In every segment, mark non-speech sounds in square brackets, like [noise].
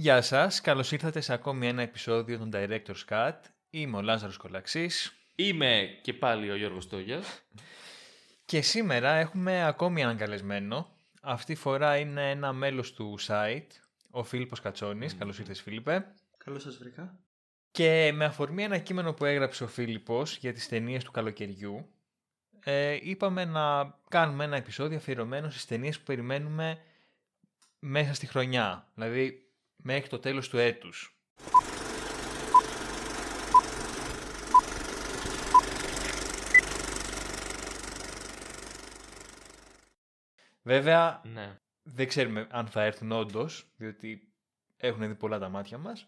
Γεια σας, καλώς ήρθατε σε ακόμη ένα επεισόδιο των Director's Cut. Είμαι ο Λάζαρος Κολαξής Είμαι και πάλι ο Γιώργος Τόγιας. και σήμερα έχουμε ακόμη έναν καλεσμένο. Αυτή φορά είναι ένα μέλος του site, ο Φίλιππος Κατσόνης. Καλώς ήρθες Φίλιππε. Καλώς σας βρήκα. Και με αφορμή ένα κείμενο που έγραψε ο Φίλιππος για τις ταινίες του καλοκαιριού, ε, είπαμε να κάνουμε ένα επεισόδιο αφιερωμένο στις ταινίες που περιμένουμε μέσα στη χρονιά, δηλαδή μέχρι το τέλος του έτους. Βέβαια, Ναι. δεν ξέρουμε αν θα έρθουν όντως, διότι έχουν δει πολλά τα μάτια μας.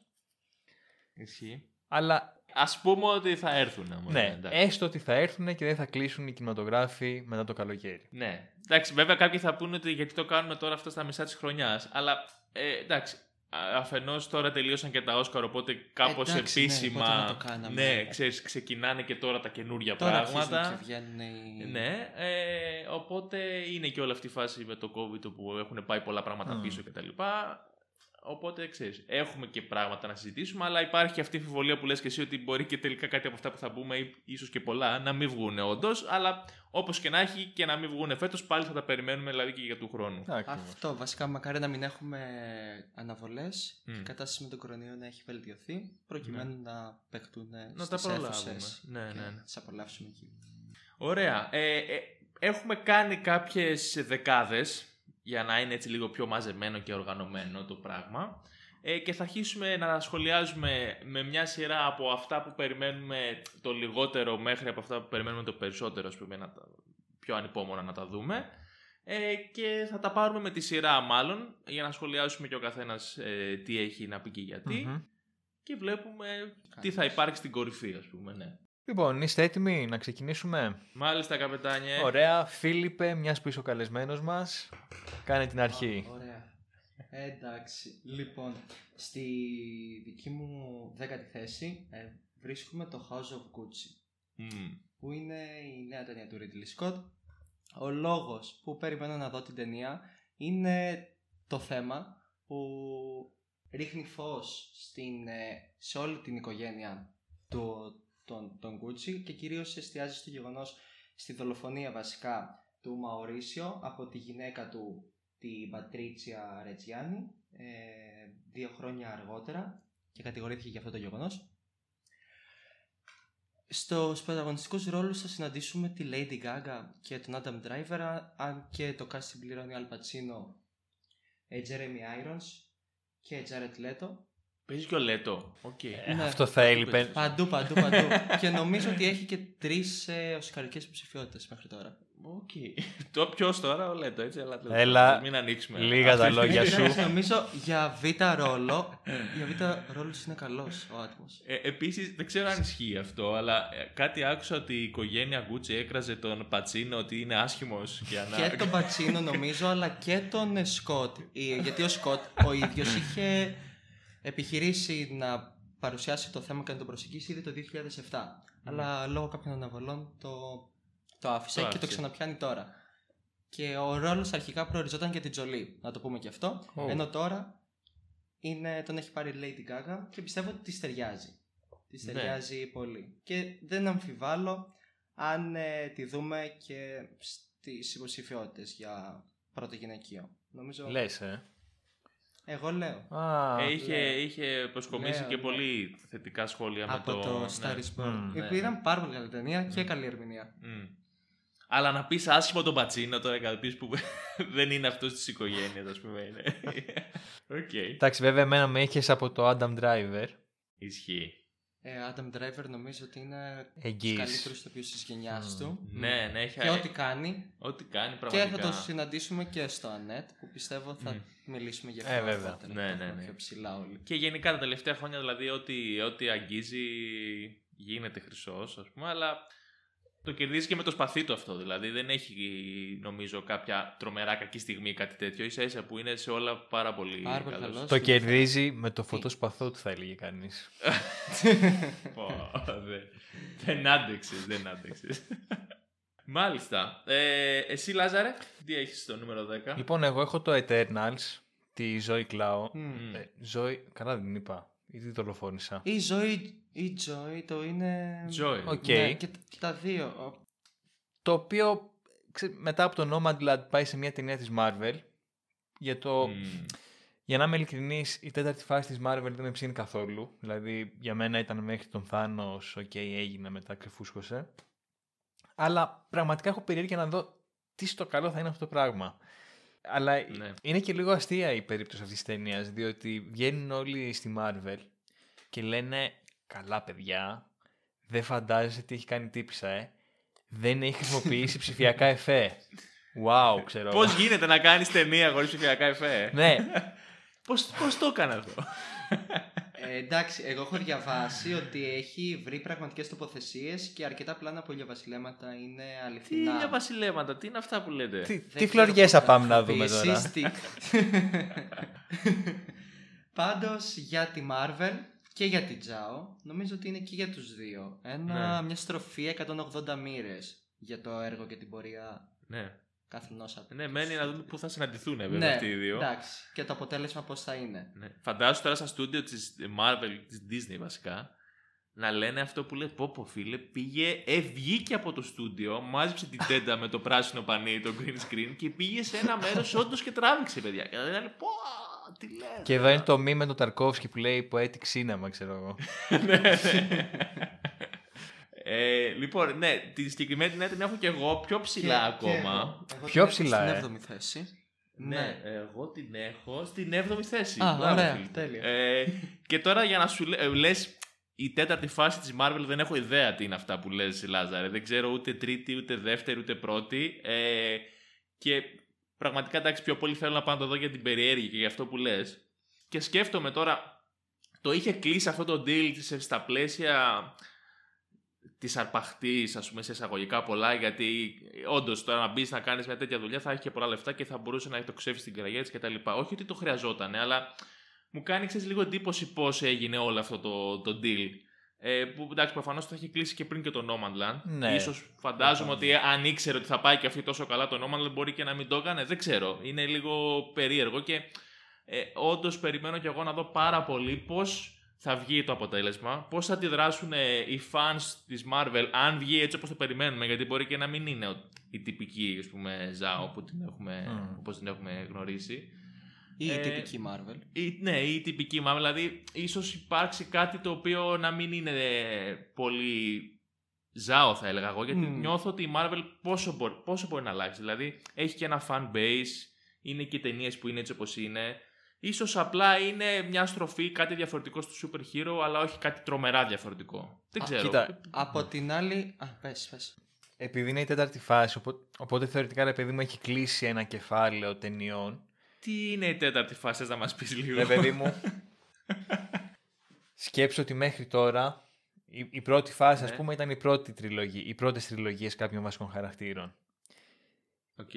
Ισχύει. Αλλά Ας πούμε ότι θα έρθουν όμως. ναι, εντάξει. έστω ότι θα έρθουν και δεν θα κλείσουν οι κινηματογράφοι μετά το καλοκαίρι. Ναι. Εντάξει, βέβαια κάποιοι θα πούνε ότι γιατί το κάνουμε τώρα αυτό στα μισά της χρονιάς. Αλλά ε, εντάξει. Αφενός τώρα τελείωσαν και τα Όσκαρ, οπότε κάπως Εντάξει, ναι, επίσημα. πότε να το κάναμε. ναι, ξέρεις, ξεκινάνε και τώρα τα καινούργια Τώρα πράγματα. αρχίζουν και βγαίνουν οι... Ναι, ε, οπότε είναι και όλη αυτή η φάση με το COVID που έχουν πάει πολλά πράγματα Μμμ. πίσω κτλ. Οπότε ξέρεις, έχουμε και πράγματα να συζητήσουμε, αλλά υπάρχει και αυτή η αμφιβολία που λες και εσύ ότι μπορεί και τελικά κάτι από αυτά που θα πούμε, ή ίσως και πολλά, να μην βγουν όντως. Αλλά όπως και να έχει και να μην βγουν φέτος, πάλι θα τα περιμένουμε δηλαδή και για του χρόνου. Ακριβώς. Αυτό, βασικά μακάρι να μην έχουμε αναβολές Μμ. και η κατάσταση με τον κορονοϊό να έχει βελτιωθεί προκειμένου να παιχτούν Να τα στις προλάβουμε. αίθουσες Ναι, και ναι, ναι. να τις απολαύσουμε εκεί. Ωραία. Ε, ε, έχουμε κάνει κάποιες δεκάδες για να είναι έτσι λίγο πιο μαζεμένο και οργανωμένο το πράγμα ε, και θα αρχίσουμε να σχολιάζουμε με μια σειρά από αυτά που περιμένουμε το λιγότερο μέχρι από αυτά που περιμένουμε το περισσότερο ας πούμε, να τα, πιο ανυπόμονα να τα δούμε ε, και θα τα πάρουμε με τη σειρά μάλλον για να σχολιάσουμε και ο καθένας ε, τι έχει να πει και γιατί Μμμ. και βλέπουμε τι θα υπάρχει στην κορυφή ας πούμε ναι. Λοιπόν, είστε έτοιμοι να ξεκινήσουμε; Μάλιστα καπετάνιε. Ωραία, Φίλιππε, μιας που είσαι ο καλεσμένος μας, κάνε την αρχή. Α, Ωραία. Εντάξει. Λοιπόν, στη δική μου δέκατη θέση ε, βρίσκουμε το House of Gucci. Μμμ. που είναι η νέα ταινία του Ridley Scott. Ο λόγος που περιμένω να δω την ταινία είναι το θέμα που ρίχνει φως στην, ε, σε όλη την οικογένεια του, των, των Gucci και κυρίως εστιάζει στο γεγονός στη δολοφονία βασικά του Μαωρίσιο από τη γυναίκα του την Πατρίτσια Ρετζιάννη ε, δύο χρόνια αργότερα και κατηγορήθηκε για αυτό το γεγονός στους πρωταγωνιστικούς ρόλους θα συναντήσουμε τη Lady Gaga και τον Adam Driver α- αν και το cast συμπληρώνει Al Pacino, ε, Jeremy Irons και Jared Leto. Παίζεις και ο Λέτο. Οκ. Ε, Ναι. αυτό θα έλειπε. Παντού, παντού, παντού. [laughs] και νομίζω ότι έχει και τρεις ε, οσκαρικές υποψηφιότητες μέχρι τώρα. Οκ. [laughs] Το ποιος τώρα, ο Λέτο, έτσι. Αλλά τέλος Έλα, πάντων, Μην ανοίξουμε. λίγα τα λόγια σου. Εντάξει, [laughs] νομίζω για β' ρόλο, για β' ρόλος είναι καλός ο άτιμος. Ε, Επίσης, δεν ξέρω αν ισχύει αυτό, αλλά ε, κάτι άκουσα ότι η οικογένεια Γκούτσι έκραζε τον Πατσίνο ότι είναι άσχημος για να. Και τον Πατσίνο νομίζω, αλλά και τον ε, Σκοτ. Ε, Γιατί ο Σκοτ ο ίδιος είχε επιχειρήσει να παρουσιάσει το θέμα και να το προσεγγίσει ήδη το 2007. Αλλά λόγω κάποιων αναβολών το, το άφησε Το και το άφησε. ξαναπιάνει τώρα. Και ο ρόλος αρχικά προοριζόταν για την Τζολί, να το πούμε και αυτό. Ω. Ενώ τώρα είναι, τον έχει πάρει η Lady Gaga και πιστεύω ότι της ταιριάζει. Της Ναι. ταιριάζει πολύ. Και δεν αμφιβάλλω αν ε, τη δούμε και στις υποψηφιότητες για πρώτο γυναικείο. Νομίζω. Λες, ε. Εγώ λέω. Α, Ε, είχε, λέω. είχε προσκομίσει Λέω, και ναι. πολύ θετικά σχόλια από με το, το. Star ναι. is Born. Μμμ. Η Ναι, οποία ναι. ήταν πάρα πολύ καλή ταινία και καλή ερμηνεία. Μμ. Αλλά να πεις άσχημο τον Πατσίνο τώρα και να πεις που [laughs] δεν είναι αυτός της οικογένειας, ας πούμε. είναι. [laughs] Οκ. Εντάξει, βέβαια, εμένα με είχες από το Adam Driver. Ισχύει. Ε, Adam Driver νομίζω ότι είναι Εγγύης. τους καλύτερους ηθοποιούς της γενιάς Μμμ. του. Ναι, ναι, έχει Και ό,τι κάνει. ό,τι κάνει Και πραγματικά. θα το συναντήσουμε και στο Annette που πιστεύω θα Μμ. μιλήσουμε για Ε, αυτό βέβαια. αργότερα, Ναι, που ναι, έχουμε ναι. Πιο ψηλά όλοι. Και γενικά τα τελευταία χρόνια, δηλαδή, ό,τι, ό,τι αγγίζει γίνεται χρυσός, ας πούμε, αλλά το κερδίζεις και με το σπαθί του αυτό. Δηλαδή, δεν έχει, νομίζω, κάποια τρομερά κακή στιγμή ή κάτι τέτοιο. σα ίσα που είναι σε όλα πάρα πολύ Πάρα πολύ καλός. καλός. Το και- κερδίζει με το φωτοσπαθό του, θα έλεγε κανείς. [laughs] Πω, δεν- δεν άντεξες, δεν άντεξες. Μάλιστα. Ε, εσύ, Λάζαρε, τι έχεις στο νούμερο 10. Λοιπόν, εγώ έχω το Eternals της Ζωή Κλάου. Μμ. Ε, Ζωή, καλά δεν την είπα. Ή τη δολοφόνησα. Η ζωή, η Joy το είναι... Joy. Οκ. Ναι, και, τ- τα δύο. Ο- Το οποίο ξε- μετά από το Nomadland πάει σε μια ταινία της Marvel. Για, το, Μμ. για να είμαι ειλικρινής, η τέταρτη φάση της Marvel δεν με ψήνει καθόλου. Δηλαδή για μένα ήταν μέχρι τον Thanos, οκ, έγινε μετά, ξεφούσκωσε. Αλλά πραγματικά έχω περιέργεια να δω τι στο καλό θα είναι αυτό το πράγμα. Αλλά Ναι. είναι και λίγο αστεία η περίπτωση αυτής της ταινίας, διότι βγαίνουν όλοι στη Marvel και λένε «Καλά παιδιά, δεν φαντάζεσαι τι έχει κάνει η τύπησα, ε. Δεν έχει χρησιμοποιήσει [laughs] ψηφιακά εφέ». Wow, ξέρω. Πώς γίνεται να κάνεις ταινία χωρίς ψηφιακά εφέ; ναι, [laughs] Πώς, πώς το έκανε αυτό. [laughs] Ε, εντάξει, εγώ έχω διαβάσει ότι έχει βρει πραγματικές τοποθεσίες και αρκετά πλάνα από ηλιοβασιλέματα είναι Τι αληθινά. για βασιλέματα, τι είναι αυτά που λέτε; τι, Δεν τι ξέρω φλωριές πώς θα πάμε να δούμε επίσης, τώρα; τι- [laughs] Πάντως για τη Marvel και για τη Jao νομίζω ότι είναι και για τους δύο. Ένα, Ναι. Μια στροφή 180 μοίρες για το έργο και την πορεία Ναι. Καθενός από ναι, μένει να δούμε πού θα συναντηθούν βέβαια Ναι, αυτοί οι δύο. εντάξει. Και το αποτέλεσμα πώς θα είναι. Ναι. Φαντάζομαι τώρα στα στούντιο της Marvel, της Disney βασικά, να λένε αυτό που λέει πω πω φίλε, πήγε, ε, βγήκε από το στούντιο, μάζεψε την τέντα με το πράσινο πανί, το green screen και πήγε σε ένα μέρος όντως και τράβηξε παιδιά. Και δηλαδή, πω, τι λες. Και εδώ είναι το μη με τον Ταρκόφσκι που λέει Poetic Cinema, ξέρω εγώ. [laughs] ναι, ναι. Ε, λοιπόν, ναι, τη συγκεκριμένη ταινία την έχω και εγώ πιο ψηλά Και- και ακόμα. εγώ. Εγώ Πιο την έχω ψηλά, Στην ε. 7η θέση. Ναι, εγώ την έχω στην 7η θέση. Α, Μπράβο, ωραία, φίλε. τέλεια. Ε, και τώρα για να σου λέ, ε, λες η τέταρτη φάση της Marvel δεν έχω ιδέα τι είναι αυτά που λες Λάζαρε. Δεν ξέρω ούτε τρίτη, ούτε δεύτερη, ούτε πρώτη. Ε, και πραγματικά εντάξει πιο πολύ θέλω να πάω να το δω για την περιέργεια και για αυτό που λες. Και σκέφτομαι τώρα, το είχε κλείσει αυτό το deal σε- στα πλαίσια της αρπαχτής, ας πούμε, σε εισαγωγικά πολλά, γιατί όντως τώρα να μπεις να κάνεις μια τέτοια δουλειά θα έχει και πολλά λεφτά και θα μπορούσε να το ξέφει στην καριέρα τη κτλ. Όχι ότι το χρειαζόταν, αλλά μου κάνει ξέρεις, λίγο εντύπωση πώς έγινε όλο αυτό το, το deal. Ε, που εντάξει, προφανώς το έχει κλείσει και πριν και το No Man's Land. Ναι. Ίσως φαντάζομαι ότι αν ήξερε ότι θα πάει και αυτή τόσο καλά το No Man's Land, μπορεί και να μην το έκανε. Δεν ξέρω. Είναι λίγο περίεργο και ε, όντως περιμένω κι εγώ να δω πάρα πολύ πώς θα βγει το αποτέλεσμα, πώς θα αντιδράσουν ε, οι fans της Marvel, αν βγει έτσι όπως το περιμένουμε, γιατί μπορεί και να μην είναι ο- η τυπική ας πούμε, Ζάο που την έχουμε, Mm. όπως την έχουμε γνωρίσει. Ή η Ε, τυπική Marvel. Ή, ναι, ή η τυπική Marvel, δηλαδή ίσως υπάρξει κάτι το οποίο να μην είναι ε, πολύ Ζάο θα έλεγα εγώ, γιατί Μμ. νιώθω ότι η Marvel πόσο μπορεί, πόσο μπορεί να αλλάξει. Δηλαδή έχει και ένα fan base, είναι και ταινίες που είναι έτσι όπως είναι. Ίσως απλά είναι μια στροφή, κάτι διαφορετικό στο super hero, αλλά όχι κάτι τρομερά διαφορετικό. Δεν Α, ξέρω. Κοίτα, Από την άλλη. Α, πες, πες. επειδή είναι η τέταρτη φάση, οπότε, οπότε θεωρητικά ρε παιδί μου έχει κλείσει ένα κεφάλαιο ταινιών. Τι είναι η τέταρτη φάση, θες να μας πεις λίγο; Ρε παιδί μου, [laughs] σκέψω ότι μέχρι τώρα η, η πρώτη φάση, ας Ναι. πούμε, ήταν η πρώτη τριλογία, οι πρώτες τριλογίες κάποιων βασικών χαρακτήρων. Οκ.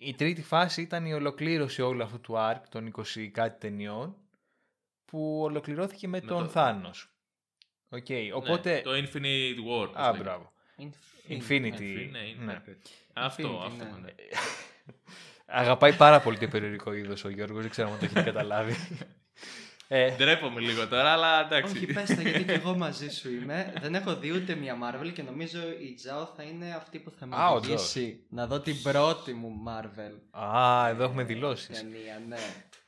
Η τρίτη φάση ήταν η ολοκλήρωση όλου αυτού του arc των 20 κάτι ταινιών που ολοκληρώθηκε με, Με τον το- Thanos. Οκ, οπότε... Ναι, το Infinite War. πώς Α, λέγεται. μπράβο. Infinity. Infinity. Ναι, είναι ναι. κάτι τέτοιο. Αυτό, Infinity, αυτό. ναι. ναι. [laughs] Αγαπάει πάρα πολύ το υπερηρωικό είδος ο Γιώργος, δεν ξέρω αν το έχετε [laughs] καταλάβει. Ε, Ντρέπομαι λίγο τώρα, αλλά εντάξει. Όχι, πες τα γιατί και εγώ μαζί σου είμαι. Δεν έχω δει ούτε μια Marvel και νομίζω η Τζάο θα είναι αυτή που θα με Α, ο οδηγήσει να δω την πρώτη μου Marvel. α, εδώ έχουμε δηλώσεις. Ταινία, ναι.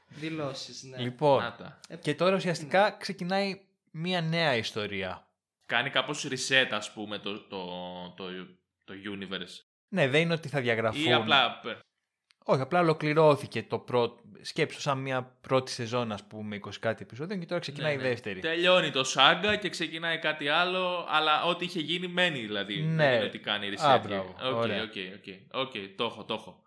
Δηλώσεις, ναι. Λοιπόν, Να τα. και τώρα ουσιαστικά ξεκινάει μία νέα ιστορία. Κάνει κάπως reset, ας πούμε, το, το, το, το universe. Ναι, δεν είναι ότι θα διαγραφούν. Ή απλά... Όχι, απλά ολοκληρώθηκε το πρώτο. Σκέψου σαν μια πρώτη σεζόν, ας πούμε, 20 κάτι επεισόδια και τώρα ξεκινάει ναι, η ναι. δεύτερη. Τελειώνει το saga και ξεκινάει κάτι άλλο, αλλά ό,τι είχε γίνει μένει δηλαδή. Ναι. Δεν είναι ότι κάνει reset. Α, μπράβο. Οκ, Ωραία. οκ, οκ. Οκ, το έχω, το έχω.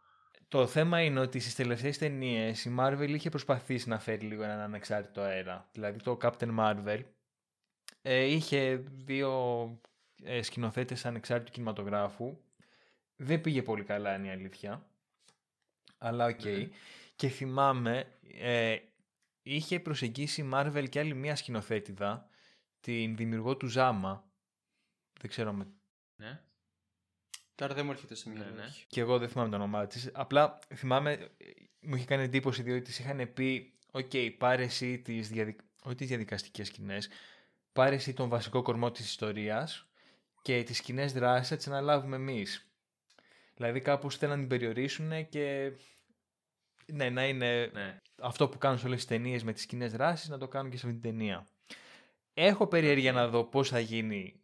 Το θέμα είναι ότι στις τελευταίες ταινίες η Marvel είχε προσπαθήσει να φέρει λίγο έναν ανεξάρτητο αέρα. Δηλαδή το Captain Marvel ε, είχε δύο ε, σκηνοθέτες ανεξάρτητου κινηματογράφου. Δεν πήγε πολύ καλά είναι η αλήθεια. Αλλά οκ. Ναι. Και θυμάμαι, ε, είχε προσεγγίσει η Marvel και άλλη μία σκηνοθέτιδα, την δημιουργό του Zama. Δεν ξέρω με... Ναι. Τώρα δεν μου έρχεται στο μυαλό. Ναι, ναι. όχι. Και εγώ δεν θυμάμαι το όνομά της. Απλά θυμάμαι, ε, μου είχε κάνει εντύπωση διότι της είχαν πει: Οκ, πάρε εσύ τις διαδικ... όχι τις διαδικαστικές σκηνές, πάρε εσύ τον βασικό κορμό της ιστορίας και τις σκηνές δράσης θα τις αναλάβουμε εμείς. Δηλαδή, κάπως θέλουν να την περιορίσουν και. Ναι, να είναι Ναι. αυτό που κάνουν σε όλες τις ταινίες με τις σκηνές δράσης, να το κάνουν και σε αυτή την ταινία. Έχω περιέργεια να δω πώς θα γίνει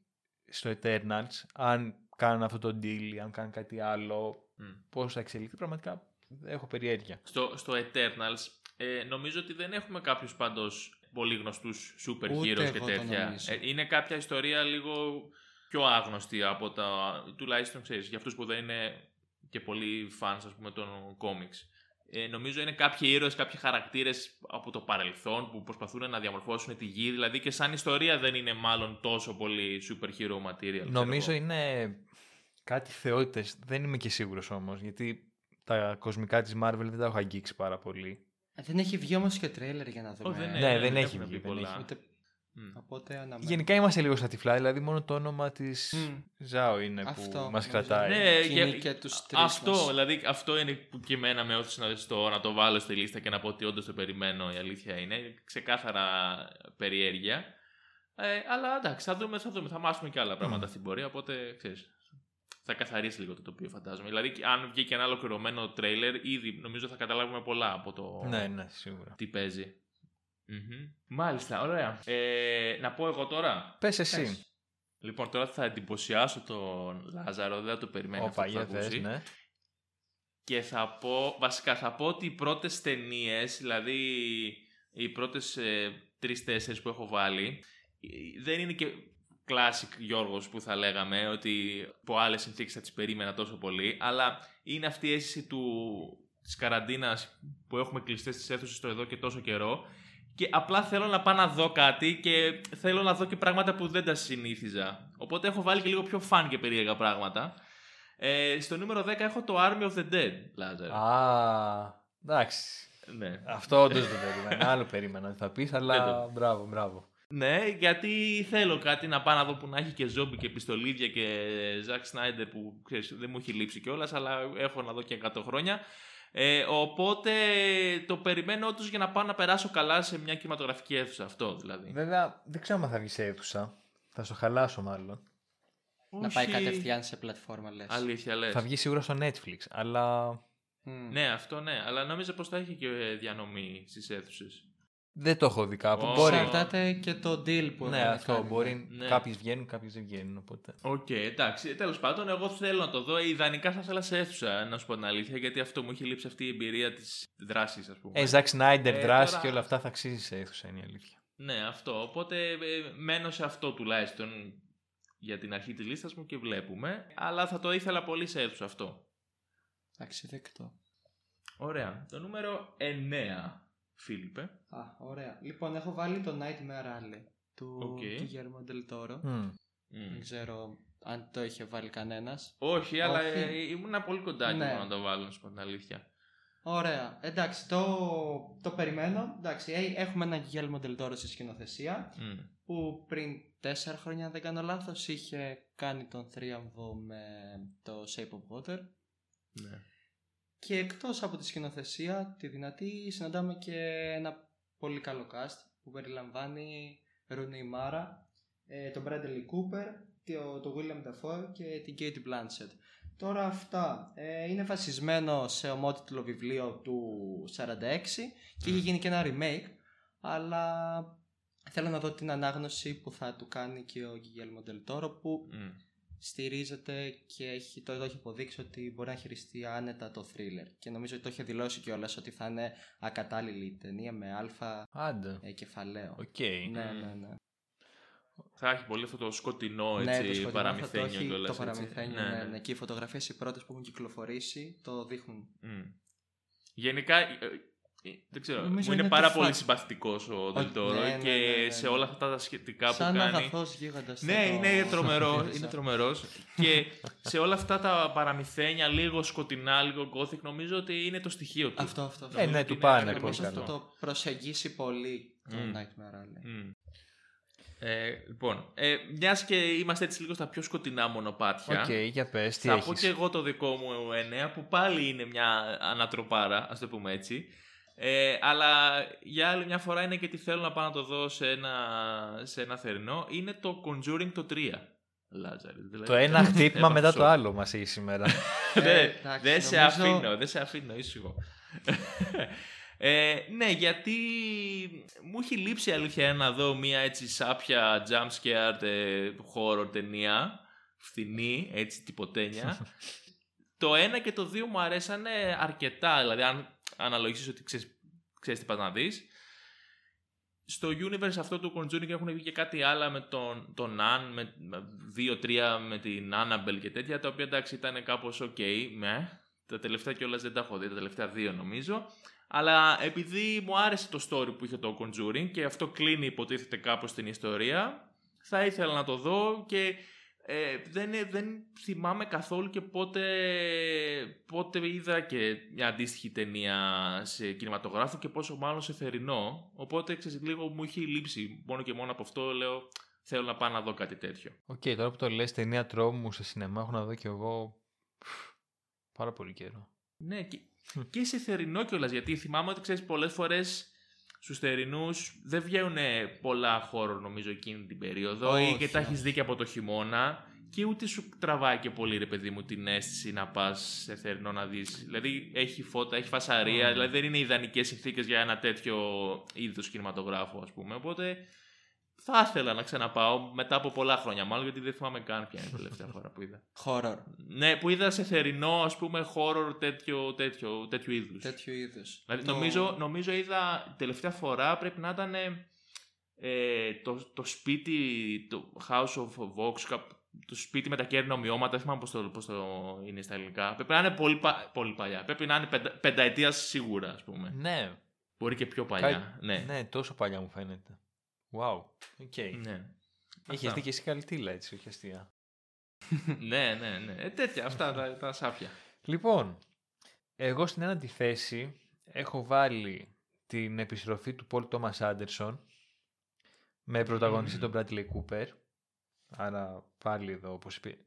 στο Eternals, αν κάνουν αυτό το deal, αν κάνουν κάτι άλλο, Μμ. πώς θα εξελιχθεί. Πραγματικά έχω περιέργεια. Στο, στο Eternals ε, νομίζω ότι δεν έχουμε κάποιους πάντως πολύ γνωστούς super Ούτε heroes και εγώ το τέτοια. νομίζω. Ε, είναι κάποια ιστορία λίγο πιο άγνωστη από τα... τουλάχιστον ξέρεις, για αυτούς που δεν είναι και πολύ fans ας πούμε των comics. Ε, νομίζω είναι κάποιοι ήρωες, κάποιοι χαρακτήρες από το παρελθόν που προσπαθούν να διαμορφώσουν τη γη. Δηλαδή και σαν ιστορία δεν είναι μάλλον τόσο πολύ super hero material. ξέρω Νομίζω εγώ. είναι κάτι θεότητες. Δεν είμαι και σίγουρος όμως, γιατί τα κοσμικά της Marvel δεν τα έχω αγγίξει πάρα πολύ. Ε, Δεν έχει βγει όμως και τρέλερ για να δούμε. δεν Ναι, είναι, δεν έχει έχουν βγει, πει δεν πολλά. έχει. Ούτε... Μμ. Οπότε αναμένω. Γενικά είμαστε λίγο στα τυφλά, δηλαδή μόνο το όνομα της Μμ. Ζάο είναι Αυτό, που μας νομίζω. κρατάει. Ναι, Κοινή και- και τους τρεις Αυτό, μας. δηλαδή, αυτό είναι που και εμένα με όθησε να, στο, να το βάλω στη λίστα και να πω ότι όντως το περιμένω. Η αλήθεια είναι. Ξεκάθαρα περιέργεια. Ε, αλλά εντάξει, θα δούμε, θα δούμε. Θα μάθουμε και άλλα πράγματα στην πορεία. Οπότε ξέρεις, θα καθαρίσει λίγο το τοπίο, φαντάζομαι. Δηλαδή, και αν βγει και ένα ολοκληρωμένο τρέιλερ, ήδη νομίζω θα καταλάβουμε πολλά από το Ναι, ναι, σίγουρα. τι παίζει. Μμμ. Μάλιστα, ωραία. Ε, να πω εγώ τώρα; Πες εσύ. Πες. Λοιπόν, τώρα θα εντυπωσιάσω τον Λάζαρο, δεν θα το περιμένει αυτό Όπα, που θα για θες, ακούσει. ναι. Και θα πω, βασικά θα πω ότι οι πρώτες ταινίες, δηλαδή οι πρώτες ε, τρεις-τέσσερις που έχω βάλει, ε, δεν είναι και classic Γιώργος που θα λέγαμε, ότι από άλλες συνθήκες θα τις περίμενα τόσο πολύ, αλλά είναι αυτή η αίσθηση του, της καραντίνας που έχουμε κλειστές στις αίθουσες το εδώ και τόσο καιρό και απλά θέλω να πάω να δω κάτι και θέλω να δω και πράγματα που δεν τα συνήθιζα. Οπότε έχω βάλει και λίγο πιο φαν και περίεργα πράγματα. Ε, στο νούμερο 10 έχω το Army of the Dead, Λάζαρ. Α, εντάξει. Ναι. Αυτό όντως δεν περίμενα. Άλλο περίμενα ότι θα πεις, Δεν αλλά το- μπράβο, μπράβο. ναι, γιατί θέλω κάτι να πάω να δω που να έχει και ζόμπι και πιστολίδια και Ζακ Σνάιντερ που ξέρεις, δεν μου έχει λείψει κιόλας, αλλά έχω να δω και 100 χρόνια. Ε, οπότε το περιμένω όντως για να πάω να περάσω καλά σε μια κινηματογραφική αίθουσα. Αυτό δηλαδή. Βέβαια, δεν ξέρω αν θα βγει σε αίθουσα. Θα στο χαλάσω μάλλον. Να πάει Όχι. κατευθείαν σε πλατφόρμα λες. Αλήθεια λες. Θα βγει σίγουρα στο Netflix, αλλά Μμ. Ναι, αυτό ναι, αλλά νόμιζα πως θα έχει και ε, διανομή στις αίθουσες. Δεν το έχω δει κάπου. Ω. Μπορεί. Εξαρτάται και το deal που Ναι, έχουν αυτό κάνει, μπορεί. Ναι. Κάποιοι βγαίνουν, κάποιοι δεν βγαίνουν. Οπότε. Οκ, εντάξει. Τέλος πάντων, εγώ θέλω να το δω. Ιδανικά θα ήθελα σε αίθουσα, να σου πω την αλήθεια, γιατί αυτό μου έχει λείψει αυτή η εμπειρία της δράσης, ας πούμε. Ε, Zack Snyder, Ε, δράση τώρα- και όλα αυτά θα αξίζει σε αίθουσα, είναι η αλήθεια. Ναι, αυτό. Οπότε ε, μένω σε αυτό τουλάχιστον για την αρχή της λίστας μου και βλέπουμε. Αλλά θα το ήθελα πολύ σε αίθουσα αυτό. Εντάξει, δεκτό. Ωραία. Το νούμερο 9, Φίλιππε. Α, ωραία. Λοιπόν, έχω βάλει το Nightmare Alley του Οκ. Guillermo del Toro. Μμ. Μμ. Δεν ξέρω αν το είχε βάλει κανένας. Όχι, αλλά Όχι. ε, ήμουν πολύ κοντά Ναι. και να το βάλω, να σου πω την αλήθεια. Ωραία. Εντάξει, το, το περιμένω. Εντάξει, ε, έχουμε έναν Guillermo del Toro στη σκηνοθεσία Μμ. που πριν τέσσερα χρόνια, αν δεν κάνω λάθος, είχε κάνει τον θρίαμβο με το Shape of Water. Ναι. Και εκτός από τη σκηνοθεσία, τη δυνατή, συναντάμε και ένα πολύ καλό cast που περιλαμβάνει Rooney Mara, ε, τον Bradley Cooper, το, το William Dafoe και την Katie Blanchett. Τώρα αυτά ε, είναι βασισμένο σε ομότιτλο βιβλίο του 46 και έχει γίνει και ένα remake, αλλά θέλω να δω την ανάγνωση που θα του κάνει και ο Guillermo del Toro που Μμ. Στηρίζεται και έχει, το, το έχει αποδείξει ότι μπορεί να χειριστεί άνετα το thriller. Και νομίζω ότι το είχε δηλώσει κιόλας ότι θα είναι ακατάλληλη η ταινία με άλφα Άντε. ε, κεφαλαίο. Οκ. Ναι, ναι, ναι. Θα έχει πολύ αυτό το σκοτεινό ναι, έτσι, το σκοτεινό θα το παραμυθένιο έχει, κιόλας, Το έτσι. παραμυθένιο, ναι, ναι. Και οι φωτογραφίες οι πρώτες που έχουν κυκλοφορήσει το δείχνουν. Μμ. Γενικά, ε, ε, δεν ξέρω, Νομίζω μου είναι, είναι πάρα το πολύ φα- συμπαθητικός ο ναι, Del Toro ναι, και ναι, ναι, σε ναι. όλα αυτά τα σχετικά Σαν που κάνει. αγαθός γίγαντας. Ναι, θα το- είναι τρομερός. θα είναι το- τρομερός. και σε όλα αυτά τα παραμυθένια, λίγο σκοτεινά, λίγο gothic, νομίζω ότι είναι το στοιχείο του. Αυτό, αυτό. αυτό. Ε, Νομίζω ναι, ότι του είναι πάνε ακριβώς πολύ Νομίζω αυτό. καλά. θα το προσεγγίσει πολύ το Μμ. Nightmare Alley. Μμ. Ε, λοιπόν, ε, μιας και είμαστε έτσι λίγο στα πιο σκοτεινά μονοπάτια. Οκ, για πες, τι θα έχεις. πω και εγώ το δικό μου εννέα που πάλι είναι μια ανατροπάρα, ας το πούμε έτσι. Ε, αλλά για άλλη μια φορά είναι και τι θέλω να πάω να το δω σε ένα, σε ένα θερινό. Είναι το Conjuring το 3. Λάζαρη. Δηλαδή, Το ένα [laughs] χτύπημα μετά το έπαψω. άλλο μας έχει σήμερα. Ναι, εντάξει, δεν σε νομίζω- αφήνω, δεν σε αφήνω, ήσυχο. [laughs] ε, ναι, γιατί μου έχει λείψει η αλήθεια να δω μια έτσι σάπια jump scared ε, horror ταινία, φθηνή, έτσι τυποτένια. [laughs] το ένα και το δύο μου αρέσανε αρκετά, δηλαδή αν αναλογίσεις ότι ξέρεις, ξέρεις τι πας να δεις. Στο universe αυτό του Conjuring έχουν βγει και κάτι άλλα με τον, τον Ann, με, με δύο-τρία με την Annabelle και τέτοια, τα οποία εντάξει ήταν κάπως ok, με. Τα τελευταία κιόλας δεν τα έχω δει, τα τελευταία δύο νομίζω. Αλλά επειδή μου άρεσε το story που είχε το Conjuring και αυτό κλείνει υποτίθεται κάπως την ιστορία, θα ήθελα να το δω και ε, δεν, δεν θυμάμαι καθόλου και πότε, πότε είδα και μια αντίστοιχη ταινία σε κινηματογράφο και πόσο μάλλον σε θερινό. Οπότε ξέρεις, λίγο μου είχε λείψει. Μόνο και μόνο από αυτό λέω θέλω να πάω να δω κάτι τέτοιο. Οκ, τώρα που το λες ταινία τρόμου σε σινεμά έχω να δω κι εγώ πάρα πολύ καιρό. Ναι, και, και σε θερινό κιόλας. Γιατί θυμάμαι ότι ξέρεις, πολλές φορές στους θερινούς δεν βγαίνουν πολλά χώρο νομίζω εκείνη την περίοδο ή Όχι, και τα έχεις όχι. δει και από το χειμώνα. Και ούτε σου τραβάει και πολύ ρε παιδί μου την αίσθηση να πας σε θερινό να δεις. Δηλαδή έχει φώτα, έχει φασαρία, Mm. δηλαδή δεν είναι ιδανικές συνθήκες για ένα τέτοιο είδος κινηματογράφου, ας πούμε. Οπότε θα ήθελα να ξαναπάω μετά από πολλά χρόνια, μάλλον γιατί δεν θυμάμαι καν ποια είναι η τελευταία [laughs] φορά που είδα. Horror. Ναι, που είδα σε θερινό, ας πούμε, horror τέτοιο, τέτοιο, τέτοιου είδους. Τέτοιου είδους. Δηλαδή, νομίζω, νομίζω είδα τελευταία φορά πρέπει να ήταν ε, το, το σπίτι, το House of Wax, κάπου- το σπίτι με τα κέρνα ομοιώματα, δεν θυμάμαι πώς το, πώς το είναι στα ελληνικά. Πρέπει να είναι πολύ, πα- πολύ παλιά. Πρέπει να είναι πεντα, πενταετίας σίγουρα, ας πούμε. Ναι, Μπορεί και πιο παλιά. Ναι. ναι, τόσο παλιά μου φαίνεται. Wow, OK. ναι. Έχεις Αυτά. δει και εσύ καλτίλα έτσι, όχι αστεία. [laughs] ναι, ναι, ναι. Ε, τέτοια, αυτά τα, τα σάπια. Λοιπόν, εγώ στην ένατη θέση έχω βάλει την επιστροφή του Paul Thomas Anderson με πρωταγωνιστή τον Bradley Cooper. Άρα πάλι εδώ όπως, είπε,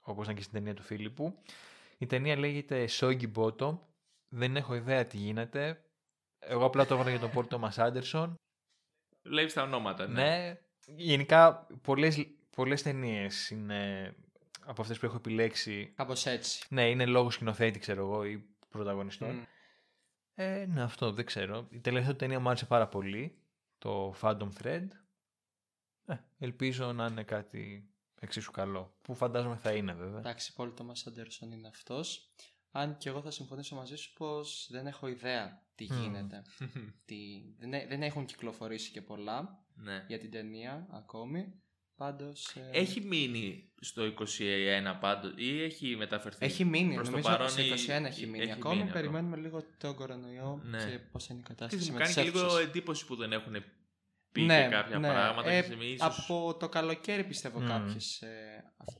όπως ήταν και στην ταινία του Φίλιππου. Η ταινία λέγεται Soggy Bottom. Δεν έχω ιδέα τι γίνεται. Εγώ απλά το έβαλα για τον Paul Thomas Anderson. Βλέπεις τα ονόματα, ναι. Ναι, γενικά πολλές, πολλές ταινίες είναι από αυτές που έχω επιλέξει. Κάπως έτσι. Ναι, είναι λόγω σκηνοθέτη, ξέρω εγώ, ή πρωταγωνιστών. Μμ. Ε, ναι, αυτό δεν ξέρω. Η τελευταία του ταινία μου άρεσε πάρα πολύ. Το Phantom Thread. Ε, ελπίζω να είναι κάτι εξίσου καλό. Που φαντάζομαι θα είναι βέβαια. Εντάξει, πολύ το Μας Άντερσον είναι αυτός. Αν και εγώ θα συμφωνήσω μαζί σου πως δεν έχω ιδέα τι Μμ. γίνεται. τι... Δεν, έ- δεν έχουν κυκλοφορήσει και πολλά ναι. για την ταινία ακόμη. Πάντως. Έχει μείνει στο 21 πάντως ή έχει μεταφερθεί. Έχει μείνει, προς το νομίζω παρόν στο 21 ή- έχει μείνει. έχει ακόμη μείνει περιμένουμε λίγο τον κορονοϊό Ναι. και πώς είναι η Ξέρεις, κατάσταση μου με κάνει τις και λίγο αίθουσες. εντύπωση που δεν έχουν πει Ναι, και κάποια ναι. πράγματα. Ε, και σε ίσως... Από το καλοκαίρι πιστεύω Μμ. κάποιες ε, αυ-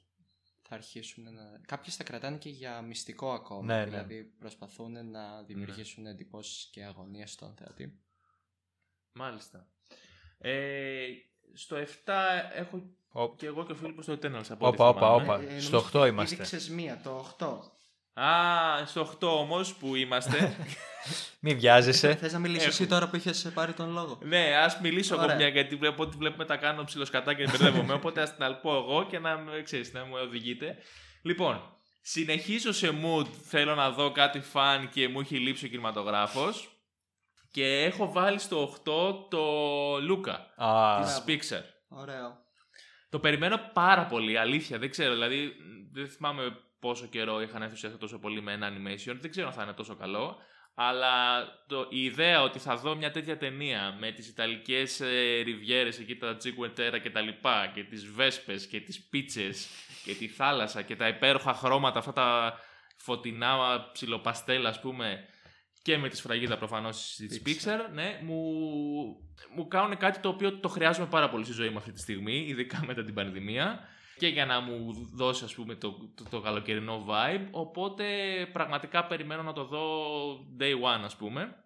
θα αρχίσουν να... Κάποιες τα κρατάνε και για μυστικό ακόμα. Ναι, ναι. δηλαδή προσπαθούν να δημιουργήσουν εντυπώσεις και αγωνία στον θεατή. Μάλιστα. Ε, στο 7 έχω Ω, και εγώ και ο Φίλιππος στο Eternals από ό,τι Όπα, όπα, θυμάμαι. όπα. Ε, στο νομίζω 8 είμαστε. Έδειξες μία, το 8. Α, στο 8 όμως που είμαστε. [laughs] Μην βιάζεσαι. Θες να μιλήσεις Έχω. εσύ τώρα που είχες πάρει τον λόγο; ναι, ας μιλήσω εγώ Ωραία. μια γιατί βλέπω ότι βλέπουμε τα κάνω ψιλοσκατά και μπερδεύομαι. οπότε ας την αλπώ εγώ και να, με- ξέρεις, να μου οδηγείτε. Λοιπόν, συνεχίζω σε mood. Θέλω να δω κάτι φαν και μου έχει λείψει ο κινηματογράφος. Και έχω βάλει στο 8 το Λούκα Α, της Pixar. Ωραίο. Το περιμένω πάρα πολύ, αλήθεια. Δεν ξέρω, δηλαδή μ, δεν θυμάμαι πόσο καιρό είχαν ενθουσιαστεί τόσο πολύ με ένα animation. Δεν ξέρω αν θα είναι τόσο καλό. Αλλά το, η ιδέα ότι θα δω μια τέτοια ταινία με τις Ιταλικές ε, ριβιέρες εκεί τα Cinque και τα λοιπά και τις βέσπες και τις πίτσες και τη θάλασσα και τα υπέροχα χρώματα αυτά τα φωτεινά ψιλοπαστέλ ας πούμε και με τη σφραγίδα προφανώς της Pixar. Pixar, ναι, μου, μου κάνουν κάτι το οποίο το χρειάζομαι πάρα πολύ στη ζωή μου αυτή τη στιγμή, ειδικά μετά την πανδημία και για να μου δώσει ας πούμε το, το, το καλοκαιρινό vibe, οπότε πραγματικά περιμένω να το δω day one ας πούμε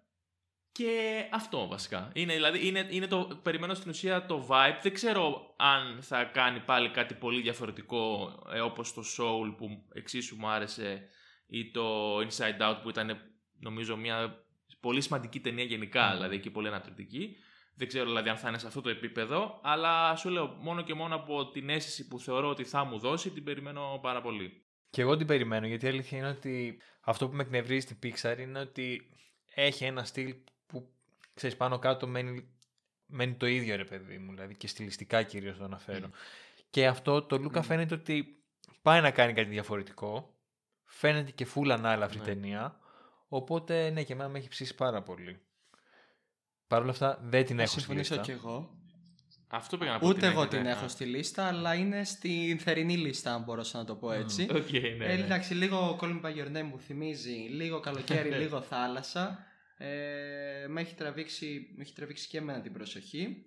Και αυτό βασικά. Είναι, δηλαδή, είναι, είναι το, περιμένω στην ουσία το vibe. Δεν ξέρω αν θα κάνει πάλι κάτι πολύ διαφορετικό ε, όπως το Soul που εξίσου μου άρεσε ή το Inside Out που ήταν νομίζω μια πολύ σημαντική ταινία γενικά, δηλαδή και πολύ ανατρεπτική. Δεν ξέρω δηλαδή αν θα είναι σε αυτό το επίπεδο, αλλά σου λέω μόνο και μόνο από την αίσθηση που θεωρώ ότι θα μου δώσει, την περιμένω πάρα πολύ. Και εγώ την περιμένω, γιατί η αλήθεια είναι ότι αυτό που με εκνευρίζει στην Pixar είναι ότι έχει ένα στυλ που ξέρεις πάνω κάτω μένει, μένει το ίδιο ρε παιδί μου, δηλαδή και στιλιστικά κυρίως το αναφέρω. Και αυτό το Luca φαίνεται ότι πάει να κάνει κάτι διαφορετικό, φαίνεται και φούλα ανάλαφρη Ναι. ταινία, οπότε ναι και εμένα με έχει ψήσει πάρα πολύ. Παρ' όλα αυτά δεν την Θα έχω στη συμφωνήσω λίστα. κι εγώ. Αυτό πήγα να πω. Ούτε εγώ έχετε. την Α, έχω στη λίστα, αλλά είναι στην θερινή λίστα, αν μπορούσα να το πω έτσι. Οκ, ναι, Ε, ναι. εντάξει, λίγο Call Me By Your Name μου θυμίζει, λίγο καλοκαίρι, [laughs] λίγο θάλασσα. Ε, με, έχει τραβήξει, με έχει τραβήξει και εμένα την προσοχή.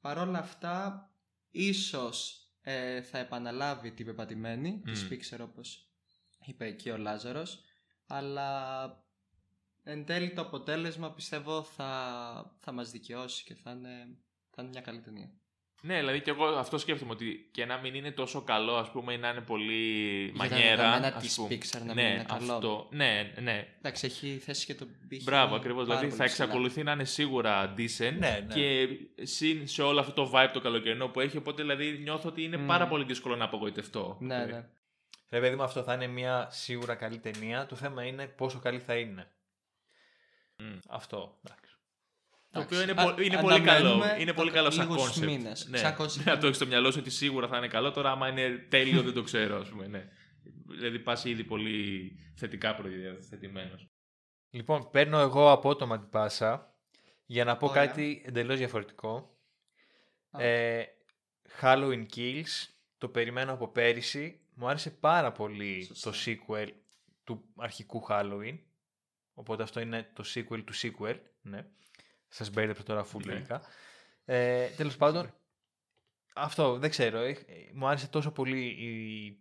Παρ' όλα αυτά, ίσως ε, θα επαναλάβει την πεπατημένη της Μμ. Pixar όπως είπε και ο Λάζαρος. Αλλά εν τέλει το αποτέλεσμα πιστεύω θα, θα μας δικαιώσει και θα είναι, θα είναι μια καλή ταινία. Ναι, δηλαδή και εγώ αυτό σκέφτομαι ότι και να μην είναι τόσο καλό, ας πούμε, ή να είναι πολύ Για τα μανιέρα. δεδομένα ας της πούμε. Pixar να μην ναι, είναι καλό. Αυτό, ναι, ναι. Εντάξει, έχει θέσει και τον πύχη. Μπράβο, ακριβώς. πάρα Δηλαδή πολύ θα ψηλά. εξακολουθεί να είναι σίγουρα decent Ναι, ναι. και συν σε όλο αυτό το vibe το καλοκαιρινό που έχει. Οπότε δηλαδή νιώθω ότι είναι Μμ. πάρα πολύ δύσκολο να απογοητευτώ. Ναι, Δηλαδή, ναι. Ρε παιδί μου αυτό θα είναι μια σίγουρα καλή ταινία, το θέμα είναι πόσο καλή θα είναι. Μμ. Αυτό, εντάξει. Το Εντάξει. οποίο είναι, Α- πο- είναι πολύ καλό. αναμένουμε Είναι το- πολύ καλό σαν λίγους concept. μήνες. Ναι. Σαν concept. Να το έχεις στο μυαλό σου ότι σίγουρα θα είναι καλό. Τώρα, άμα είναι τέλειο, δεν το ξέρω, ας πούμε. Ναι. Δηλαδή, πας ήδη πολύ θετικά προδιαθετημένος. Λοιπόν, παίρνω εγώ απότομα την πάσα για να πω Ωραία. κάτι εντελώς διαφορετικό. Α. Ε, Halloween Kills, το περιμένω από πέρυσι. Μου άρεσε πάρα πολύ Σωστά. το sequel του αρχικού Halloween. Οπότε αυτό είναι το sequel του sequel. Ναι. Σας μπέρδεψα τώρα full Ναι. τελικά. Ε, τέλος πάντων, αυτό δεν ξέρω. ε, ε, μου άρεσε τόσο πολύ η,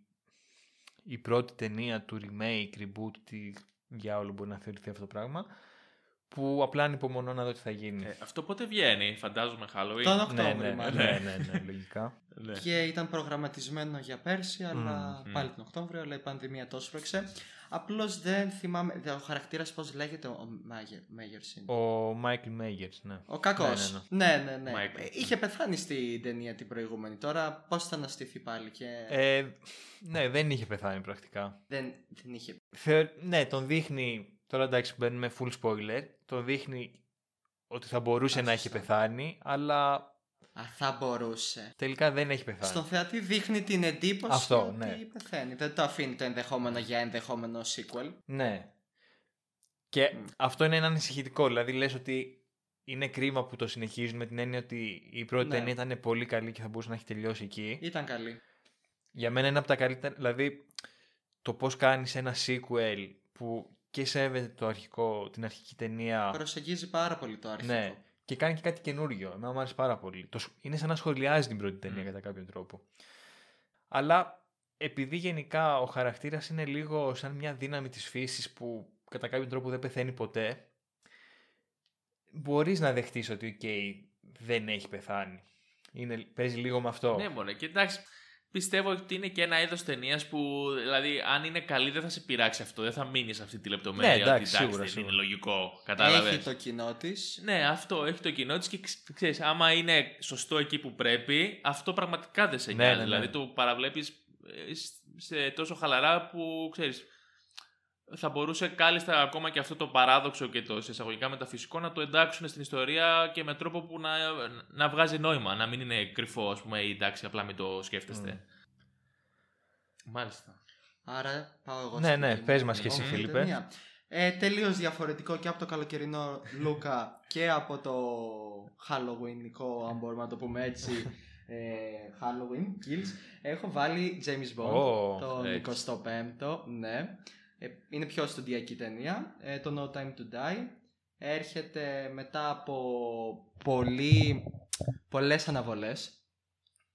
η πρώτη ταινία του remake, reboot, τι διάολο μπορεί να θεωρηθεί αυτό το πράγμα, που απλά ανυπομονώ να δω τι θα γίνει. Ε, αυτό πότε βγαίνει, φαντάζομαι Halloween; Τον ναι, Οκτώβριο ναι, μάλλον. ναι, ναι, ναι, λογικά. [laughs] Ναι. Και ήταν προγραμματισμένο για πέρσι, αλλά Μμ. πάλι τον Οκτώβριο, αλλά η πανδημία το έσπρωξε. Απλώς δεν θυμάμαι. δε- Ο χαρακτήρας πώς λέγεται, ο Μέγερς είναι. Ο Μάικλ Μέγερς, ναι. Ο κακός. Ναι, Ναι, ναι, ναι, ναι. Michael. Ε, Είχε πεθάνει στην ταινία την προηγούμενη. Τώρα πώς θα αναστηθεί πάλι και. Ε, ναι, δεν είχε πεθάνει πρακτικά. Δεν, δεν είχε. Θεω- ναι, τον δείχνει, τώρα εντάξει μπαίνουμε full spoiler, τον δείχνει ότι θα μπορούσε Α, να έχει σωστά. πεθάνει, αλλά Α, θα μπορούσε. τελικά δεν έχει πεθάνει. Στον θεατή δείχνει την εντύπωση Αυτό, ότι ναι. πεθαίνει. Δεν το αφήνει το ενδεχόμενο για ενδεχόμενο sequel. Ναι. Και Μμ. αυτό είναι ένα ανησυχητικό. Δηλαδή λες ότι είναι κρίμα που το συνεχίζουν με την έννοια ότι η πρώτη Ναι. ταινία ήταν πολύ καλή και θα μπορούσε να έχει τελειώσει εκεί. Ήταν καλή. Για μένα είναι από τα καλύτερα. Δηλαδή το πώς κάνεις ένα sequel που και σέβεται το αρχικό, την αρχική ταινία. Προσεγγίζει πάρα πολύ το αρχικό. Ναι. Και κάνει και κάτι καινούριο. Εμένα μου άρεσε πάρα πολύ. Το, σ- είναι σαν να σχολιάζει την πρώτη ταινία Μμ. κατά κάποιον τρόπο. Αλλά επειδή γενικά ο χαρακτήρας είναι λίγο σαν μια δύναμη της φύσης που κατά κάποιον τρόπο δεν πεθαίνει ποτέ, μπορείς να δεχτείς ότι οκ, δεν έχει πεθάνει. Είναι, παίζει λίγο με αυτό. Ναι, μωρέ. Και εντάξει, πιστεύω ότι είναι και ένα είδος ταινίας που, δηλαδή, αν είναι καλή, δεν θα σε πειράξει αυτό. Δεν θα μείνεις σε αυτή τη λεπτομέρεια. Ναι, εντάξει, ότι, εντάξει, σίγουρα, δεν σίγουρα. είναι λογικό. Κατάλαβες. Έχει το κοινό της. Ναι, αυτό έχει το κοινό της και ξ- ξέρεις, άμα είναι σωστό εκεί που πρέπει, αυτό πραγματικά δεν σε Ναι, νοιάζει. ναι, ναι. Δηλαδή το παραβλέπεις σε τόσο χαλαρά που ξέρεις. Θα μπορούσε κάλλιστα ακόμα και αυτό το παράδοξο και το σε εισαγωγικά μεταφυσικό να το εντάξουν στην ιστορία και με τρόπο που να, να βγάζει νόημα. Να μην είναι κρυφό, ας πούμε, ή εντάξει, απλά μην το σκέφτεστε. Μμ. Μάλιστα. Άρα πάω εγώ Ναι, στην ναι, δική μου πες μας και εσύ, επόμενη Φίλιππε. ταινία. Ε, τελείως διαφορετικό και από το καλοκαιρινό Λούκα και από το Halloweenικό, αν μπορούμε να το πούμε έτσι, ε, Halloween Kills. Έχω βάλει James Bond, Ω, τον έτσι. 25ο, ναι. Ε, είναι πιο στουντιακή ταινία, ε, το No Time to Die. Έρχεται μετά από πολύ, πολλές αναβολές.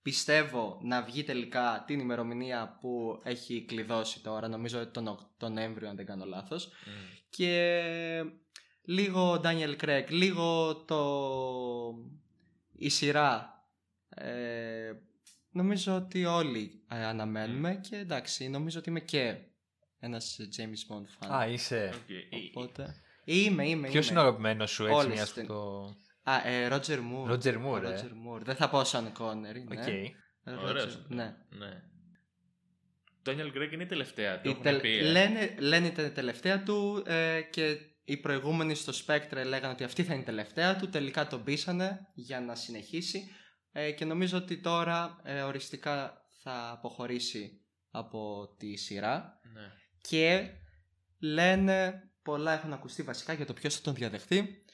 Πιστεύω να βγει τελικά την ημερομηνία που έχει κλειδώσει τώρα, νομίζω τον, OK- τον Νοέμβριο αν δεν κάνω λάθος. Και λίγο ο Daniel Craig, λίγο το... η σειρά. Ε, νομίζω ότι όλοι ε, αναμένουμε και εντάξει, νομίζω ότι είμαι και ένας James Bond fan. Α, είσαι. Οκ. Ε, Οπότε... Είμαι, είμαι, Ποιος είμαι. είναι ο αγαπημένος σου έτσι Όλες μιας τις το. Α, ε, Roger Moore. Roger Ο Moore, ε. Roger Moore. Δεν θα πω Sean Connery, ναι. Οκ. Ε, Ωραίος. Roger, ναι. ναι. Το Daniel Craig είναι η τελευταία. Το Η έχουν τελ- πει. ε. λένε, λένε ήταν η τελευταία του ε, και οι προηγούμενοι στο Spectre λέγανε ότι αυτή θα είναι η τελευταία του. Τελικά τον πείσανε για να συνεχίσει ε, και νομίζω ότι τώρα ε, οριστικά θα αποχωρήσει από τη σειρά Ναι. Και λένε πολλά έχουν ακουστεί βασικά για το ποιος θα τον διαδεχτεί.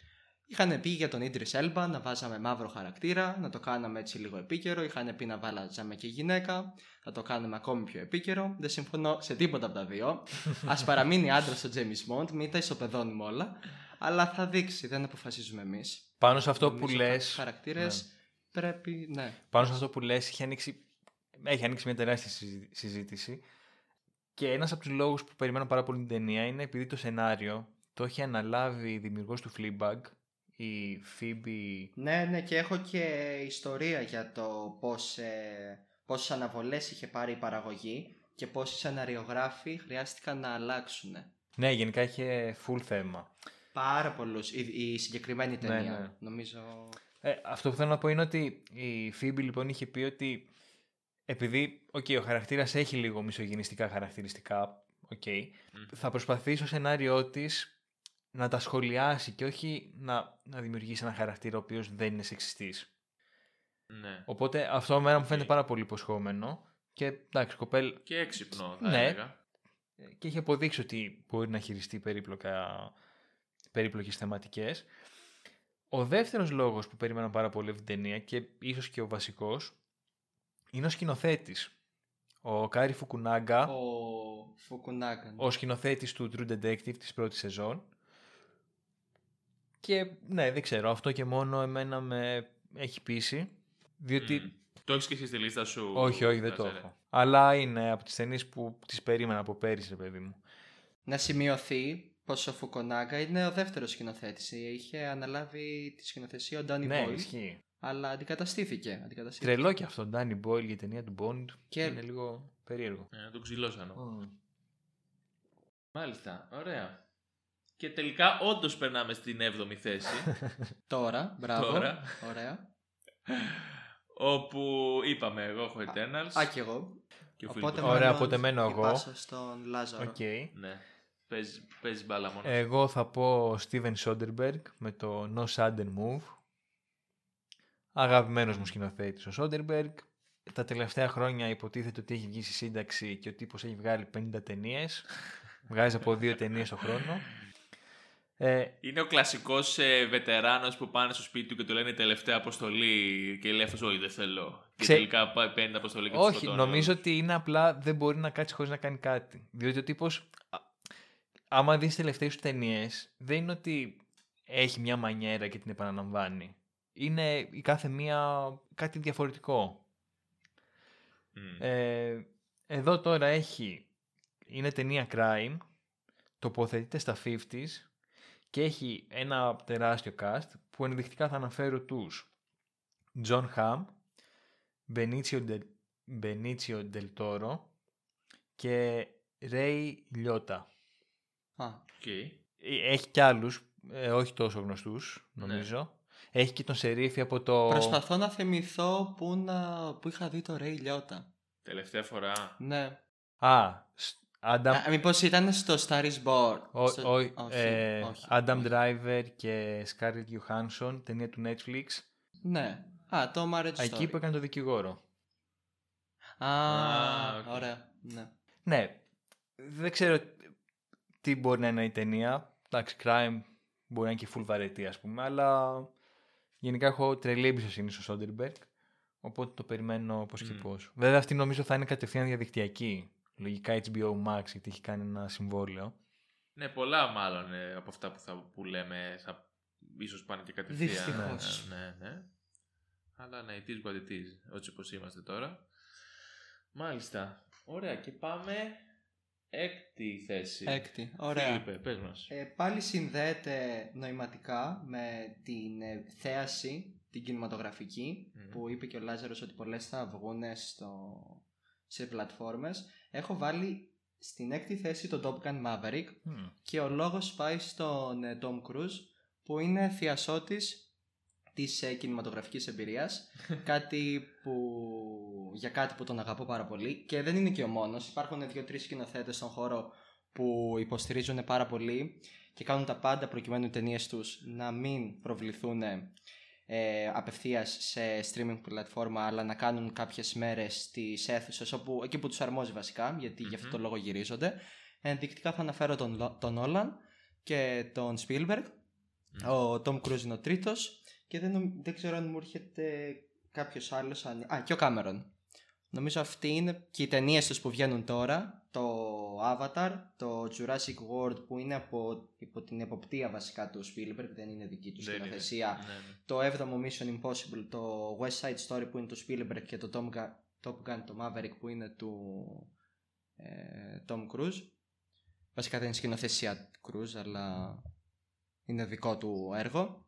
Είχαν πει για τον Idris Elba να βάζαμε μαύρο χαρακτήρα, να το κάναμε έτσι λίγο επίκαιρο. Είχαν πει να βάλαζαμε και γυναίκα, να το κάνουμε ακόμη πιο επίκαιρο. Δεν συμφωνώ σε τίποτα από τα δύο. [laughs] Α παραμείνει άντρας ο James Bond, μην τα ισοπεδώνουμε όλα. Αλλά θα δείξει, δεν αποφασίζουμε εμείς. Πάνω σε αυτό που λες. Χαρακτήρες πρέπει. Ναι. Πάνω σε αυτό που λες έχει ανοίξει, έχει ανοίξει μια τεράστια συζη- συζήτηση και ένας από τους λόγους που περιμένω πάρα πολύ την ταινία είναι επειδή το σενάριο το έχει αναλάβει η δημιουργός του Fleabag, η Phoebe... Ναι, ναι, και έχω και ιστορία για το πώς, ε, πόσες αναβολές είχε πάρει η παραγωγή και πόσοι σεναριογράφοι χρειάστηκαν να αλλάξουν. Ναι, γενικά είχε full θέμα. Πάρα πολλούς, η, η συγκεκριμένη Ναι, ταινία, ναι. νομίζω... Ε, αυτό που θέλω να πω είναι ότι η Phoebe λοιπόν είχε πει ότι επειδή οκ, ο χαρακτήρας έχει λίγο μισογυνιστικά χαρακτηριστικά, οκ, θα προσπαθήσει στο σενάριό της να τα σχολιάσει και όχι να, να δημιουργήσει ένα χαρακτήρα ο οποίος δεν είναι σεξιστής. ναι. Οπότε αυτό εμένα μου Οκ. φαίνεται πάρα πολύ υποσχόμενο και εντάξει, κοπέλ Και έξυπνο θα Ναι. έλεγα. και έχει αποδείξει ότι μπορεί να χειριστεί περίπλοκα, περίπλοκες θεματικές. Ο δεύτερος λόγος που περιμένω πάρα πολύ αυτή την ταινία και ίσως και ο βασικός είναι ο σκηνοθέτης. Ο Cary Fukunaga, Ο Fukunaga. ο σκηνοθέτης του True Detective της πρώτης σεζόν. Και ναι, δεν ξέρω, αυτό και μόνο εμένα με έχει πείσει. Διότι Μμ. Το έχεις και εσύ στη λίστα σου. Όχι, όχι, δεν το Κάτσε, ρε. έχω. Αλλά είναι από τις ταινίες που τις περίμενα από πέρυσι, ρε παιδί μου. Να σημειωθεί πως ο Φουκουνάκα είναι ο δεύτερος σκηνοθέτης. Είχε αναλάβει τη σκηνοθεσία ο Ντάνι ναι, Boyle, ισχύει. Αλλά αντικαταστήθηκε. αντικαταστήθηκε. Τρελό και αυτό. Danny Boyle για ταινία του Bond. Και- Είναι λίγο περίεργο. Ε, τον ξυλώσανο. Μάλιστα, ωραία. Και τελικά όντως περνάμε στην 7η θέση. [laughs] Τώρα, μπράβο. Τώρα. Ωραία. όπου είπαμε, εγώ έχω Eternals. Α, και εγώ. και ο Οπότε Φίλιππος. Ωραία, μάλλον οπότε μένω η εγώ. πάσα στον Λάζαρο. Οκ. Ναι. Παίζει, παίζει μπάλα μόνο. Εγώ θα πω Steven Soderbergh με το No Sudden Move. Αγαπημένος μου σκηνοθέτης ο Soderbergh. Τα τελευταία χρόνια υποτίθεται ότι έχει βγει στη σύνταξη και ο τύπος έχει βγάλει 50 ταινίες. Βγάζει από δύο ταινίες το χρόνο. Ε, Είναι ο κλασικός ε, βετεράνος που πάνε στο σπίτι του και του λένε τελευταία αποστολή και λέει αυτός Όχι, δεν θέλω. Και Ξέ- τελικά πάει- παίρνει την αποστολή και τους όχι, σκοτώνει νομίζω όλους. ότι είναι απλά δεν μπορεί να κάτσει χωρίς να κάνει κάτι. Διότι ο τύπος, α, άμα δεις τις τελευταίες του ταινίες, δεν είναι ότι έχει μια μανιέρα και την επαναλαμβάνει. Είναι η κάθε μία κάτι διαφορετικό. Μμ. Ε, εδώ τώρα έχει, είναι ταινία crime, τοποθετείται στα 50s και έχει ένα τεράστιο cast που ενδεικτικά θα αναφέρω τους Jon Hamm, Benicio del, Benicio del Toro και Ray Liotta. Α, Οκ. Ε, Έχει κι άλλους, ε, όχι τόσο γνωστούς νομίζω. Έχει και τον Σερίφη από το... Προσπαθώ να θυμηθώ που, να... που είχα δει το Ray Liotta. Τελευταία φορά. Ναι. Α, σ- Adam, Α, μήπως ήταν στο Star is Born. Ο, Στο- ο- ε, όχι, Adam όχι. Driver και Scarlett Johansson, ταινία του Netflix. Ναι. Α, το Marriage Story. Εκεί που έκανε το δικηγόρο. Α, Α, οκ. ωραία. Ναι. Ναι, δεν ξέρω τι μπορεί να είναι η ταινία. Εντάξει, crime μπορεί να είναι και full βαρετή ας πούμε, αλλά γενικά έχω τρελή εμπιστοσύνη στο Soderbergh, οπότε το περιμένω πώς και Μμ. πώς. Βέβαια αυτή νομίζω θα είναι κατευθείαν διαδικτυακή. Λογικά HBO Max, γιατί έχει κάνει ένα συμβόλαιο. Ναι, πολλά μάλλον ε, από αυτά που, θα, που λέμε θα ίσως πάνε και κατευθείαν. Δυστυχώς. Ναι, ναι, ναι. Αλλά ναι, it is what it is, έτσι όπως είμαστε τώρα. Μάλιστα. Ωραία, και πάμε έκτη θέση. Έκτη, ωραία. Φίλιππε, πες μας. Ε, πάλι συνδέεται νοηματικά με την ε, θέαση, την κινηματογραφική, Μμμ. που είπε και ο Λάζαρος ότι πολλές θα βγουν στο... σε πλατφόρμες. Έχω βάλει στην έκτη θέση το Top Gun Maverick Μμ. και ο λόγος πάει στον ε, Tom Cruise που είναι θειασότης της ε, κινηματογραφικής εμπειρίας [laughs] κάτι που, για κάτι που τον αγαπώ πάρα πολύ και δεν είναι και ο μόνος υπάρχουν δύο-τρεις σκηνοθέτες στον χώρο που υποστηρίζουν πάρα πολύ και κάνουν τα πάντα προκειμένου οι ταινίες τους να μην προβληθούν ε, απευθείας σε streaming πλατφόρμα αλλά να κάνουν κάποιες μέρες στις αίθουσες όπου, εκεί που τους αρμόζει βασικά γιατί γι' αυτό Μμμ. το λόγο γυρίζονται ενδεικτικά θα αναφέρω τον, Λο- τον Όλαν και τον Spielberg Μμ. ο Tom Cruise είναι ο τρίτος και δεν, νομ- δεν ξέρω αν μου έρχεται κάποιος άλλος αν... Α, και ο Κάμερον Νομίζω αυτοί είναι και οι ταινίες τους που βγαίνουν τώρα. Το Avatar, το Jurassic World που είναι από, υπό την εποπτεία βασικά του Spielberg, δεν είναι δική τους Δεν είναι. σκηνοθεσία. Ναι, ναι. Το 7ο Mission Impossible, το West Side Story που είναι του Spielberg και το Tom Gun, Top Gun, το Maverick που είναι του ε, Tom Cruise. Βασικά δεν είναι σκηνοθεσία Cruise, αλλά είναι δικό του έργο,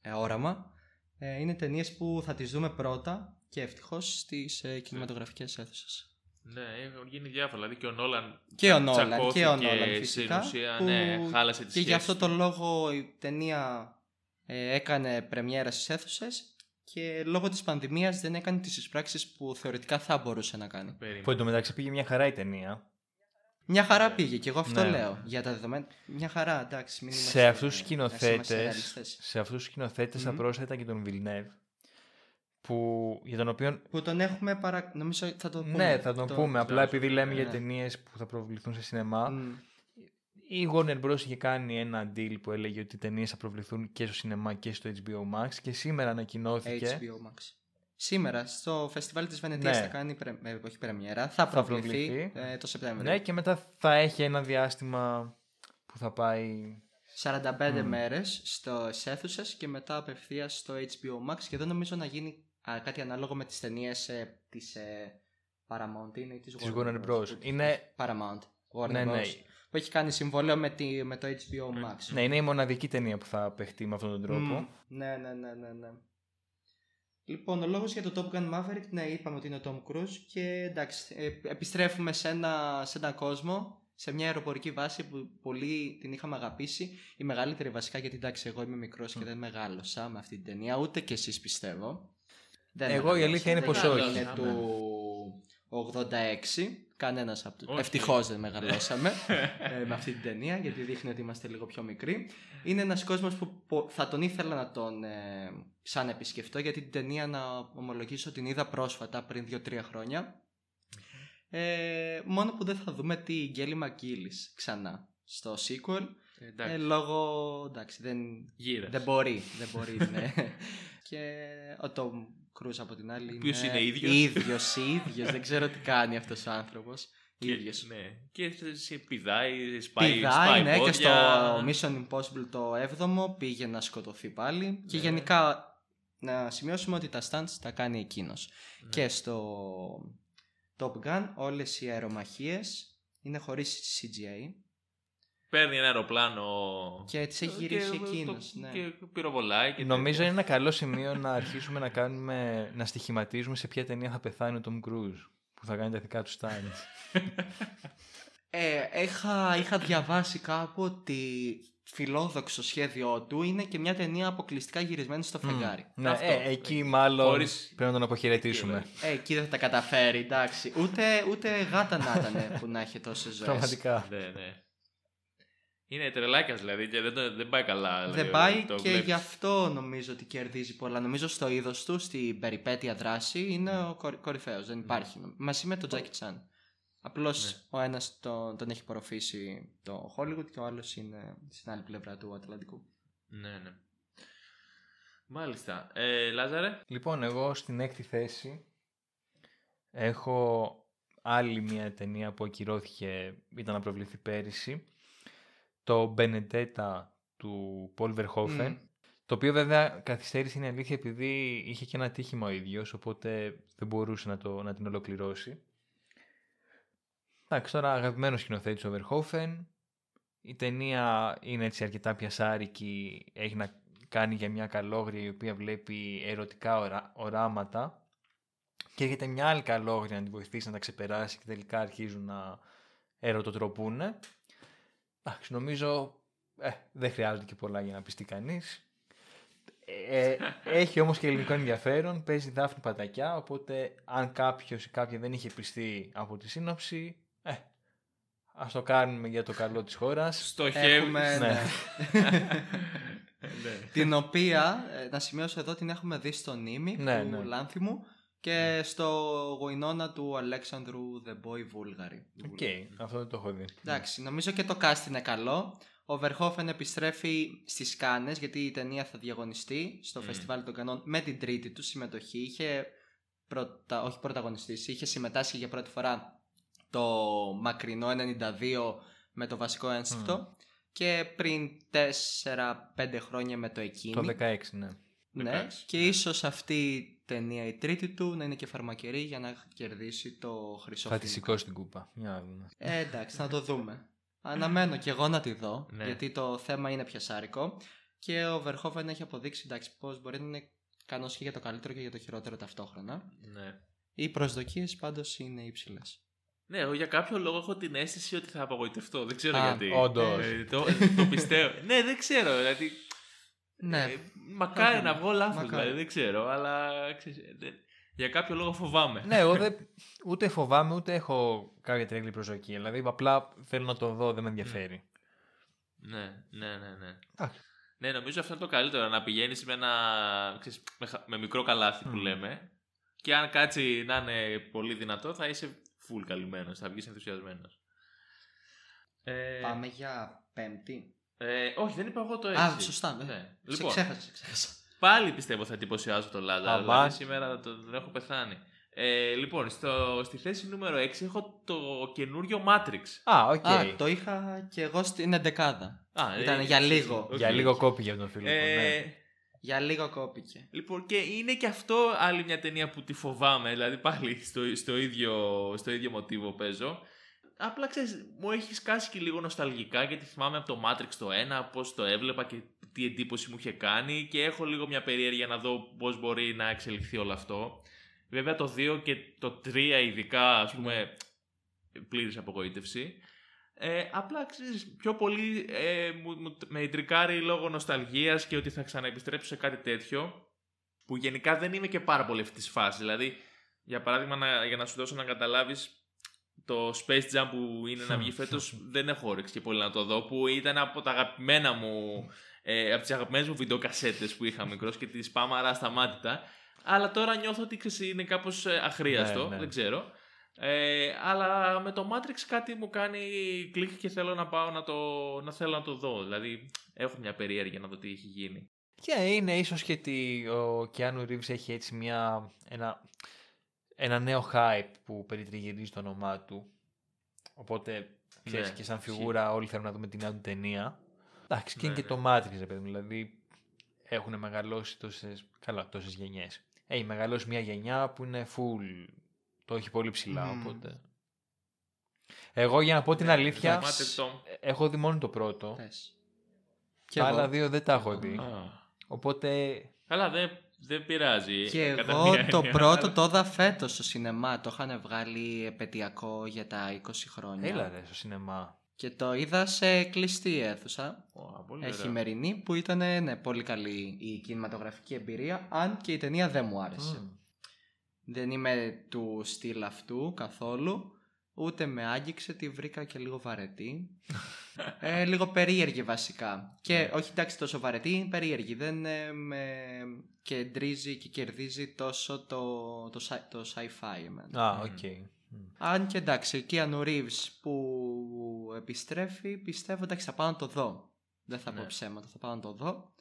ε, όραμα. Ε, είναι ταινίες που θα τις δούμε πρώτα και ευτυχώς στις ε, κινηματογραφικές αίθουσες. Ναι, έχουν γίνει διάφορα. Δηλαδή και ο Νόλαν Και ο Νόλαν, τσακώθηκε και ο Νόλαν φυσικά. Στην ουσία, που ναι, χάλασε τη και σχέση. γι' αυτό το λόγο η ταινία ε, έκανε πρεμιέρα στις αίθουσες και λόγω της πανδημίας δεν έκανε τις εισπράξεις που θεωρητικά θα μπορούσε να κάνει. Περίμενε. Που εντωμεταξύ πήγε μια χαρά η ταινία. Μια χαρά πήγε και εγώ αυτό Ναι. λέω για τα δεδομένα. Μια χαρά, εντάξει. Μην σε είμαστε- αυτούς τους ας είμαστε σκηνοθέτες, ρεαλιστές. σε αυτούς τους σκηνοθέτες θα Μμμ. πρόσθετα και τον Villeneuve, που, για τον οποίο Που τον έχουμε παρα... Νομίζω θα το πούμε. ναι, θα τον Το- πούμε. Απλά επειδή λέμε για ναι. ταινίες που θα προβληθούν σε σινεμά, Μμ. η Warner Bros. είχε κάνει ένα deal που έλεγε ότι οι ταινίες θα προβληθούν και στο σινεμά και στο HBO Max και σήμερα ανακοινώθηκε. HBO Max. Σήμερα στο φεστιβάλ της Βενετίας Ναι. θα κάνει πρε... ε, όχι πρεμιέρα, θα Θα προβληθεί, προβληθεί. ε, το Σεπτέμβριο. Ναι, και μετά θα έχει ένα διάστημα που θα πάει. 45 Μμ. μέρες στο αίθουσες και μετά απευθείας στο HBO Max και δεν νομίζω να γίνει α, κάτι ανάλογο με τις ταινίες ε, της ε, Paramount είναι ή της Της Warner Bros. Που- Είναι- Paramount. Warner Ναι, ναι. Bros. Που έχει κάνει συμβόλαιο με, τη, με το HBO Max. Ναι, είναι η μοναδική ταινία που θα παιχτεί με αυτόν τον τρόπο. Μμ. Ναι, ναι, ναι, ναι, ναι. Λοιπόν, ο λόγος για το Top Gun Maverick, ναι, είπαμε ότι είναι ο Tom Cruise και εντάξει, ε, επιστρέφουμε σε ένα, σε ένα κόσμο, σε μια αεροπορική βάση που πολύ την είχαμε αγαπήσει. Η μεγαλύτερη βασικά, γιατί εντάξει, εγώ είμαι μικρός και δεν μεγάλωσα με αυτή την ταινία, ούτε και εσείς πιστεύω. Δεν Εγώ, η μεγάλωσα. αλήθεια είναι πως όχι. Είναι Ναι. του 86, κανένας από τους. Όχι. Ευτυχώς δεν μεγαλώσαμε ε, με αυτή την ταινία, γιατί δείχνει ότι είμαστε λίγο πιο μικροί. Είναι ένας κόσμος που πο- θα τον ήθελα να τον ε, ξαναεπισκεφτώ, γιατί την ταινία να ομολογήσω την είδα πρόσφατα, πριν 2-3 χρόνια. Ε, μόνο που δεν θα δούμε τη Γκέλη Μακίλης ξανά στο sequel, Ε, ε, Εντάξει, λόγω, εντάξει, δεν, γύρες. δεν μπορεί, δεν μπορεί, ναι. [laughs] και ο Τόμ Κρούζ από την άλλη οποίος είναι ίδιος. ίδιος, ίδιος, δεν ξέρω τι κάνει αυτός ο άνθρωπος. Και- Ίδιος. Ναι. Και σε πηδάει, σπάει, Πηδάει, σπάει ναι, και στο πόδια. Mission Impossible το 7ο πήγε να σκοτωθεί πάλι. Και Ναι. γενικά να σημειώσουμε ότι τα stunts τα κάνει εκείνος. Ναι. Και στο Top Gun όλες οι αερομαχίες είναι χωρίς CGI Παίρνει ένα αεροπλάνο και τις έχει γυρίσει και, εκείνος. το- ναι. και πυροβολάει. Και Νομίζω τέτοια. είναι ένα καλό σημείο να αρχίσουμε να κάνουμε, να στοιχηματίζουμε σε ποια ταινία θα πεθάνει ο Tom Cruise που θα κάνει τα δικά του stunts. Ε, είχα, είχα διαβάσει κάπου ότι φιλόδοξο σχέδιό του είναι και μια ταινία αποκλειστικά γυρισμένη στο φεγγάρι. ναι, Αυτό. ε, εκεί μάλλον Χωρίς- πρέπει να τον αποχαιρετήσουμε. Ε, εκεί δεν θα τα καταφέρει, εντάξει. Ούτε, ούτε γάτα να ήταν που να έχει τόσες ζωές. Πραγματικά. Ναι, ναι. Είναι τρελάκιας δηλαδή και δεν, το- δεν πάει καλά. Δεν δηλαδή, πάει το και βλέπεις. γι' αυτό νομίζω ότι κερδίζει πολλά. Νομίζω στο είδος του, στην περιπέτεια δράση, είναι ο κορυφαίος. Δεν υπάρχει. Μαζί με τον Τζάκι Τσάν. Απλώς Ναι. ο ένας τον, τον έχει απορροφήσει το Hollywood και ο άλλος είναι στην άλλη πλευρά του Ατλαντικού. Ναι, ναι. Μάλιστα. Ε, Λάζαρε; Λοιπόν, εγώ στην έκτη θέση έχω άλλη μια ταινία που ακυρώθηκε, ήταν να προβληθεί πέρυσι. Το Benedetta του Paul Verhoeven. Μμ. Το οποίο βέβαια καθυστέρησε είναι αλήθεια επειδή είχε και ένα τύχημα ο ίδιος, οπότε δεν μπορούσε να, το, να την ολοκληρώσει. Εντάξει, τώρα αγαπημένος σκηνοθέτης ο Verhoeven. Η ταινία είναι έτσι αρκετά πιασάρικη. Έχει να κάνει για μια καλόγρια η οποία βλέπει ερωτικά ορά, οράματα. Και έρχεται μια άλλη καλόγρια να την βοηθήσει να τα ξεπεράσει και τελικά αρχίζουν να ερωτοτροπούνε. Εντάξει, νομίζω ε, δεν χρειάζεται και πολλά για να πιστεί κανείς. Ε, έχει όμως και ελληνικό ενδιαφέρον, παίζει Δάφνη Πατακιά, οπότε αν κάποιος ή κάποια δεν είχε πιστεί από τη σύνοψη, ε, ας το κάνουμε για το καλό της χώρας. Στο χέρι. Έχουμε, ναι. ναι. [laughs] Ναι. την οποία, ε, να σημειώσω εδώ, την έχουμε δει στο Νίμιτς Ναι, του ναι. Λάνθιμου και στο Winona του Αλέξανδρου The Boy Βούλγαρη. Οκ, αυτό δεν το έχω δει. Εντάξει, νομίζω και το cast είναι καλό. Ο Verhoeven επιστρέφει στις Κάνες γιατί η ταινία θα διαγωνιστεί στο Μμ. Φεστιβάλ των Κανών με την τρίτη του συμμετοχή. Είχε πρωτα... όχι πρωταγωνιστήσει, είχε συμμετάσχει για πρώτη φορά το μακρινό 92 με το βασικό ένστικτο και πριν 4-5 χρόνια με το εκείνη. Το 16, ναι. Ναι, 16, και ναι. ίσως αυτή η ταινία η τρίτη του να είναι και φαρμακερή για να κερδίσει το χρυσό Θα τη φιλικό. σηκώσει την κούπα. Για να δούμε. Ε, εντάξει, να το δούμε. Αναμένω και εγώ να τη δω, Ναι. γιατί το θέμα είναι πιασάρικο και ο Verhoeven έχει αποδείξει εντάξει, πώς μπορεί να είναι ικανός και για το καλύτερο και για το χειρότερο ταυτόχρονα. Ναι. Οι προσδοκίες πάντως είναι υψηλές. Ναι, εγώ για κάποιο λόγο έχω την αίσθηση ότι θα απογοητευτώ. Δεν ξέρω Α, γιατί. όντως. Ε, το, το πιστεύω. ναι, δεν ξέρω. Δηλαδή, Ναι, ε, μακάρι θα να δούμε. βγω λάθος, Μακάρι. δηλαδή, δεν ξέρω. Αλλά ξέρεις, ε, δεν- για κάποιο λόγο φοβάμαι. ναι, εγώ δεν, [laughs] ούτε φοβάμαι ούτε έχω κάποια τρέγλη προσδοκία. Δηλαδή, απλά θέλω να το δω, δεν με ενδιαφέρει. Ναι, ναι, ναι. ναι. Εντάξει. Ναι, νομίζω αυτό είναι το καλύτερο. Να πηγαίνεις με ένα. Ξέρεις, με, χα- με μικρό καλάθι που Μμ. λέμε. Και αν κάτσει να είναι πολύ δυνατό, θα είσαι full καλυμμένος. Θα βγεις ενθουσιασμένος. Ε, πάμε για πέμπτη. Ε, όχι, δεν είπα εγώ το έτσι. Α, σωστά, ναι. Ναι. Σε Λοιπόν, ξέχασα, σε ξέχασα. πάλι πιστεύω θα εντυπωσιάζω τον Λάζαρο. Αμάν. Δηλαδή σήμερα το, τον έχω πεθάνει. Ε, λοιπόν, στο, στη θέση νούμερο 6 έχω το καινούριο Matrix. Α, οκ. Α, το είχα και εγώ στην εντεκάδα. Α, Ήταν ε, για ε, λίγο. οκ. Για λίγο κόπη για τον φίλο. Ε, ναι. Για λίγο κόπηκε. Λοιπόν, και είναι και αυτό άλλη μια ταινία που τη φοβάμαι. Δηλαδή, πάλι στο, στο, ίδιο, στο ίδιο μοτίβο παίζω. Απλά ξέρεις, μου έχει σκάσει και λίγο νοσταλγικά γιατί θυμάμαι από το Matrix το 1 πώς το έβλεπα και τι εντύπωση μου είχε κάνει και έχω λίγο μια περιέργεια να δω πώς μπορεί να εξελιχθεί όλο αυτό. Βέβαια το 2 και το 3 ειδικά, ας πούμε, πλήρης απογοήτευση. Ε, απλά ξέρεις, πιο πολύ ε, μου, μου- με ιντρικάρει λόγω νοσταλγίας και ότι θα ξαναεπιστρέψω σε κάτι τέτοιο που γενικά δεν είμαι και πάρα πολύ αυτής της φάσης. Δηλαδή, για παράδειγμα, να, για να σου δώσω να καταλάβεις το Space Jam που είναι να βγει φέτος δεν έχω όρεξη και πολύ να το δω που ήταν από τα αγαπημένα μου ε, από τις αγαπημένες μου βιντεοκασέτες που είχα μικρός και τις πάμαρα ασταμάτητα. Αλλά τώρα νιώθω ότι ξέρεις, είναι κάπως ε, αχρίαστο, Ναι, ναι. δεν ξέρω. Ε, αλλά με το Matrix κάτι μου κάνει κλικ και θέλω να πάω να, το, να θέλω να το δω. Δηλαδή έχω μια περιέργεια να δω τι έχει γίνει. Και είναι ίσως και ότι ο Κιάνου Ρίβς έχει έτσι μια, ένα, ένα νέο hype που περιτριγυρίζει το όνομά του. Οπότε, ξέρεις, Ναι, και σαν ισχύει. φιγούρα όλοι θέλουν να δούμε την νέα του ταινία. Εντάξει, και Ναι, είναι και ναι. το Matrix, ρε παιδί μου. Δηλαδή, έχουν μεγαλώσει τόσες, καλά, τόσες γενιές. Έχει μεγαλώσει μια γενιά που είναι full, το έχει πολύ ψηλά, Μμμ. οπότε... Εγώ για να πω την Ναι, αλήθεια, το Matrix το- έχω δει μόνο το πρώτο. Θες. Και Τα εγώ. άλλα δύο δεν τα έχω δει. Α. Οπότε Καλά, δεν, δεν πειράζει. Και κατά εγώ μία το έννοια, πρώτο αλλά- το είδα φέτος στο σινεμά. Το είχαν βγάλει επαιτειακό για τα 20 χρόνια. Έλα ρε στο σινεμά. Και το είδα σε κλειστή αίθουσα. Ω, πολύ Έχει ωραία. μερινή που ήταν ναι, πολύ καλή η κινηματογραφική εμπειρία. Αν και η ταινία δεν μου άρεσε. Μμ. Δεν είμαι του στυλ αυτού καθόλου. Ούτε με άγγιξε, τη βρήκα και λίγο βαρετή. ε, λίγο περίεργη βασικά. Και όχι εντάξει τόσο βαρετή, είναι περίεργη. Δεν ε, με κεντρίζει και κερδίζει τόσο το, το, sci- το sci-fi εμένα. Α, Μμ. οκ. Μμ. Αν και εντάξει, ο Keanu Reeves που επιστρέφει, πιστεύω εντάξει θα πάω να το δω. Δεν θα Ναι. πω ψέματα, θα πάω να το δω.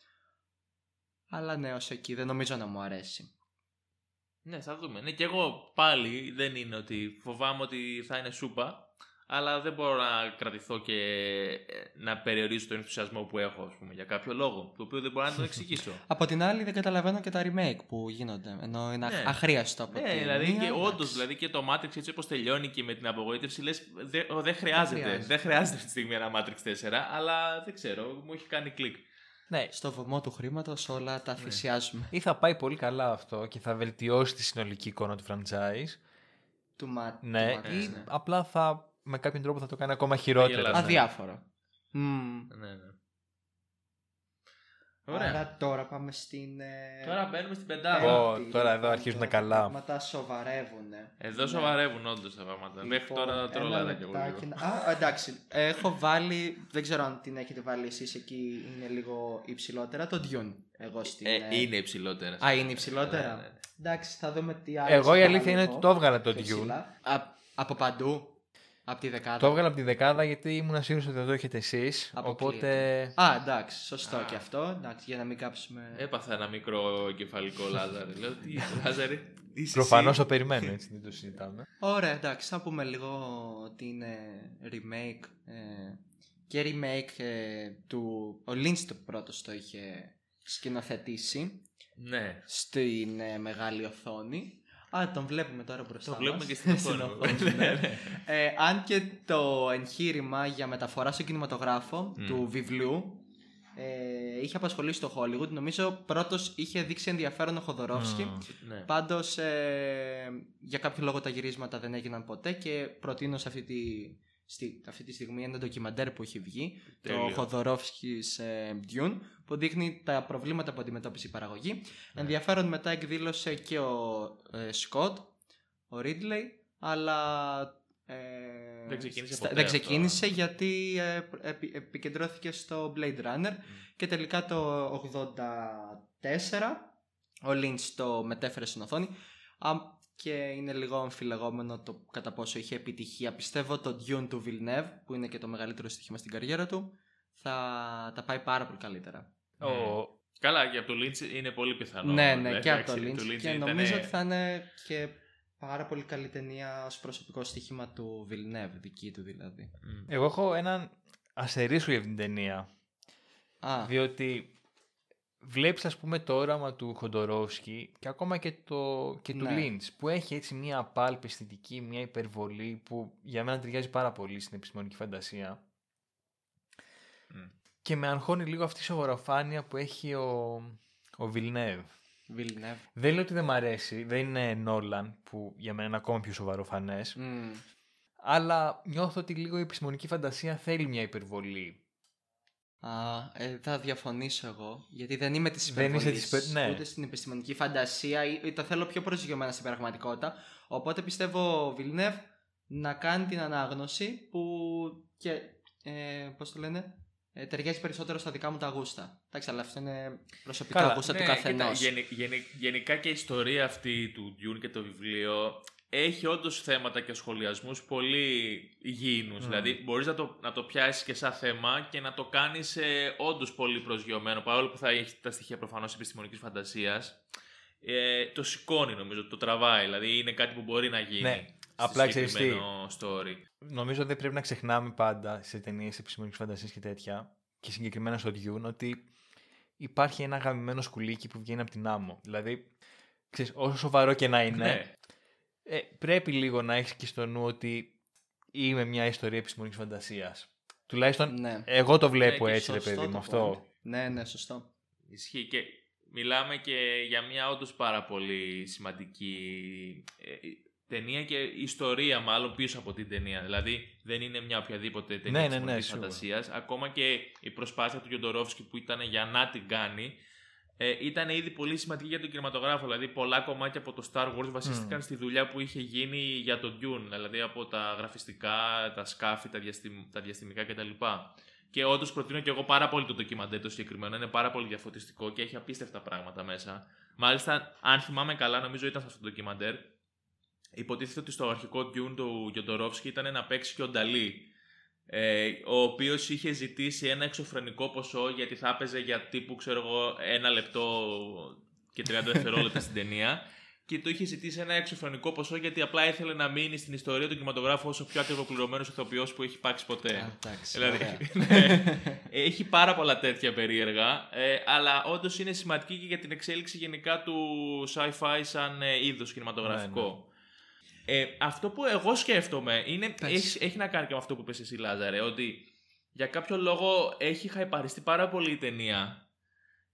Αλλά ναι, ως εκεί δεν νομίζω να μου αρέσει. Ναι, θα δούμε. Ναι, και εγώ πάλι δεν είναι ότι φοβάμαι ότι θα είναι σούπα. αλλά δεν μπορώ να κρατηθώ και ε, να περιορίσω τον ενθουσιασμό που έχω ας πούμε, για κάποιο λόγο, το οποίο δεν μπορώ να το εξηγήσω. [laughs] Από την άλλη δεν καταλαβαίνω και τα remake που γίνονται, ενώ είναι Ναι. αχρίαστο από ναι, την δηλαδή μία, και όντως εντάξει. δηλαδή και το Matrix έτσι όπως τελειώνει και με την απογοήτευση λες: δεν δεν χρειάζεται. χρειάζεται. Δεν χρειάζεται αυτή τη στιγμή ένα Matrix 4, αλλά δεν ξέρω, μου έχει κάνει κλικ. Ναι, Στο βωμό του χρήματος όλα τα θυσιάζουμε. ή θα πάει πολύ καλά αυτό και θα βελτιώσει τη συνολική εικόνα του franchise. Του μα... Ναι, του ή Matrix, ναι. απλά θα με κάποιον τρόπο θα το κάνει ακόμα χειρότερο. γελάσουμε. ναι. Αδιάφορο. Μμμ. Ναι, ναι. Ωραία. Άρα τώρα πάμε στην. ε, Τώρα μπαίνουμε στην πέμπτη, πεντάδα. Ω, τώρα εδώ λοιπόν, αρχίζουν τώρα καλά. Τα πράγματα σοβαρεύουν. Εδώ σοβαρεύουν όντως τα πράγματα. Μέχρι Λοιπόν, τώρα τρολάρα κι εγώ λεπτάκι λίγο. να- Α, εντάξει. Έχω βάλει. Δεν ξέρω αν την έχετε βάλει εσείς εκεί. Είναι λίγο υψηλότερα. Το Dune. Εγώ στην. Ε, ε, είναι υψηλότερα. Α, είναι υψηλότερα. Ναι, ναι. Εντάξει, θα δούμε τι άλλο. Εγώ η θα αλήθεια είναι βάλω ότι το εγώ. έβγαλα το Πιο Dune. ψηλά. Α, από παντού. Από τη δεκάδα. Το έβγαλα από τη δεκάδα γιατί ήμουν σίγουρος ότι δεν το έχετε εσείς. Αποκλείεται. Οπότε. Α, εντάξει, σωστό Α. και αυτό. Εντάξει, για να μην κάψουμε. Έπαθα ένα μικρό εγκεφαλικό Λάζαρη. Λέω τι Λάζαρη. είσαι Προφανώς εσύ;» το περιμένω έτσι, δεν το συζητάμε. Ωραία, εντάξει, θα πούμε λίγο ότι είναι remake ε, και remake ε, του... Ο Lynch το πρώτος το είχε σκηνοθετήσει Ναι. στην ε, μεγάλη οθόνη. Α, τον βλέπουμε τώρα μπροστά Το βλέπουμε μας. και στην οθόνη. ναι. Ναι, ναι. Ε, αν και το εγχείρημα για μεταφορά στο κινηματογράφο Μμ. του βιβλίου ε, είχε απασχολήσει το Hollywood. Νομίζω πρώτος είχε δείξει ενδιαφέρον ο Χοδωρόφσκι. Μμμ. Ναι. Πάντως ε, για κάποιο λόγο τα γυρίσματα δεν έγιναν ποτέ και προτείνω σε αυτή τη, στη, αυτή τη στιγμή ένα ντοκιμαντέρ που έχει βγει Τέλειο. το Χοδωρόφσκης ε, Dune που δείχνει τα προβλήματα που αντιμετώπισε η παραγωγή. Ναι. Ενδιαφέρον μετά εκδήλωσε και ο ε, Σκοτ, ο Ρίτλεϊ αλλά ε, Δεν ξεκίνησε στα- ποτέ δεν αυτό. ξεκίνησε γιατί ε, επι- επικεντρώθηκε στο Blade Runner και τελικά το 84 ο Lynch το μετέφερε στην οθόνη Α, και είναι λίγο αμφιλεγόμενο το κατά πόσο είχε επιτυχία. Πιστεύω το Dune του Villeneuve που είναι και το μεγαλύτερο στοίχημα στην καριέρα του θα τα πάει πάρα πολύ καλύτερα. Ο- Καλά, και από το Lynch είναι πολύ πιθανό. ναι, ναι, Εντάξει, και από το Lynch. του και ήταν- νομίζω ότι θα είναι και πάρα πολύ καλή ταινία ως προσωπικό στοίχημα του Villeneuve, δική του δηλαδή. Μμ. Εγώ έχω έναν αστερίσου για αυτήν την ταινία. Α, Διότι βλέπεις ας πούμε το όραμα του Χοντορόφσκι και ακόμα και, το, και του Ναι. Λίντς που έχει έτσι μια απάλπη αισθητική, μια υπερβολή που για μένα ταιριάζει πάρα πολύ στην επιστημονική φαντασία. Μμ. Και με αγχώνει λίγο αυτή η σοβαροφάνεια που έχει ο, ο Βιλνεύ. Villeneuve. Δεν λέω ότι δεν μ' αρέσει, δεν είναι Νόλαν που για μένα είναι ακόμα πιο σοβαροφανές. Μμ. Αλλά νιώθω ότι λίγο η επιστημονική φαντασία θέλει μια υπερβολή. Α, ε, θα διαφωνήσω εγώ, γιατί δεν είμαι της Δεν είσαι υπερβολής, της υπε- ναι. ούτε στην επιστημονική φαντασία, ή, ή τα θέλω πιο προσγειωμένα στην πραγματικότητα. Οπότε πιστεύω ο Villeneuve να κάνει την ανάγνωση που και, ε, πώς το λένε, ε, ταιριάζει περισσότερο στα δικά μου τα γούστα. Εντάξει, αλλά αυτό είναι προσωπικά Καλά, γούστα Ναι, του κοίτα, καθενός. γενι- γενι- γενικά και η ιστορία αυτή του Dune και το βιβλίο έχει όντως θέματα και σχολιασμούς πολύ υγιεινούς. Μμ. Δηλαδή μπορείς να το, να το πιάσεις και σαν θέμα και να το κάνεις ε, όντως πολύ προσγειωμένο παρόλο που θα έχει τα στοιχεία προφανώς επιστημονικής φαντασίας. Ε, το σηκώνει νομίζω, το τραβάει. Δηλαδή είναι κάτι που μπορεί να γίνει. Ναι, σε απλά ξέρεις τι. συγκεκριμένο story. Νομίζω δεν πρέπει να ξεχνάμε πάντα σε ταινίες επιστημονικής φαντασίας και τέτοια, και συγκεκριμένα στο Dune, ότι υπάρχει ένα γαμημένο σκουλίκι που βγαίνει από την άμμο. Δηλαδή, ξέρεις, όσο σοβαρό και να είναι, Ναι. ε, πρέπει λίγο να έχεις και στο νου ότι είμαι μια ιστορία επιστημονικής φαντασίας. Τουλάχιστον Ναι. εγώ το βλέπω Ναι, και έτσι, ρε Σωστό παιδί μου το αυτό. point. Ναι, ναι, σωστό. Ισχύει και μιλάμε και για μια όντως πάρα πολύ σημαντική ε, ταινία και ιστορία μάλλον πίσω από την ταινία. Δηλαδή δεν είναι μια οποιαδήποτε ταινία Ναι, ναι, ναι, επιστημονικής σίγουρα. φαντασίας. Ακόμα και η προσπάθεια του Γιοντορόφσκι που ήταν για να την κάνει ε, ήταν ήδη πολύ σημαντική για τον κινηματογράφο. Δηλαδή πολλά κομμάτια από το Star Wars βασίστηκαν στη δουλειά που είχε γίνει για τον Dune. Δηλαδή από τα γραφιστικά, τα σκάφη, τα, διαστημ, τα διαστημικά κτλ. Και όντως προτείνω και εγώ πάρα πολύ το ντοκιμαντέρ το συγκεκριμένο. Είναι πάρα πολύ διαφωτιστικό και έχει απίστευτα πράγματα μέσα. Μάλιστα, αν θυμάμαι καλά, νομίζω ήταν σε αυτό το ντοκιμαντέρ. Υποτίθεται ότι στο αρχικό Dune του Γιοντορόφσκι ήταν να παίξει και ο Νταλή. Ε, ο οποίος είχε ζητήσει ένα εξωφρενικό ποσό γιατί θα έπαιζε για τύπου, ξέρω εγώ, ένα λεπτό και 30 δευτερόλεπτα στην ταινία. και το είχε ζητήσει ένα εξωφρονικό ποσό γιατί απλά ήθελε να μείνει στην ιστορία του κινηματογράφου όσο πιο ακριβοπληρωμένος ηθοποιός που έχει υπάρξει ποτέ. Α, εντάξει, Δηλαδή, ωραία. [laughs] ναι. έχει πάρα πολλά τέτοια περίεργα, ε, αλλά όντως είναι σημαντική και για την εξέλιξη γενικά του sci-fi σαν ε, είδος κινηματογραφικό. Ε, αυτό που εγώ σκέφτομαι είναι, Πες. έχεις, έχει να κάνει και με αυτό που είπες εσύ Λάζαρε, ότι για κάποιο λόγο έχει χαϊπαριστεί πάρα πολύ η ταινία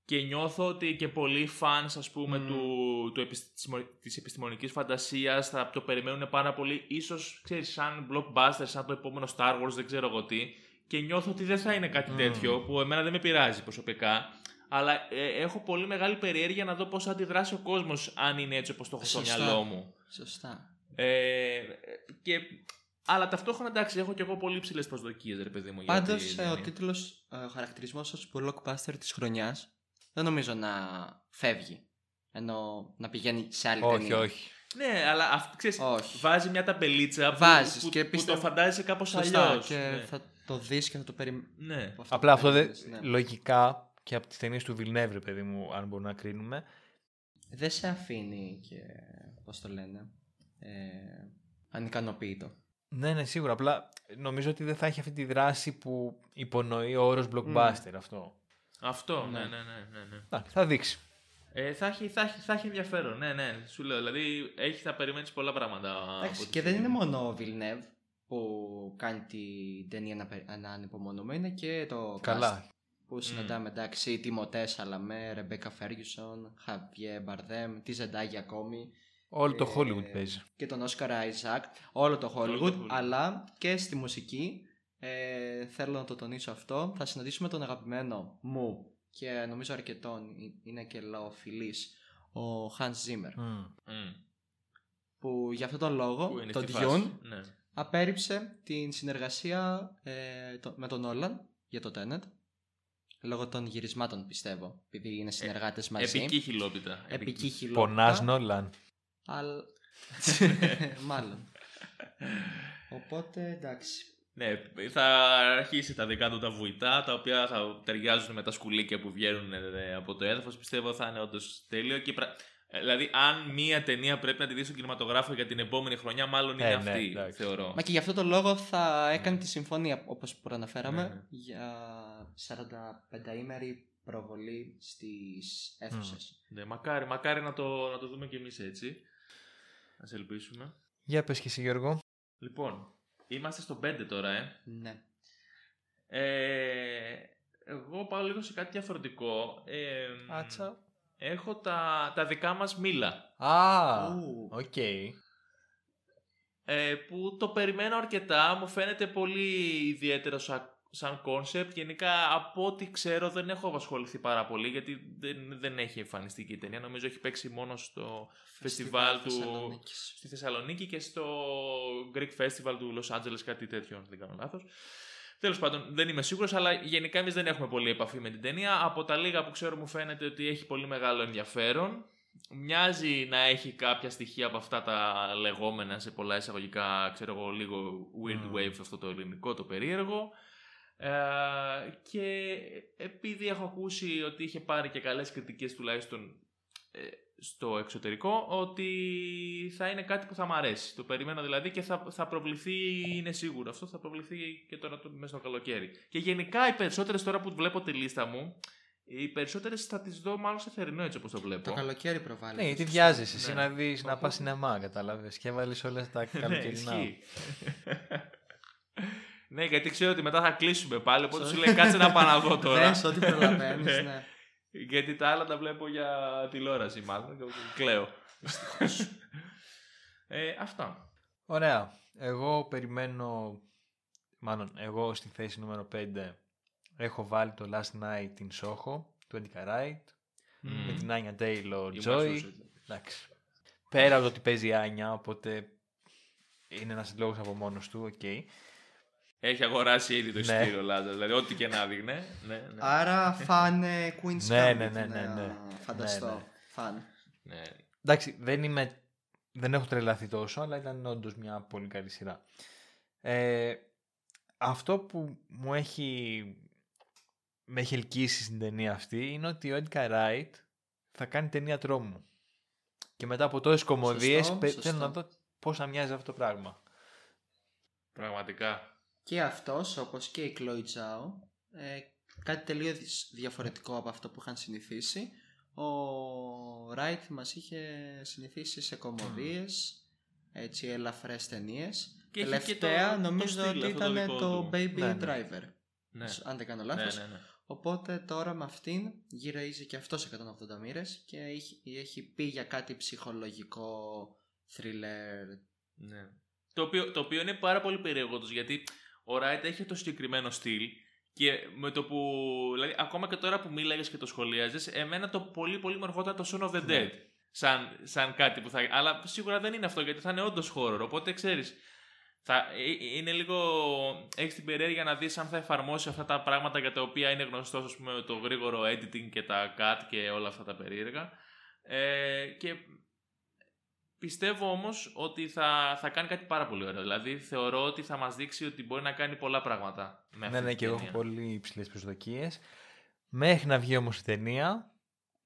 και νιώθω ότι και πολλοί φανς ας πούμε Μμμ. του, του επιστημο, της επιστημονικής φαντασίας θα το περιμένουν πάρα πολύ ίσως ξέρεις σαν blockbuster, σαν το επόμενο Star Wars δεν ξέρω εγώ τι και νιώθω ότι δεν θα είναι κάτι Μμ. τέτοιο που εμένα δεν με πειράζει προσωπικά αλλά ε, έχω πολύ μεγάλη περιέργεια να δω πώς θα αντιδράσει ο κόσμος αν είναι έτσι όπως το έχω στο Σωστά. μυαλό μου. Σωστά. Ε, και, αλλά ταυτόχρονα εντάξει, έχω και εγώ πολύ ψηλέ προσδοκίες, ρε παιδί μου. για Πάντως τη ο ταινία. τίτλος, ο χαρακτηρισμός ως blockbuster της χρονιάς δεν νομίζω να φεύγει. Ενώ να πηγαίνει σε άλλη όχι, ταινία. όχι. Ναι, αλλά αυτό ξέρεις, Όχι. βάζει μια ταμπελίτσα που, Βάζεις που, και που πιστεύω- το φαντάζεσαι κάπως Σωστά. αλλιώς. Και Ναι. θα το δεις και θα το περιμένει. ναι. Απλά αυτό δεν. Ναι. Λογικά και από τις ταινίες του Villeneuve, ρε παιδί μου, αν μπορούμε να κρίνουμε. Δεν σε αφήνει και. Πώς το λένε. Ε, ανικανοποιητό. Ναι, ναι, σίγουρα. Απλά νομίζω ότι δεν θα έχει αυτή τη δράση που υπονοεί ο όρος blockbuster αυτό. Αυτό, ναι, Ναι. ναι, ναι. ναι, ναι. Εντάξει, θα δείξει. Ε, θα, έχει, θα, έχει, θα έχει ενδιαφέρον, ναι, ναι. Σου λέω, δηλαδή έχει, θα περιμένεις πολλά πράγματα. Εντάξει, από και τη δεν είναι στιγμή. μόνο ο Villeneuve που κάνει την ταινία να, πε- να ανυπομονούμε, είναι και το cast Καλά. που συναντάμε εντάξει Τιμωτέ Σαλαμέ, Ρεμπέκα Φέργιουσον, Χαβιέ Μπαρδέμ, τη Ζεντάγη ακόμη Όλο το Ε, Hollywood παίζει. και τον Όσκαρ Άιζακ, όλο το Όλο Hollywood, το Hollywood. αλλά και στη μουσική. Ε, θέλω να το τονίσω αυτό. Θα συναντήσουμε τον αγαπημένο μου και νομίζω αρκετών, ε- είναι και λαοφιλής, ο Hans Zimmer, Μμ. Μμ. που για αυτόν τον λόγο, Πού είναι τον στη Dune, φάση. Ναι. απέρριψε την συνεργασία ε, το- με τον Όλαν για το Tenet. Λόγω των γυρισμάτων πιστεύω, επειδή είναι συνεργάτες μαζί. Επική χιλόπιτα. Επική χιλόπιτα. Πονάς Νόλαν. Αλλά... [laughs] Μάλλον. Οπότε εντάξει. Ναι, θα αρχίσει τα δικά του τα βουητά, τα οποία θα ταιριάζουν με τα σκουλίκια που βγαίνουν ε, από το έδαφος. Πιστεύω θα είναι όντως τέλειο. Και πρα- ε, Δηλαδή, αν μία ταινία πρέπει να τη δει στον κινηματογράφο για την επόμενη χρονιά, μάλλον είναι Ε, ναι, αυτή, εντάξει. θεωρώ. Μα και γι' αυτό το λόγο θα έκανε τη συμφωνία, όπως προαναφέραμε, Ναι, ναι. για 45 ημέρη προβολή στις αίθουσες. Ναι, μακάρι, μακάρι να το, να το δούμε κι εμείς έτσι. Ας ελπίσουμε. Για πες και εσύ Γιώργο. Λοιπόν, είμαστε στο 5 τώρα, ε. Ναι. ε εγώ πάω λίγο σε κάτι διαφορετικό. Ε, Έχω τα, τα δικά μας μήλα. Α, Ου. οκ. ε, που το περιμένω αρκετά. Μου φαίνεται πολύ ιδιαίτερο σαν, σαν concept. Γενικά, από ό,τι ξέρω, δεν έχω απασχοληθεί πάρα πολύ γιατί δεν, δεν έχει εμφανιστεί και η ταινία. Νομίζω έχει παίξει μόνο στο φεστιβάλ του Θεσσαλονίκης. στη Θεσσαλονίκη και στο Greek Festival του Los Angeles, κάτι τέτοιο, αν δεν κάνω λάθος. Τέλος πάντων, δεν είμαι σίγουρος, αλλά γενικά εμείς δεν έχουμε πολύ επαφή με την ταινία. Από τα λίγα που ξέρω, μου φαίνεται ότι έχει πολύ μεγάλο ενδιαφέρον. Μοιάζει να έχει κάποια στοιχεία από αυτά τα λεγόμενα σε πολλά εισαγωγικά, ξέρω εγώ, λίγο weird Mm. wave, αυτό το ελληνικό, το περίεργο. Ε, και επειδή έχω ακούσει ότι είχε πάρει και καλές κριτικές τουλάχιστον ε, στο εξωτερικό, ότι θα είναι κάτι που θα μ' αρέσει. Το περιμένω δηλαδή και θα, θα προβληθεί, είναι σίγουρο αυτό, θα προβληθεί και τώρα το, μέσα στο καλοκαίρι. Και γενικά οι περισσότερες τώρα που βλέπω τη λίστα μου, οι περισσότερες θα τις δω μάλλον σε θερινό έτσι όπως το βλέπω. Το καλοκαίρι προβάλλεται. Ναι, γιατί σωστά. βιάζεσαι εσύ Ναι. να δεις, να Οπότε- πας σινεμά, κατάλαβες. Και έβαλες όλα τα [laughs] ναι, καλοκαιρινά. [laughs] ισχύει. ναι, γιατί ξέρω ότι μετά θα κλείσουμε πάλι, οπότε σου λέει κάτσε να πάω να δω [laughs] τώρα. Δες ό,τι προλαβαίνεις, ναι. Γιατί τα άλλα τα βλέπω για τηλεόραση μάλλον και κλαίω. [laughs] ε, αυτά. Ωραία. Εγώ περιμένω, μάλλον εγώ στη θέση νούμερο 5 έχω βάλει το Last Night in Soho του Edgar Wright με την Άνια Taylor Η Joy. Μασούσα. Εντάξει. Πέρα από το ότι παίζει η Άνια, οπότε είναι ένας λόγος από μόνος του, οκ. Έχει αγοράσει ήδη το Ναι. εισιτήριο Λάζα, δηλαδή ό,τι και να δείχνει. Ναι, ναι. Άρα φαν ε, Queen's Ναι, Gambit, ναι, ναι, να ναι, ναι. Φανταστώ. Ναι, ναι. Φαν. ναι. Εντάξει, δεν είμαι. Δεν έχω τρελαθεί τόσο, αλλά ήταν όντως μια πολύ καλή σειρά. Ε, αυτό που μου έχει. Με έχει ελκύσει στην ταινία αυτή είναι ότι ο Edgar Wright θα κάνει ταινία τρόμου. Και μετά από τόσες κομμωδίες Σωστό, θέλω σωστό. να δω πώς θα μοιάζει αυτό το πράγμα. Πραγματικά. Και αυτός, όπως και η Chloe Zhao, ε, κάτι τελείως διαφορετικό από αυτό που είχαν συνηθίσει. Ο Wright μας είχε συνηθίσει σε κομμωδίες, έτσι ελαφρές ταινίες. Και έχει Τελευταία και το- το νομίζω στυλ ότι αυτό το ήταν δικό το του. Baby Ναι, ναι. Driver, Ναι. αν δεν κάνω Ναι, λάθος. ναι, ναι. Οπότε τώρα με αυτήν γυρίζει και αυτός 180 μοίρες και έχει, έχει πει για κάτι ψυχολογικό thriller. Ναι. Το, οποίο, το οποίο είναι πάρα πολύ περίεργο τους, γιατί ο Ράιτ έχει το συγκεκριμένο στυλ και με το που. Δηλαδή, ακόμα και τώρα που μίλαγες και το σχολίαζες, εμένα το πολύ πολύ μου ερχόταν το Son of the Ναι. Dead. Σαν, σαν κάτι που θα. Αλλά σίγουρα δεν είναι αυτό γιατί θα είναι όντως horror. Οπότε ξέρεις. Θα, ε, είναι λίγο. Έχεις την περιέργεια να δεις αν θα εφαρμόσει αυτά τα πράγματα για τα οποία είναι γνωστός, ας πούμε, το γρήγορο editing και τα cut και όλα αυτά τα περίεργα. Ε, και Πιστεύω όμως ότι θα, θα κάνει κάτι πάρα πολύ ωραίο. Δηλαδή θεωρώ ότι θα μας δείξει ότι μπορεί να κάνει πολλά πράγματα. Με αυτή Ναι, ναι, την και εγώ έχω ταινία. πολύ υψηλές προσδοκίες. Μέχρι να βγει όμως η ταινία,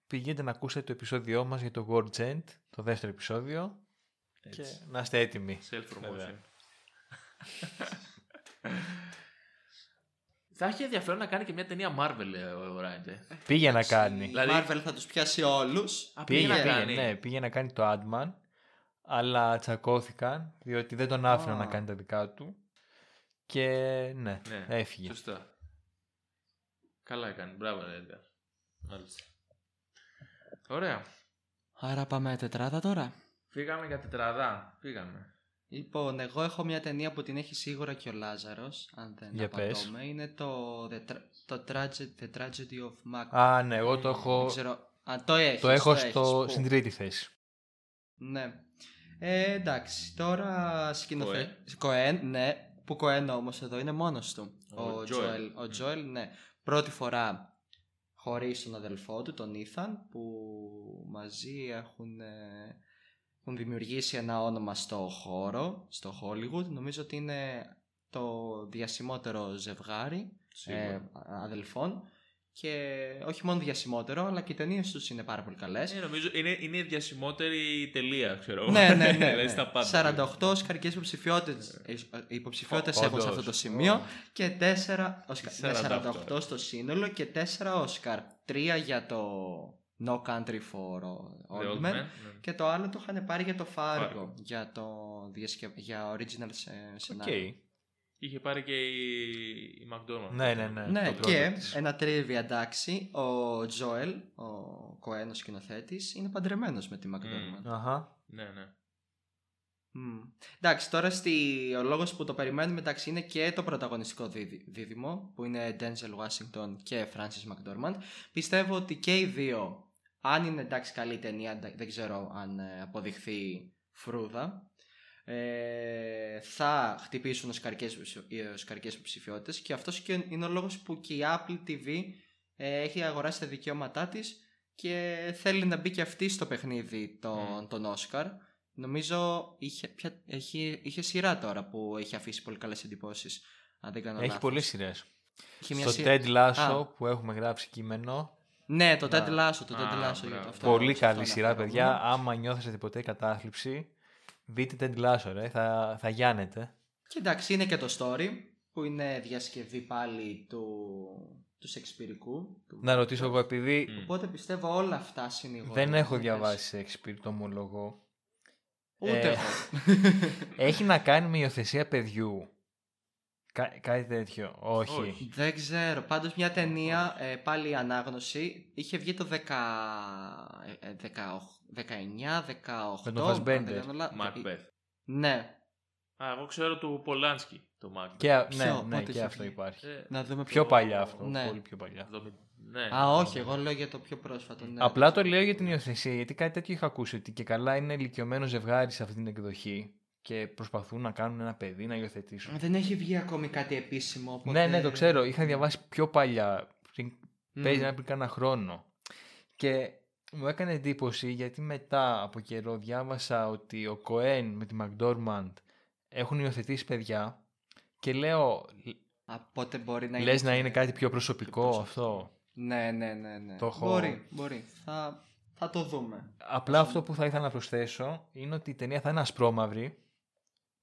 πηγαίνετε να ακούσετε το επεισόδιό μας για το World End, το δεύτερο επεισόδιο, και Έτσι. να είστε έτοιμοι. Self-promotion. Βέβαια. [laughs] θα έχει ενδιαφέρον να κάνει και μια ταινία Marvel ε, ο Ράιντ. ε. Πήγε να Η κάνει. Δηλαδή- Marvel θα τους πιάσει όλους. Α, Πήγε, να πήγε, κάνει. ναι, πήγε να κάνει το Adman, αλλά τσακώθηκαν, διότι δεν τον άφηναν Α. να κάνει τα δικά του. Και ναι, Ναι, έφυγε. Σωστά. Καλά έκανε. Μπράβο, Έντγαρ. Μάλιστα. Ωραία. Άρα πάμε τετράδα τώρα. Φύγαμε για τετραδά. Φύγαμε. Λοιπόν, εγώ έχω μια ταινία που την έχει σίγουρα και ο Λάζαρος, αν δεν Για πες. απατώμε. Είναι το, The, Tra- το tragedy, the Tragedy of Macbeth. Α, ναι, εγώ το Δεν έχω, ξέρω. Α, το έχεις, το έχω έχεις. στο, Πού; στην τρίτη θέση. Ναι. Ε, εντάξει, τώρα σκηνοθέτη. Κοέν. Κοέν, ναι. Που Κοέν όμως εδώ είναι μόνος του. Ο Ο, Joel. Τζοέλ. Ο Τζοέλ, ναι. Πρώτη φορά χωρίς τον αδελφό του, τον Ήθαν, που μαζί έχουν, ε, έχουν δημιουργήσει ένα όνομα στο χώρο, στο Hollywood. Νομίζω ότι είναι το διασημότερο ζευγάρι Σίγουρα. ε, αδελφών. Και όχι μόνο διασημότερο, αλλά και οι ταινίες τους είναι πάρα πολύ καλές. Ε, νομίζω είναι, είναι η διασημότερη τελεία, ξέρω εγώ. ναι, ναι, ναι. [laughs] Δηλαδή ναι. στα πάντα. 48 οσκαρικές υποψηφιότητες υποψηφιότητες Ω, έχουν σε όντως. αυτό το σημείο και 4 48. 48 στο σύνολο και 4 Όσκαρ. 3 για το No Country for The Old Old Men Man, ναι. και το άλλο το είχαν πάρει για το Fargo, Fargo. για, το διασκευ... για original σε- Οκ. Σενάριο. Είχε πάρει και η, η McDormand. Ναι, ναι, ναι. Ναι, το πρώτο και της. ένα trivia εντάξει, ο Τζόελ, ο Κοέν ο σκηνοθέτης, είναι παντρεμένος με τη McDormand. Αχα. Ναι, ναι. Μμ. Εντάξει, τώρα στη... ο λόγος που το περιμένουμε εντάξει, είναι και το πρωταγωνιστικό δίδυ- δίδυμο που είναι Denzel Washington και Frances McDormand. Πιστεύω ότι και οι δύο, αν είναι εντάξει καλή ταινία, ντα- δεν ξέρω αν ε, αποδειχθεί φρούδα, ε, θα χτυπήσουν ως καρκές, ως καρκές υποψηφιότητες και αυτός και είναι ο λόγος που και η Apple TV ε, έχει αγοράσει τα δικαιώματά της και θέλει να μπει και αυτή στο παιχνίδι τον, Μμ. τον Oscar. Νομίζω είχε, ποια- έχει, είχε σειρά τώρα που έχει αφήσει πολύ καλές εντυπώσεις. Αν δεν κάνω Έχει λάθος. πολλές σειρές. Είχε μια Στο σειρά- Ted Lasso Α. που έχουμε γράψει κείμενο. Ναι, το Ted Να. Lasso, το Ted Α, Lasso. για μπράβο. αυτό- Πολύ σε αυτό καλή σειρά, αναφέρομαι. παιδιά. Άμα νιώθετε ποτέ κατάθλιψη, Δείτε Ted Lasso, ρε. Θα, θα γιάνετε. Και εντάξει, είναι και το story που είναι διασκευή πάλι του, του Σεξπυρικού. Του... Να ρωτήσω εγώ επειδή... Οπότε πιστεύω όλα αυτά συνήγορα; Δεν έχω διαβάσει Σεξπυρ, το ομολογώ. Ούτε ε, [laughs] έχει να κάνει με υιοθεσία παιδιού. Κά- κάτι τέτοιο. Όχι. Δεν ξέρω. Πάντως μια ταινία, ε, πάλι η ανάγνωση, είχε βγει το 10... 18, ε, ε, 19-18. Με τον Φασμπέντερ. Μακμπεθ. Ναι. Α, εγώ ξέρω του Πολάνσκι το Μακμπεθ. Και, α... Ναι, Ποιο, ναι, και αυτό υπάρχει. Ε, να δούμε πιο το... παλιά αυτό. Ναι. Πολύ πιο παλιά. Ναι. Α, όχι, εγώ λέω για το πιο πρόσφατο. Ναι. Απλά το λέω για την υιοθεσία, γιατί κάτι τέτοιο είχα ακούσει. Ότι και καλά είναι ηλικιωμένο ζευγάρι σε αυτή την εκδοχή και προσπαθούν να κάνουν ένα παιδί να υιοθετήσουν. Δεν έχει βγει ακόμη κάτι επίσημο. Οπότε... Ναι, ναι, το ξέρω. Είχα διαβάσει πιο παλιά. Πριν... Mm. Παίζει να πριν κάνα χρόνο. Και μου έκανε εντύπωση γιατί μετά από καιρό διάβασα ότι ο Κοέν με τη McDormand έχουν υιοθετήσει παιδιά και λέω, Α, πότε μπορεί να λες είναι. να είναι κάτι πιο προσωπικό πιο αυτό; Ναι, ναι, ναι. ναι. Το έχω- Μπορεί, μπορεί. Θα, θα θα το δούμε. Απλά αυτό που θα ήθελα να προσθέσω είναι ότι η ταινία θα είναι ασπρόμαυρη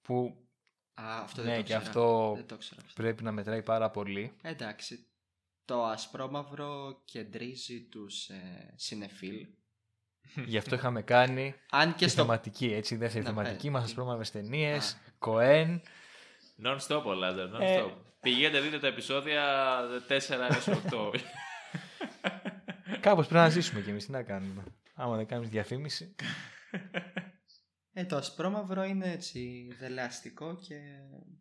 που Α, αυτό ναι, δεν το και ξέρα. αυτό Δεν το ξέρα. αυτό. πρέπει να μετράει πάρα πολύ. Εντάξει. Το ασπρόμαυρο κεντρίζει τους ε, συνεφίλ. Γι' αυτό είχαμε κάνει Αν και και στο... θεματική, έτσι, δεύτερη Να, θεματική ε, μας τι- ασπρόμαυρες ταινίες, Α. Κοέν. Non-stop ο Λάζαρ, non-stop. Ε. Πηγαίνετε δείτε τα επεισόδια 4 έως 8. [laughs] Κάπως πρέπει να ζήσουμε κι εμείς, τι να κάνουμε. Άμα δεν κάνεις διαφήμιση. Ε, το ασπρόμαυρο είναι έτσι δελεαστικό και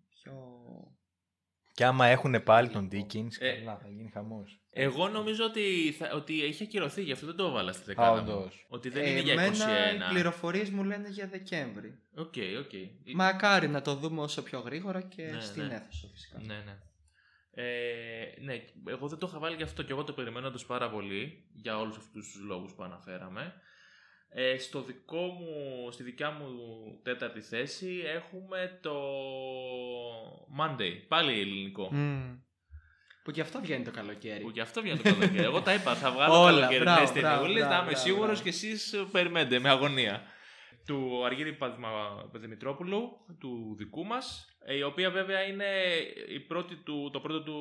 πιο... Και άμα έχουν πάλι τον Deakins, Ε, καλά, θα γίνει χαμός. Εγώ νομίζω ότι, θα, ότι έχει ακυρωθεί, γι' αυτό δεν το έβαλα στη Α, δεκάδα. μου. όντως. Ότι δεν είναι για 21. Εμένα οι πληροφορίες μου λένε για Δεκέμβρη. OK, OK. Μακάρι να το δούμε όσο πιο γρήγορα και Ναι, στην ναι. αίθουσα φυσικά. Ναι, ναι. Ε, ναι, εγώ δεν το είχα βάλει γι' αυτό και εγώ το περιμένω τους πάρα πολύ για όλους αυτούς τους λόγους που αναφέραμε. Ε, στο δικό μου, στη δικιά μου τέταρτη θέση έχουμε το Monday, πάλι ελληνικό. Μμμ. Που και αυτό βγαίνει το καλοκαίρι. Που και αυτό βγαίνει το καλοκαίρι. Εγώ τα είπα, θα [laughs] βγάλω Όλα, καλοκαιρινές μπράβο, μπράβο, ταινιούλες, να μπράβο, είμαι μπράβο, σίγουρος μπράβο. και εσείς περιμένετε με αγωνία. Του Αργύρη Παδημα- Παδημητρόπουλου, του δικού μας, ε, η οποία βέβαια είναι η πρώτη του, το πρώτο του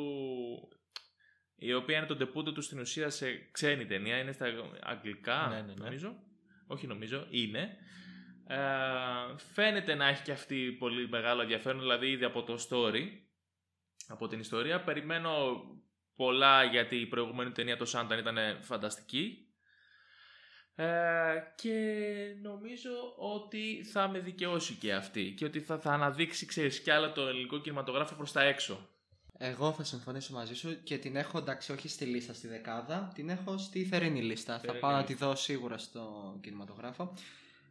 η οποία είναι το ντεπούντο του στην ουσία σε ξένη ταινία, είναι στα αγγλικά Ναι, ναι, ναι. νομίζω, όχι νομίζω, είναι. Ε, φαίνεται να έχει και αυτή πολύ μεγάλο ενδιαφέρον, δηλαδή ήδη από το story, από την ιστορία. Περιμένω πολλά γιατί η προηγούμενη ταινία το Σάνταν ήταν φανταστική. Ε, και νομίζω ότι θα με δικαιώσει και αυτή και ότι θα, θα αναδείξει ξέρεις κι άλλο το ελληνικό κινηματογράφο προς τα έξω. Εγώ θα συμφωνήσω μαζί σου και την έχω εντάξει όχι στη λίστα στη δεκάδα, την έχω στη θερινή λίστα. θα Θερινή πάω να λίστα. τη δω σίγουρα στο κινηματογράφο.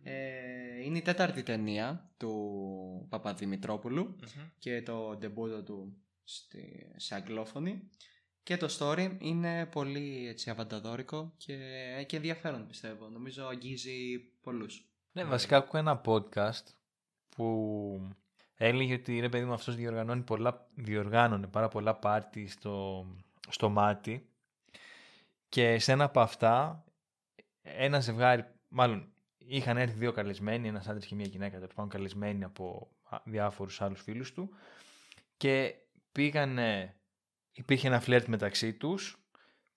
Ε, είναι η τέταρτη ταινία του Παπαδημητρόπουλου και το ντεμπούτο του στη, σε αγγλόφωνη. Και το story είναι πολύ έτσι αβανταδόρικο και, και ενδιαφέρον πιστεύω. Νομίζω αγγίζει πολλούς. Ναι, βασικά ακούω ένα podcast που έλεγε ότι ρε παιδί μου αυτός διοργανώνει πολλά, διοργάνωνε πάρα πολλά πάρτι στο, στο μάτι και σε ένα από αυτά ένα ζευγάρι, μάλλον είχαν έρθει δύο καλεσμένοι, ένας άντρας και μια γυναίκα τέλος πάντων καλεσμένοι από α, διάφορους άλλους φίλους του και πήγανε, υπήρχε ένα φλερτ μεταξύ τους,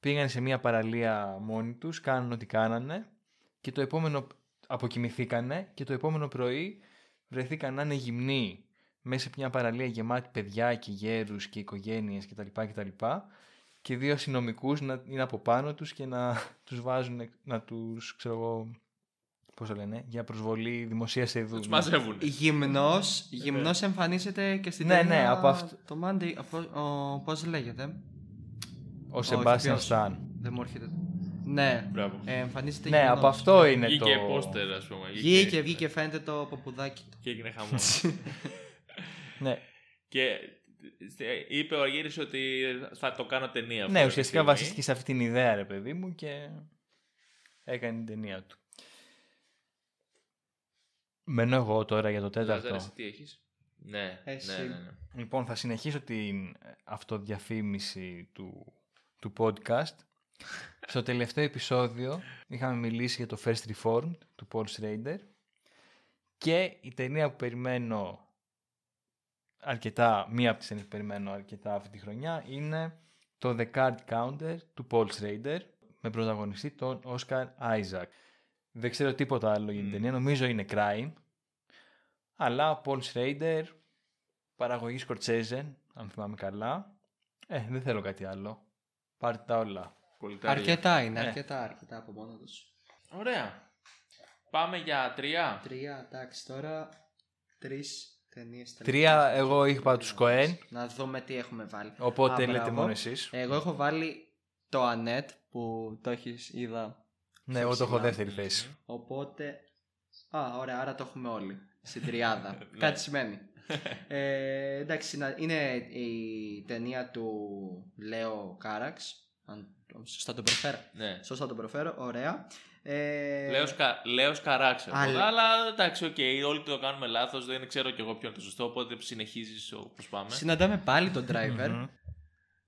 πήγαν σε μια παραλία μόνοι τους, κάνουν ό,τι κάνανε και το επόμενο αποκοιμηθήκανε και το επόμενο πρωί βρεθήκαν να είναι γυμνοί μέσα σε μια παραλία γεμάτη παιδιά και γέρους και οικογένειες κτλ. κτλ. Και δύο αστυνομικούς να είναι από πάνω τους και να [laughs] τους βάζουν, να τους, ξέρω εγώ, πώς το λένε, για προσβολή δημοσίας εδού. Τους μαζεύουν. Γυμνός, γυμνός εμφανίζεται και στην Ναι, ταινία ναι, από αυτό- το Monday, από, ο, πώς λέγεται, Ο Σεμπάστιαν ποιος; Σταν. δεν μου έρχεται. Ναι, Μπράβο. ε, εμφανίζεται Ναι, γυμνός. από αυτό είναι Βγήκε το... πόστερ ας πούμε. Βγήκε, βγήκε, φαίνεται το παπουδάκι του. Και έγινε χαμός. [laughs] Ναι, και ε, είπε ο Αργύρης ότι θα το κάνω ταινία. αυτό ναι αυτή τη ουσιαστικά στιγμή. βασίστηκε σε αυτή την ιδέα, ρε παιδί μου, και έκανε την ταινία του. Μένω εγώ τώρα για το τέταρτο. Λάζαρε, εσύ τι έχεις; Ναι, Εσύ. ναι, ναι, ναι. Λοιπόν, θα συνεχίσω την αυτοδιαφήμιση του, του podcast. Στο τελευταίο επεισόδιο είχαμε μιλήσει για το First Reformed του Paul Schrader και η ταινία που περιμένω αρκετά, μία από τις ταινίες που περιμένω αρκετά αυτή τη χρονιά είναι το The Card Counter του Paul Schrader με πρωταγωνιστή τον Oscar Isaac. Δεν ξέρω τίποτα άλλο για την Μμ. ταινία, νομίζω είναι crime. Αλλά ο Paul Schrader, παραγωγή Σκορτσέζεν, αν θυμάμαι καλά. Ε, δεν θέλω κάτι άλλο. Πάρτε τα όλα. Κολλητάρια. Αρκετά είναι, Ναι. αρκετά, αρκετά από μόνο τους. Ωραία. Πάμε για τρία. Τρία, εντάξει, τώρα τρεις ταινίες. Τρία, τελευταίες. εγώ είχα τους Coen. Να δούμε τι έχουμε βάλει. Οπότε Α, λέτε μπράβο. μόνο εσείς. Εγώ έχω βάλει το Ανέτ που το έχεις είδα. ναι, πιο εγώ το έχω ψηλά. δεύτερη θέση. Οπότε. Α, ωραία, άρα το έχουμε όλοι. Στην τριάδα. [laughs] Ναι. Κάτι σημαίνει. [laughs] ε, εντάξει, να- είναι η ταινία του Λεό Καράξ. Αν σωστά τον προφέρω. Ναι. Σωστά τον προφέρω, ωραία. Ε, Λεός, κα... Λεός Καράξ. Α, λέ- Αλλά εντάξει, οκ, όλοι το κάνουμε λάθος, δεν ξέρω κι εγώ ποιο είναι το σωστό, οπότε συνεχίζεις όπως πάμε. Συναντάμε πάλι τον Driver. Μμμ.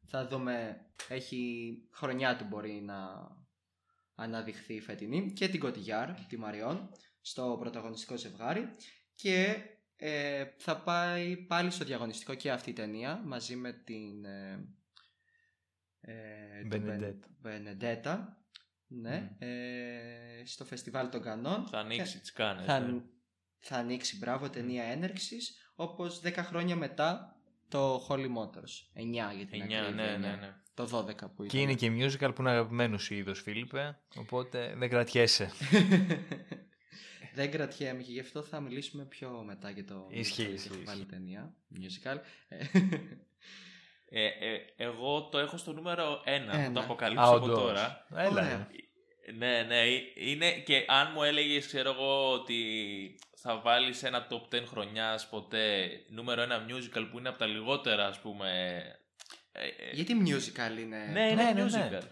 Θα δούμε. Έχει χρονιά του μπορεί να αναδειχθεί η φετινή και την Κωτιγιάρ, τη Μαριόν, στο πρωταγωνιστικό ζευγάρι και ε, θα πάει πάλι στο διαγωνιστικό και αυτή η ταινία μαζί με την ε, ε, τον Benedetta. Μπενεντέτα ναι, ε, στο φεστιβάλ των Κανών Θα ανοίξει Και τις κάνες. θα, ναι. θα ανοίξει μπράβο ταινία έναρξης όπως 10 χρόνια μετά το Holy Motors 9 για την Εννιά, ακρίβεια, ναι, ναι, ναι. ναι. το 12 που Και ήταν είναι και musical που είναι αγαπημένος σου είδος, Φίλιππε. Οπότε δεν κρατιέσαι. [laughs] Δεν κρατιέμαι και γι' αυτό θα μιλήσουμε πιο μετά για το Ισχύει, musical που ισχύει, έχω βάλει ισχύει. ταινία, musical. Ε, ε, εγώ το έχω στο νούμερο 1. Θα Ένα. το Α, αποκαλύψω από όντως. τώρα. Έλα. Ωραία. ρε. Ναι, ναι. ε- Είναι και αν μου έλεγες, ξέρω εγώ, ότι θα βάλεις ένα top 10 χρονιάς ποτέ νούμερο ένα musical που είναι από τα λιγότερα, ας πούμε. ε, ε, Γιατί musical είναι; ναι, είναι ναι, ναι, ναι. musical.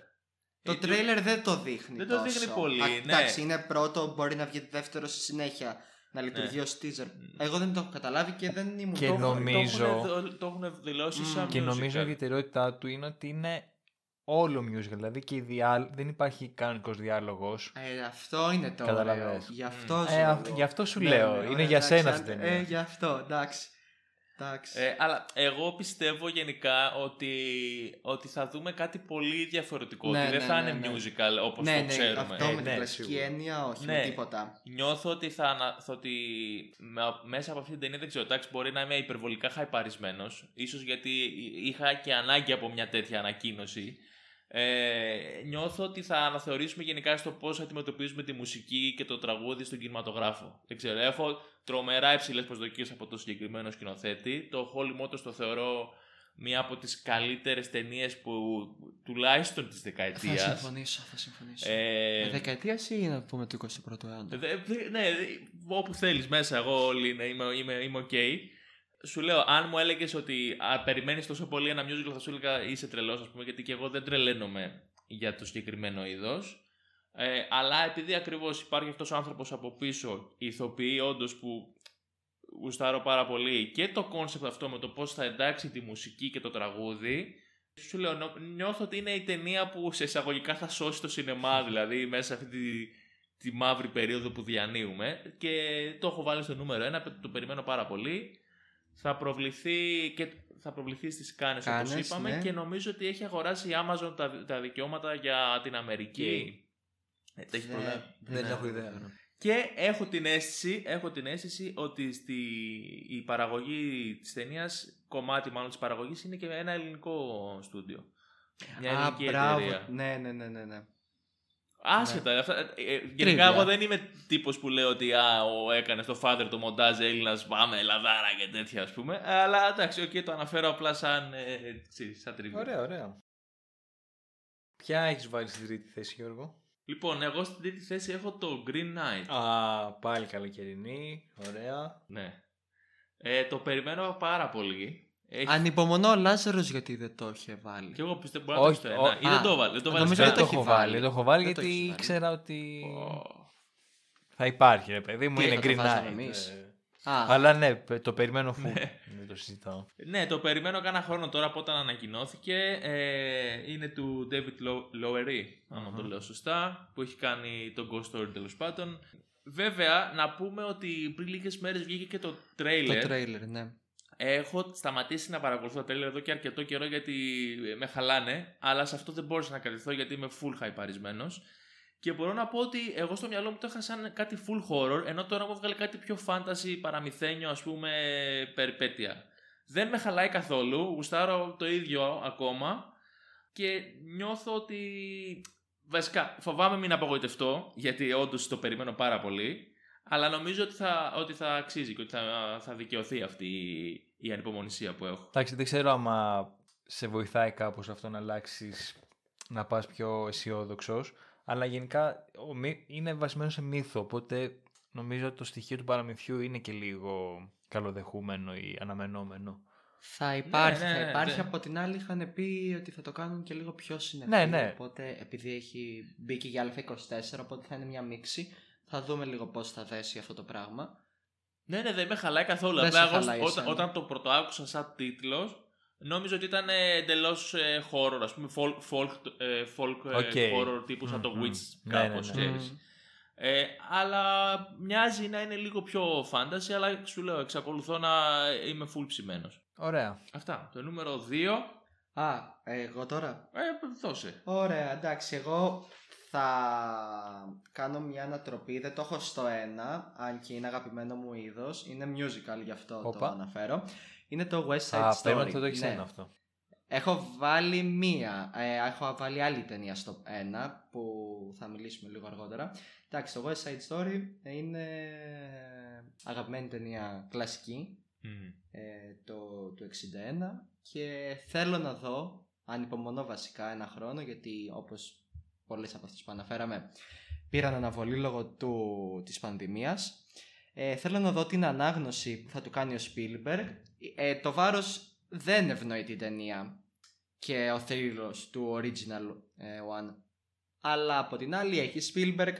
Το Ε, τρέιλερ δεν το δείχνει. Δεν το τόσο. δείχνει πολύ, Α, ναι. Εντάξει, είναι πρώτο, μπορεί να βγει δεύτερο στη συνέχεια. Να λειτουργεί Ναι. ως teaser. Εγώ δεν το έχω καταλάβει και δεν ήμουν Και το, τόσο- έχουν- νομίζω- Το έχουν, το έχουν δηλώσει Μμ. σαν Και musical. νομίζω η ιδιαιτερότητά του είναι ότι είναι όλο musical. Δηλαδή και η διάλ... δεν υπάρχει κανονικό διάλογο. Ε, αυτό είναι το Καταλαβαίνεις. ωραίο. Γι' αυτό, Ε, σου α- λέω. γι' αυτό σου Ναι, λέω. ναι, είναι ωραία, για εντάξει, σένα αν- αυτή η ταινία. Ε, γι' αυτό, εντάξει. Εντάξει. Ε, αλλά εγώ πιστεύω γενικά ότι, ότι θα δούμε κάτι πολύ διαφορετικό. Ναι, ότι δεν ναι, θα ναι, είναι ναι. musical όπως ναι, το ναι, ξέρουμε. αυτό Ε, με την ναι, κλασική σίγουρα. έννοια, όχι Ναι. με τίποτα. Νιώθω ότι, θα, ανα- θα ότι με- μέσα από αυτή την ταινία δεν ξέρω, εντάξει, μπορεί να είμαι υπερβολικά χαϊπαρισμένος, ίσως γιατί είχα και ανάγκη από μια τέτοια ανακοίνωση. Ε, νιώθω ότι θα αναθεωρήσουμε γενικά στο πώς αντιμετωπίζουμε τη μουσική και το τραγούδι στον κινηματογράφο. Δεν ξέρω, έχω τρομερά υψηλές προσδοκίες από το συγκεκριμένο σκηνοθέτη. Το Holy Motors το θεωρώ μία από τις καλύτερες ταινίες που τουλάχιστον της Θα δεκαετίας. συμφωνήσω, θα συμφωνήσω. Ε, Ε, δεκαετίας ή να πούμε του 21ου αιώνα; Δε- δε- ναι, όπου θέλεις μέσα, εγώ όλοι είναι, είμαι, είμαι, είμαι ok. Σου λέω, αν μου έλεγες ότι α, περιμένεις τόσο πολύ ένα musical, θα σου έλεγα είσαι τρελός, ας πούμε, γιατί και εγώ δεν τρελαίνομαι για το συγκεκριμένο είδος. Ε, αλλά επειδή ακριβώς υπάρχει αυτός ο άνθρωπος από πίσω, οι ηθοποιοί όντως που γουστάρω πάρα πολύ και το concept αυτό με το πώς θα εντάξει τη μουσική και το τραγούδι, σου λέω, νο- νιώθω ότι είναι η ταινία που σε εισαγωγικά θα σώσει το σινεμά, [laughs] δηλαδή μέσα σε αυτή τη, τη μαύρη περίοδο που διανύουμε και το έχω βάλει στο νούμερο ένα, το περιμένω πάρα πολύ. Θα προβληθεί, και θα προβληθεί στις Κάνες, όπως Κάνες, είπαμε ναι. και νομίζω ότι έχει αγοράσει η Amazon τα, τα δικαιώματα για την Αμερική. Ε, τα έχει Δεν- προλάβει. Δεν έχω ιδέα. ναι. Και έχω την αίσθηση, έχω την αίσθηση ότι στη, η παραγωγή της ταινίας, κομμάτι μάλλον της παραγωγής, είναι και ένα ελληνικό στούντιο. Μια Α, ελληνική μπράβο. εταιρεία. Ναι, ναι, ναι, ναι. ναι. Άσχετα. Αυτά, ε, ε, γενικά Τρίβια. εγώ δεν είμαι τύπος που λέω ότι α, ο, έκανε στο father το μοντάζ Έλληνας, πάμε Ελλαδάρα και τέτοια ας πούμε. Αλλά εντάξει, okay, το αναφέρω απλά σαν, ε, ξέρεις, σαν τριβή. Ωραία, ωραία. Ποια έχεις βάλει στην τρίτη θέση, Γιώργο; Λοιπόν, εγώ στην τρίτη θέση έχω το Green Knight. Α, πάλι καλοκαιρινή. Ωραία. Ναι. Ε, το περιμένω πάρα πολύ. Έχει... Ανυπομονώ ο Λάζαρος γιατί δεν το είχε βάλει. Και εγώ πιστεύω μπορεί να το Όχι, έχει το ο- ένα. Ή α, δεν το βάλει. Δεν το βάλει νομίζω στο Δεν δεν το ένα. το έχω έχει βάλει. βάλει. Δεν το έχω βάλει Δεν το γιατί έχεις βάλει. ήξερα ότι Ω. θα υπάρχει, ρε παιδί μου. Τι, είναι θα το Green βάζαμε Knight. εμείς; ε. Α, Αλλά ναι, πε- το περιμένω full. Ναι. Δεν το συζητάω. Ναι, το περιμένω κάνα χρόνο τώρα από όταν ανακοινώθηκε. Ε, είναι του David Lo- Lowery, αν Αχα. το λέω σωστά, που έχει κάνει το Ghost Story τέλος πάντων. Βέβαια, να πούμε ότι πριν λίγες μέρες βγήκε και το το trailer. τρέιλερ, ναι. Έχω σταματήσει να παρακολουθώ τα τρέλερ εδώ και αρκετό καιρό γιατί με χαλάνε, αλλά σε αυτό δεν μπόρεσα να κρατηθώ γιατί είμαι full χαϊπαρισμένος. Και μπορώ να πω ότι εγώ στο μυαλό μου το είχα σαν κάτι full horror, ενώ τώρα μου έβγαλε κάτι πιο fantasy, παραμυθένιο, ας πούμε, περιπέτεια. Δεν με χαλάει καθόλου, γουστάρω το ίδιο ακόμα και νιώθω ότι... Βασικά, φοβάμαι μην απογοητευτώ, γιατί όντως το περιμένω πάρα πολύ. Αλλά νομίζω ότι θα, ότι θα αξίζει και ότι θα, θα δικαιωθεί αυτή η, η ανυπομονησία που έχω. Εντάξει, δεν ξέρω άμα σε βοηθάει κάπως αυτό να αλλάξεις να πας πιο αισιόδοξος. Αλλά γενικά ο μύ- είναι βασισμένο σε μύθο. Οπότε νομίζω ότι το στοιχείο του παραμυθιού είναι και λίγο καλοδεχούμενο ή αναμενόμενο. Θα υπάρχει, ναι, θα ναι, υπάρχει. ναι. Από την άλλη είχαν πει ότι θα το κάνουν και λίγο πιο συνεχή. Ναι, ναι. Οπότε επειδή έχει μπει και για A24, οπότε θα είναι μια μίξη. Θα δούμε λίγο πώς θα δέσει αυτό το πράγμα. Ναι, ναι, δεν με χαλάει καθόλου. Δεν Απλά σε εγώ χαλάει όταν, εσένα. όταν το πρωτοάκουσα σαν τίτλος, Νόμιζα ότι ήταν εντελώς horror, ας πούμε, folk, folk, ε, folk ε, OK. horror τύπου σαν το Μμμ. Witch, Ναι, κάπως, ναι, Mm. ναι. ξέρεις. Ε, αλλά μοιάζει να είναι λίγο πιο fantasy, αλλά σου λέω, εξακολουθώ να είμαι full ψημένος. Ωραία. Αυτά. Το νούμερο 2, Α, εγώ τώρα; ε, δώσε. Ωραία, εντάξει, εγώ θα κάνω μια ανατροπή. Δεν το έχω στο ένα, αν και είναι αγαπημένο μου είδος. Είναι musical, γι' αυτό το Όπα. αναφέρω. Είναι το West Side Α, Story. πρέπει να το έχεις Ναι. ένα αυτό. Έχω βάλει μία. Ε, έχω βάλει άλλη ταινία στο ένα που θα μιλήσουμε λίγο αργότερα. Εντάξει, το West Side Story είναι αγαπημένη ταινία κλασική ε, το, του 61 και θέλω να δω, ανυπομονώ βασικά ένα χρόνο γιατί όπως πολλές από αυτές που αναφέραμε πήραν αναβολή λόγω του, της πανδημίας. Ε, θέλω να δω την ανάγνωση που θα του κάνει ο Spielberg. Ε, το βάρος δεν ευνοεί την ταινία και ο θρύλος του original ε, one. Αλλά από την άλλη έχει Spielberg,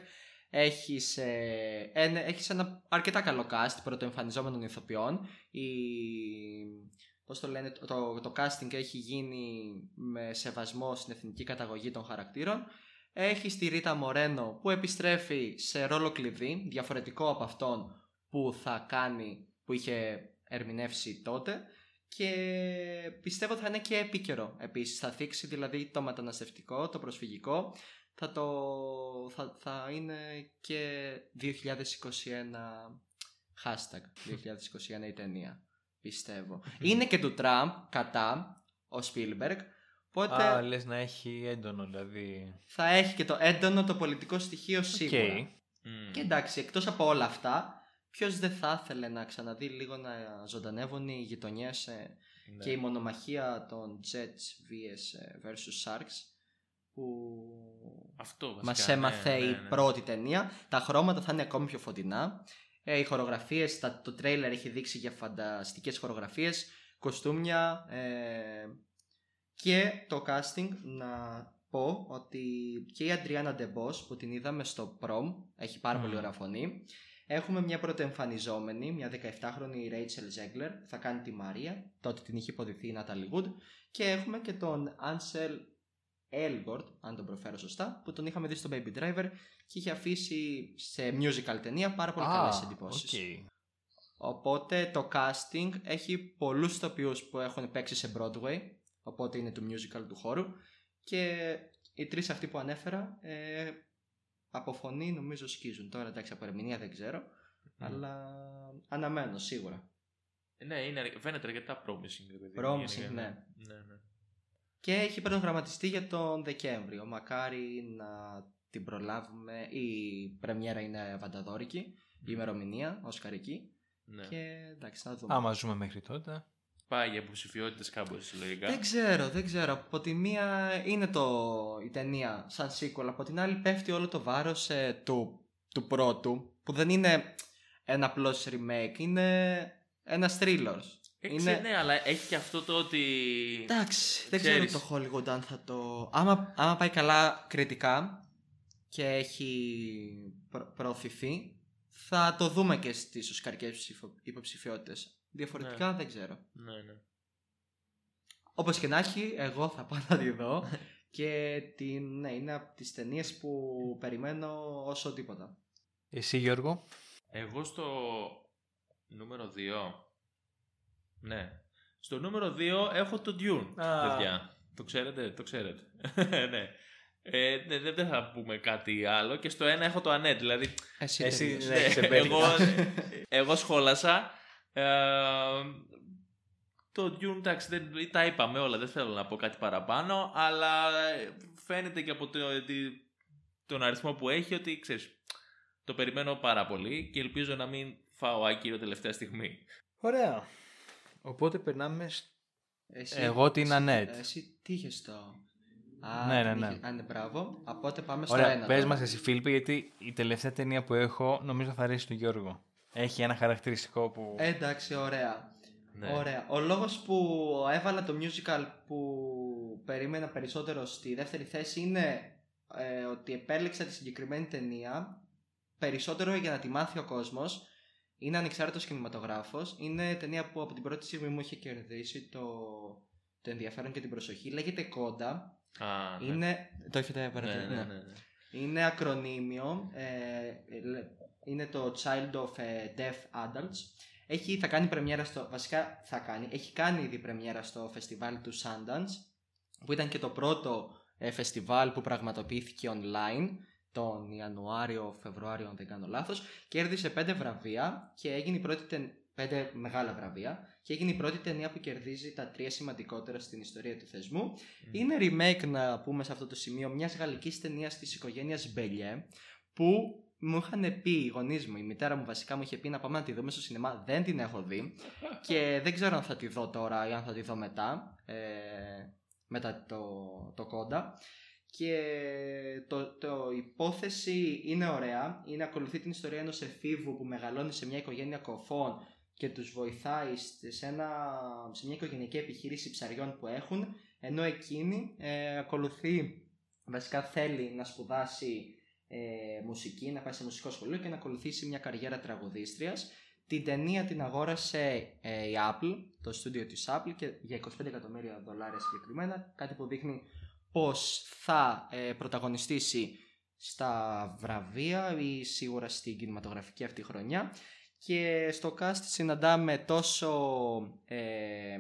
έχεις, ε, ένα, έχεις ένα αρκετά καλό cast πρωτοεμφανιζόμενων ηθοποιών. Η, πώς το λένε, το, το, το casting έχει γίνει με σεβασμό στην εθνική καταγωγή των χαρακτήρων. Έχει τη Ρίτα Μορένο που επιστρέφει σε ρόλο κλειδί, διαφορετικό από αυτόν που θα κάνει, που είχε ερμηνεύσει τότε και πιστεύω θα είναι και επίκαιρο επίσης. Θα θίξει δηλαδή το μεταναστευτικό, το προσφυγικό. Θα, το, θα, θα είναι και 2021 hashtag 2021 η ταινία πιστεύω. είναι και του Τραμπ κατά ο Spielberg οπότε Α, λες να έχει έντονο, δηλαδή. θα έχει και το έντονο το πολιτικό στοιχείο σίγουρα. Οκ. Μμ. Και εντάξει, εκτός από όλα αυτά, ποιος δεν θα ήθελε να ξαναδεί λίγο να ζωντανεύουν οι γειτονιές ε, Ναι. και η μονομαχία των Jets vs ε, versus Sharks που Αυτό βασικά. μας ναι, έμαθε ναι, η ναι. πρώτη ταινία. Τα χρώματα θα είναι ακόμη πιο φωτεινά. Ε, οι χορογραφίες, τα, το τρέιλερ έχει δείξει για φανταστικές χορογραφίες, κοστούμια ε, και το casting να πω ότι και η Αντριάννα Ντεμπός που την είδαμε στο prom, έχει πάρα Μμμ. πολύ ωραία φωνή. Έχουμε μια πρωτοεμφανιζόμενη, μια 17χρονη Rachel Zegler που θα κάνει τη Μαρία, τότε την είχε υποδηθεί η Natalie Wood. Και έχουμε και τον Ansel Elgort, αν τον προφέρω σωστά, που τον είχαμε δει στο Baby Driver και είχε αφήσει σε musical ταινία πάρα πολύ καλές εντυπώσεις. οκ. Οπότε το casting έχει πολλούς ηθοποιούς που έχουν παίξει σε Broadway, οπότε είναι του musical του χώρου και οι τρεις αυτοί που ανέφερα ε, από φωνή νομίζω σκίζουν. Τώρα εντάξει από ερμηνεία δεν ξέρω, αλλά αναμένω σίγουρα. Ναι, είναι, φαίνεται αρκετά promising. ρε παιδί μου, Promising, γενικά, ναι. ναι, ναι. Και έχει προγραμματιστεί για τον Δεκέμβριο. Μακάρι να την προλάβουμε. Η πρεμιέρα είναι βανταδόρικη, η ημερομηνία, οσκαρική. Ναι. Και εντάξει, να δούμε. Άμα ζούμε μέχρι τότε. Πάει για υποψηφιότητες κάπως συλλογικά. Δεν ξέρω, δεν ξέρω. Από τη μία είναι το, η ταινία σαν sequel, από την άλλη πέφτει όλο το βάρος ε, του, του πρώτου, που δεν είναι ένα απλό remake, είναι ένας thriller. Έχει, είναι- Ναι, αλλά έχει και αυτό το ότι. Εντάξει, δεν Ξέρεις. ξέρω το Hollywood αν θα το... Άμα, άμα πάει καλά κριτικά και έχει προ- προωθηθεί, θα το δούμε και στις οσκαρικές ψηφο- υποψηφιότητες. Διαφορετικά δεν ξέρω. Ναι, ναι. Όπως και να έχει, εγώ θα πάω να τη δω και την, ναι, είναι από τις ταινίες που περιμένω όσο τίποτα. Εσύ Γιώργο. Εγώ στο νούμερο 2. Ναι. Στο νούμερο 2 έχω το Dune. Α. Παιδιά. Το ξέρετε, το ξέρετε. [laughs] ναι. Ε, ναι, δεν δεν θα πούμε κάτι άλλο. Και στο ένα έχω το Annette. Δηλαδή, Εσύ, Εσύ, τελείωσε. ναι, έχεις εμπέλεια. [laughs] εγώ, εγώ σχόλασα. Ε, το Dune, εντάξει, δεν, τα είπαμε όλα, δεν θέλω να πω κάτι παραπάνω, αλλά ε, φαίνεται και από το, τη- τον αριθμό που έχει ότι, ξέρεις, το περιμένω πάρα πολύ και ελπίζω να μην φάω άκυρο τελευταία στιγμή. Ωραία. Οπότε περνάμε. σ- Εσύ, Εγώ την εσύ- Ανέτ. Εσύ τι είχες το... Α, Ναι, την ναι, ναι. είχες- Α, ναι, μπράβο. Οπότε πάμε στο Ωραία, ένα. πες τώρα. μας εσύ Φίλιππε, γιατί η τελευταία ταινία που έχω νομίζω θα αρέσει του Γιώργο. Έχει ένα χαρακτηριστικό που... Ε, εντάξει, ωραία. Ναι. Ωραία. Ο λόγος που έβαλα το musical που περίμενα περισσότερο στη δεύτερη θέση είναι ε, ότι επέλεξα τη συγκεκριμένη ταινία περισσότερο για να τη μάθει ο κόσμος. Είναι ανεξάρτητος κινηματογράφος. Είναι ταινία που από την πρώτη στιγμή μου είχε κερδίσει το το ενδιαφέρον και την προσοχή. Λέγεται Κόντα. Α, ναι. Είναι. Το έχετε παρατηρήσει. ναι, ναι, ναι. ναι, ναι. Είναι ακρονίμιο. ε, λε- είναι το Child of ε, Deaf Adults. Έχει, θα κάνει πρεμιέρα στο. Βασικά θα κάνει. Έχει κάνει ήδη πρεμιέρα στο φεστιβάλ του Sundance. Που ήταν και το πρώτο ε, φεστιβάλ που πραγματοποιήθηκε online τον Ιανουάριο, Φεβρουάριο, αν δεν κάνω λάθος. Κέρδισε πέντε βραβεία και έγινε η πρώτη ται- πέντε μεγάλα βραβεία και έγινε η πρώτη ταινία που κερδίζει τα τρία σημαντικότερα στην ιστορία του θεσμού. Είναι remake, να πούμε σε αυτό το σημείο, μιας γαλλικής ταινίας της οικογένειας Μπελιέ που μου είχαν πει οι γονείς μου, η μητέρα μου βασικά μου είχε πει να πάμε να τη δούμε στο σινεμά. Δεν την έχω δει και δεν ξέρω αν θα τη δω τώρα ή αν θα τη δω μετά. Ε, μετά το, το κόντα. Και το, το υπόθεση είναι ωραία. Είναι ακολουθεί την ιστορία ενός εφήβου που μεγαλώνει σε μια οικογένεια κοφών και τους βοηθάει σε, σε ένα, σε μια οικογενειακή επιχείρηση ψαριών που έχουν ενώ εκείνη ε, ακολουθεί βασικά θέλει να σπουδάσει ε, μουσική, να πάει σε μουσικό σχολείο και να ακολουθήσει μια καριέρα τραγουδίστριας. Την ταινία την αγόρασε ε, η Apple, το στούντιο της Apple και για 25 εκατομμύρια δολάρια συγκεκριμένα, κάτι που δείχνει πως θα ε, πρωταγωνιστήσει στα βραβεία ή σίγουρα στην κινηματογραφική αυτή χρονιά. Και στο cast συναντάμε τόσο ε,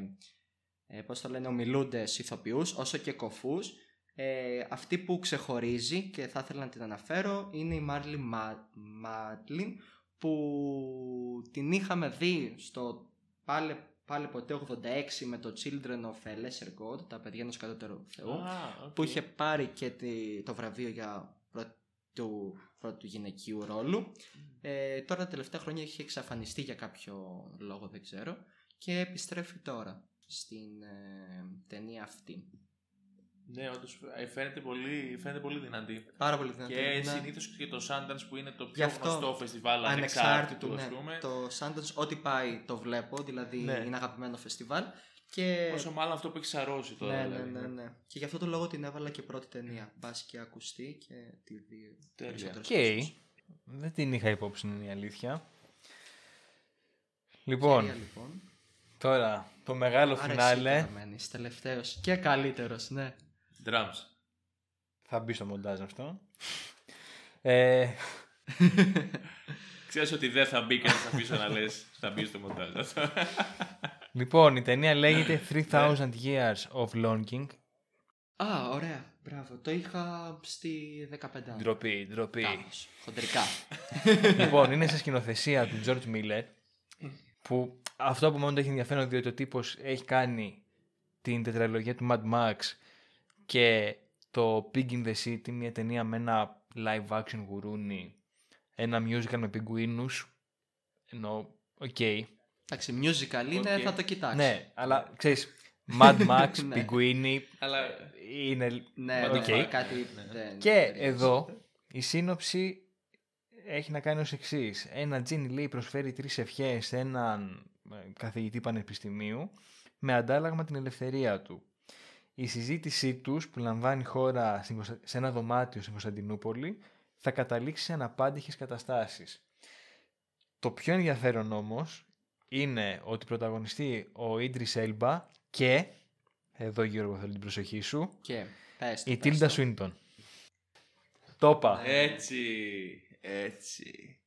ε, πώς το λένε ομιλούντες ηθοποιούς όσο και κωφούς ε, αυτή που ξεχωρίζει και θα ήθελα να την αναφέρω είναι η Μάρλι Μάτλιν που την είχαμε δει στο πάλι, πάλι ποτέ 86 με το Children of a Lesser God, τα παιδιά ενός κατώτερου θεού, Α, οκ. που είχε πάρει και τη- το βραβείο για πρώτου, πρώτου γυναικείου ρόλου. Ε, τώρα τα τελευταία χρόνια έχει εξαφανιστεί για κάποιο λόγο, δεν ξέρω, και επιστρέφει τώρα στην ε, ταινία αυτή. Ναι, όντως ε, φαίνεται πολύ, φαίνεται πολύ δυνατή. Πάρα πολύ δυνατή. Και Ναι. συνήθως και το Sundance που είναι το Γι' πιο αυτό, γνωστό φεστιβάλ Ανεξάρτητου, ανεξάρτητου, ναι. ας πούμε. Το Sundance, ό,τι πάει το βλέπω, δηλαδή Ναι. είναι αγαπημένο φεστιβάλ. Και... Όσο μάλλον αυτό που έχει σαρώσει τώρα. Ναι, ναι, δηλαδή. ναι, ναι. Και γι' αυτό το λόγο την έβαλα και πρώτη ταινία. Μπας και ακουστεί και τη δει Τέλεια. περισσότερος Οκ. κόσμος. Δεν την είχα υπόψη, είναι η αλήθεια. Λοιπόν, Κυρία, λοιπόν. τώρα το μεγάλο Άρα εσύ φινάλε τώρα μένεις τελευταίος και καλύτερος, ναι. Drums. θα μπει στο μοντάζ αυτό. Ε, Ξέρεις ότι δεν θα μπει και θα αφήσω να λες θα μπει στο μοντάζ. αυτό. λοιπόν, η ταινία λέγεται Ναι. 3000 Years of Longing. Α, ωραία. Μπράβο. Το είχα στη 15. Ντροπή, ντροπή. Κάπως. Χοντρικά. λοιπόν, είναι σε σκηνοθεσία του George Miller που αυτό που μόνο το έχει ενδιαφέρον διότι ο τύπος έχει κάνει την τετραλογία του Mad Max και το Pig in the City, μια ταινία με ένα live action γουρούνι, ένα musical με πιγκουίνους, ενώ, οκ, Εντάξει, musical είναι, Οκ. θα το κοιτάξω. ναι, αλλά ξέρεις, Mad Max, [laughs] Ναι. πιγκουίνοι, Αλλά είναι... Ναι, Οκ. ναι, κάτι δεν Και ταιριάζει. εδώ η σύνοψη έχει να κάνει ως εξής. Ένα τζίνι λέει προσφέρει τρεις ευχές σε έναν ε, καθηγητή πανεπιστημίου με αντάλλαγμα την ελευθερία του. Η συζήτησή τους που λαμβάνει χώρα στην Κωνστα- σε ένα δωμάτιο στην Κωνσταντινούπολη θα καταλήξει σε αναπάντηχες καταστάσεις. Το πιο ενδιαφέρον όμως είναι ότι πρωταγωνιστεί ο Ίντρις Έλμπα και, εδώ Γιώργο θέλω την προσοχή σου, Και πες το, η πες Τίλντα το. Σουίντον. Το είπα. έτσι, έτσι.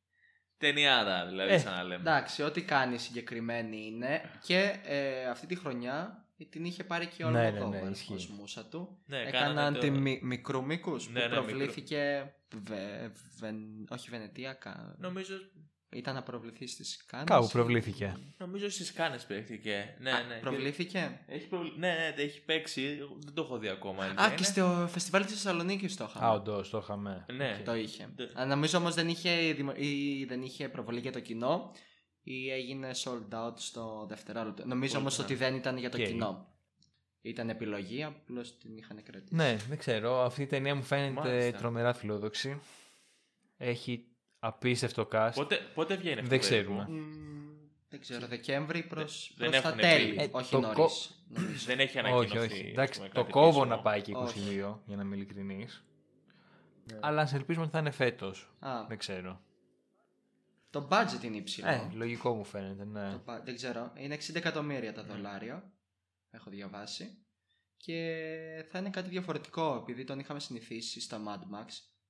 Ταινιάρα δηλαδή Ε, σαν να λέμε. Εντάξει, ό,τι κάνει συγκεκριμένη είναι και ε, αυτή τη χρονιά την είχε πάρει και ο Ναι, ναι, Αλμοδόβαρ ναι, ισχύει. ως μουσα του. Ναι, Έκαναν κάνανε τη το- μι- μικρού μήκου Ναι, που ναι, μικρού. προβλήθηκε. Βε, βεν- όχι Βενετία, κα... Νομίζω, ήταν να προβληθεί στις Κάνες. Κάπου προβλήθηκε. νομίζω στις Κάνες παίχτηκε. Ναι, Α, ναι. Προβλήθηκε; Έχει προβλ... Ναι, ναι, έχει παίξει. Δεν το έχω δει ακόμα. Α, αλήθεια και είναι. στο φεστιβάλ της Θεσσαλονίκης το είχαμε. Α, όντως, το είχαμε. Ναι. Το είχε. Τε- Α, Νομίζω όμως δεν είχε, δημο- ή δεν είχε προβολή για το κοινό ή έγινε sold out στο δευτερόλεπτο. Νομίζω Πολύ όμως ότι δεν ήταν για το Οκ. κοινό. Ήταν επιλογή, απλώς την είχαν κρατήσει. Ναι, δεν ξέρω. Αυτή η ταινία μου φαίνεται Μάλιστα. τρομερά φιλόδοξη. Έχει απίστευτο cast. Πότε, πότε βγαίνει αυτό Δεν το ξέρουμε. έργο; Μμμ, δεν ξέρω, Δεκέμβρη προς, δεν προς τα έχουν τέλη, πει. Ε, όχι το νωρίς. κο- νομίζω. Δεν έχει όχι, ανακοινωθεί. όχι. ας Εντάξει, πούμε, το κάτι κόβω επίσημο. να πάει και 22, Όχι. για να είμαι ειλικρινής. Ναι. Αλλά ας ελπίζουμε ότι θα είναι φέτος. Α, Δεν ξέρω. Το budget είναι υψηλό. Ε, λογικό μου φαίνεται, ναι. Το ba- δεν ξέρω, είναι 60 εκατομμύρια τα δολάρια. έχω διαβάσει. Και θα είναι κάτι διαφορετικό, επειδή τον είχαμε συνηθίσει στα Mad Max,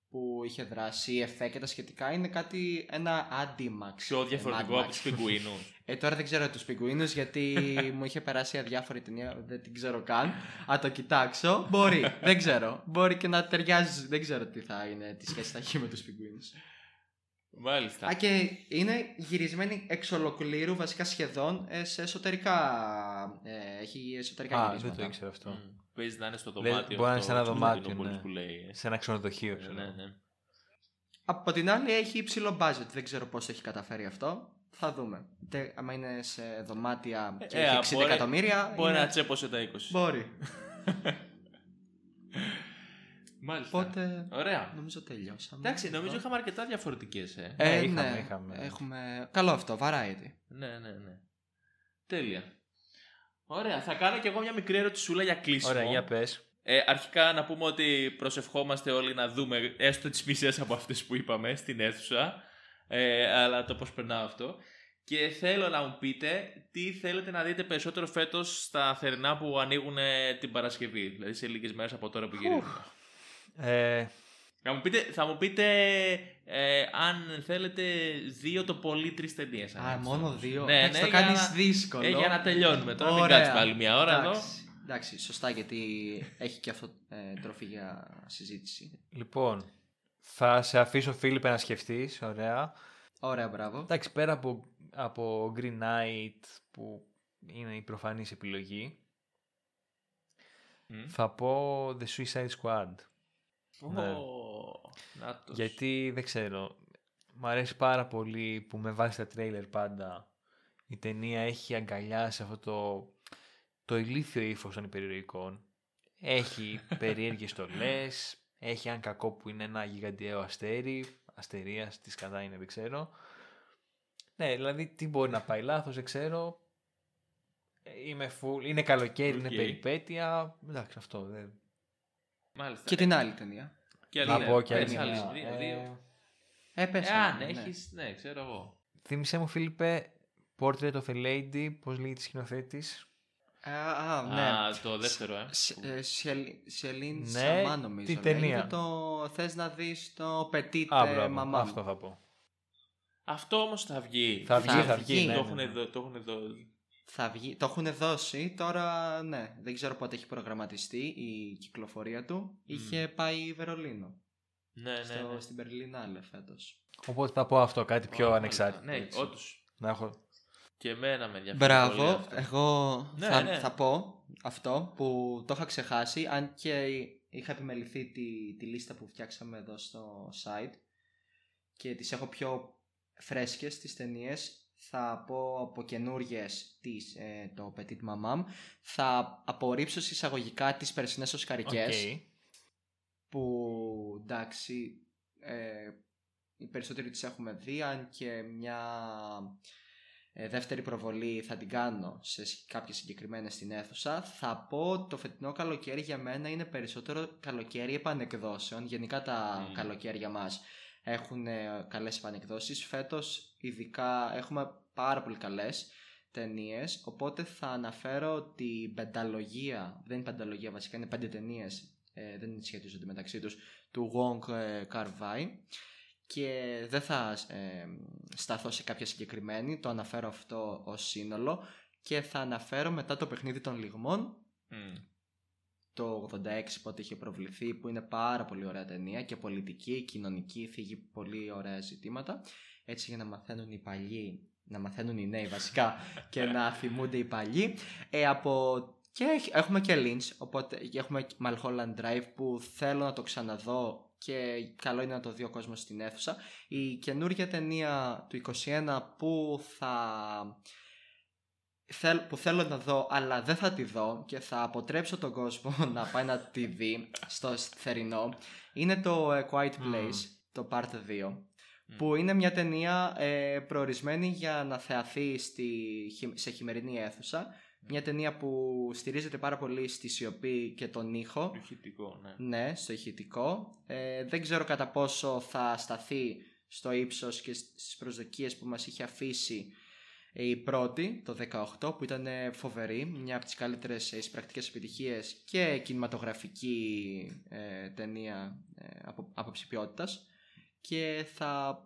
που είχε δράσει, εφέ και τα σχετικά. Είναι κάτι, ένα anti-Max. Πιο διαφορετικό Mad από Max. του πιγκουίνου. [laughs] Ε, τώρα δεν ξέρω τους πιγκουίνους γιατί [laughs] μου είχε περάσει αδιάφορη ταινία, δεν την ξέρω καν. Α το κοιτάξω. Μπορεί, δεν ξέρω. Μπορεί και να ταιριάζει, δεν ξέρω τι θα είναι, τι σχέση θα έχει με τους πιγκουίνους. Μάλιστα. Α, και είναι γυρισμένη εξ ολοκλήρου, βασικά σχεδόν, ε, σε εσωτερικά. Ε, έχει εσωτερικά Α, γυρίσματα. δεν το ήξερα αυτό. Μμ. Παίζει να είναι στο Λες, δωμάτιο. μπορεί να είναι αυτό σε ένα του δωμάτιο, Κωνσταντινούπολης ναι. που λέει. Σε ένα ξενοδοχείο, ξέρω. Ναι, ναι. Από την άλλη έχει υψηλό budget, δεν ξέρω πώς το έχει καταφέρει αυτό. Θα δούμε. Τε, άμα είναι σε δωμάτια και Ε, έχει 60 μπορεί- εκατομμύρια. Μπορεί είναι- να τσέπωσε τα 20. Μπορεί. [laughs] Μάλιστα. Οπότε Ωραία. νομίζω τελειώσαμε. Εντάξει, νομίζω Εδώ. είχαμε αρκετά διαφορετικές. Ε. Ε, Ναι, είχαμε, ναι, είχαμε. Έχουμε... Καλό αυτό, variety. Ναι, ναι, ναι. Τέλεια. Ωραία, θα κάνω κι εγώ μια μικρή ερωτησούλα για κλείσιμο. Ωραία, για πες. Ε, αρχικά να πούμε ότι προσευχόμαστε όλοι να δούμε έστω τις μισές από αυτές που είπαμε στην αίθουσα. Ε, αλλά το πώς περνάω αυτό. Και θέλω να μου πείτε τι θέλετε να δείτε περισσότερο φέτος στα θερινά που ανοίγουν ε, την Παρασκευή. Δηλαδή σε λίγες μέρες από τώρα που γυρίζουμε. Ε, Θα μου πείτε, θα μου πείτε ε, αν θέλετε δύο το πολύ τρεις ταινίες. αν Α, έχετε μόνο όμως. δύο. Ναι, Εντάξει, ναι, το για κάνεις να- δύσκολο. Ε, για να τελειώνουμε τώρα. Μην Ωραία. κάτσουμε άλλη μια ώρα εδώ. Εντάξει. Εντάξει, σωστά γιατί έχει και αυτό ε, τροφή για συζήτηση. λοιπόν, θα σε αφήσω Φίλιππε να σκεφτείς, ωραία. Ωραία, μπράβο. Εντάξει, πέρα από, από Green Knight που είναι η προφανής επιλογή, Μμ. θα πω The Suicide Squad. Ναι. Ω, νάτος. Γιατί δεν ξέρω, μου αρέσει πάρα πολύ που με βάζει τα τρέιλερ πάντα η ταινία έχει αγκαλιάσει αυτό το, το ηλίθιο ύφος των υπερηρωικών. Έχει [laughs] περίεργες στολές, έχει έναν κακό που είναι ένα γιγαντιαίο αστέρι, αστερίας, τι κατά είναι δεν ξέρω. Ναι, δηλαδή τι μπορεί να πάει λάθος δεν ξέρω. Ε, Είμαι full, είναι καλοκαίρι, είναι Οκ. περιπέτεια. Εντάξει, αυτό δεν... Μάλιστα. Και την άλλη ταινία. Και άλλη, Να ναι, πω και πες άλλη άλλες μια. δύο, Ε, δύο. Ε, πες Ε, ένα, αν ναι. έχεις, ναι, ξέρω εγώ. Θύμησέ μου, Φίλιππε, Portrait of a Lady, πώς λέγεται η σκηνοθέτης. Α, α, ναι. Α, το δεύτερο, ε. Σ- ε, Σελ- Σελήν Ναι, Σαμά νομίζω τι λέγεται. ταινία. Το θες να δεις το Petit Α, ε, μπράβο, Mamma. αυτό θα πω. Αυτό όμως θα βγει. Θα βγει, θα βγει, βγει. ναι, Το ναι, έχουν ναι. δω- το έχουν δω. Θα βγει, το έχουν δώσει, τώρα ναι, δεν ξέρω πότε έχει προγραμματιστεί η κυκλοφορία του. Είχε πάει Βερολίνο, Ναι, ναι, στο, ναι. στην Berlinale φέτος. Οπότε θα πω αυτό, κάτι πιο Ω, ανεξάρτητο. Ναι, έτσι. όντως. Να έχω... Και εμένα με ενδιαφέρει. πολύ Μπράβο, αυτό. εγώ Ναι, θα, ναι. θα πω αυτό που το είχα ξεχάσει, αν και είχα επιμεληθεί τη, τη λίστα που φτιάξαμε εδώ στο site και τις έχω πιο φρέσκες τις ταινίες. Θα πω από καινούριες, ε, το Petite Maman, θα απορρίψω εισαγωγικά τις περσινές οσκαρικές, Οκ. που εντάξει, ε, οι περισσότεροι τις έχουμε δει, αν και μια ε, δεύτερη προβολή θα την κάνω σε σ- κάποιες συγκεκριμένες στην αίθουσα. Θα πω ότι το φετινό καλοκαίρι για μένα είναι περισσότερο καλοκαίρι επανεκδόσεων. Γενικά τα Μμμ. καλοκαίρια μας έχουν ε, καλές επανεκδόσεις. Φέτος ειδικά έχουμε πάρα πολύ καλές ταινίες. Οπότε θα αναφέρω την πενταλογία, δεν είναι πενταλογία βασικά, είναι πέντε ταινίες, ε, δεν σχετίζονται μεταξύ τους, του Wong ε, Kar-wai και δεν θα ε, σταθώ σε κάποια συγκεκριμένη, το αναφέρω αυτό ως σύνολο και θα αναφέρω μετά το παιχνίδι των λιγμών Μμ. Το 86 πότε είχε προβληθεί που είναι πάρα πολύ ωραία ταινία και πολιτική, κοινωνική, θίγει πολύ ωραία ζητήματα. Έτσι για να μαθαίνουν οι παλιοί να μαθαίνουν οι νέοι βασικά [laughs] και να θυμούνται οι παλιοί. Ε, από... και έχ- έχουμε και Lynch οπότε έχουμε Mulholland Drive που θέλω να το ξαναδώ και καλό είναι να το δει ο κόσμος στην αίθουσα. Η καινούργια ταινία του 21 που θα θέλ- που θέλω να δω αλλά δεν θα τη δω και θα αποτρέψω τον κόσμο [laughs] να πάει να τη δει στο θερινό είναι το A Quiet Place, το Part 2 που είναι μια ταινία ε, προορισμένη για να θεαθεί στη, χει- σε χειμερινή αίθουσα. Μια ταινία που στηρίζεται πάρα πολύ στη σιωπή και τον ήχο. Ηχητικό, ναι. ναι, στο ηχητικό. Ε, δεν ξέρω κατά πόσο θα σταθεί στο ύψος και στις προσδοκίες που μας είχε αφήσει Η πρώτη, το 18, που ήταν φοβερή, μια από τις καλύτερες εισπρακτικές επιτυχίες και κινηματογραφική ε, ταινία ε, από άποψη ποιότητας και θα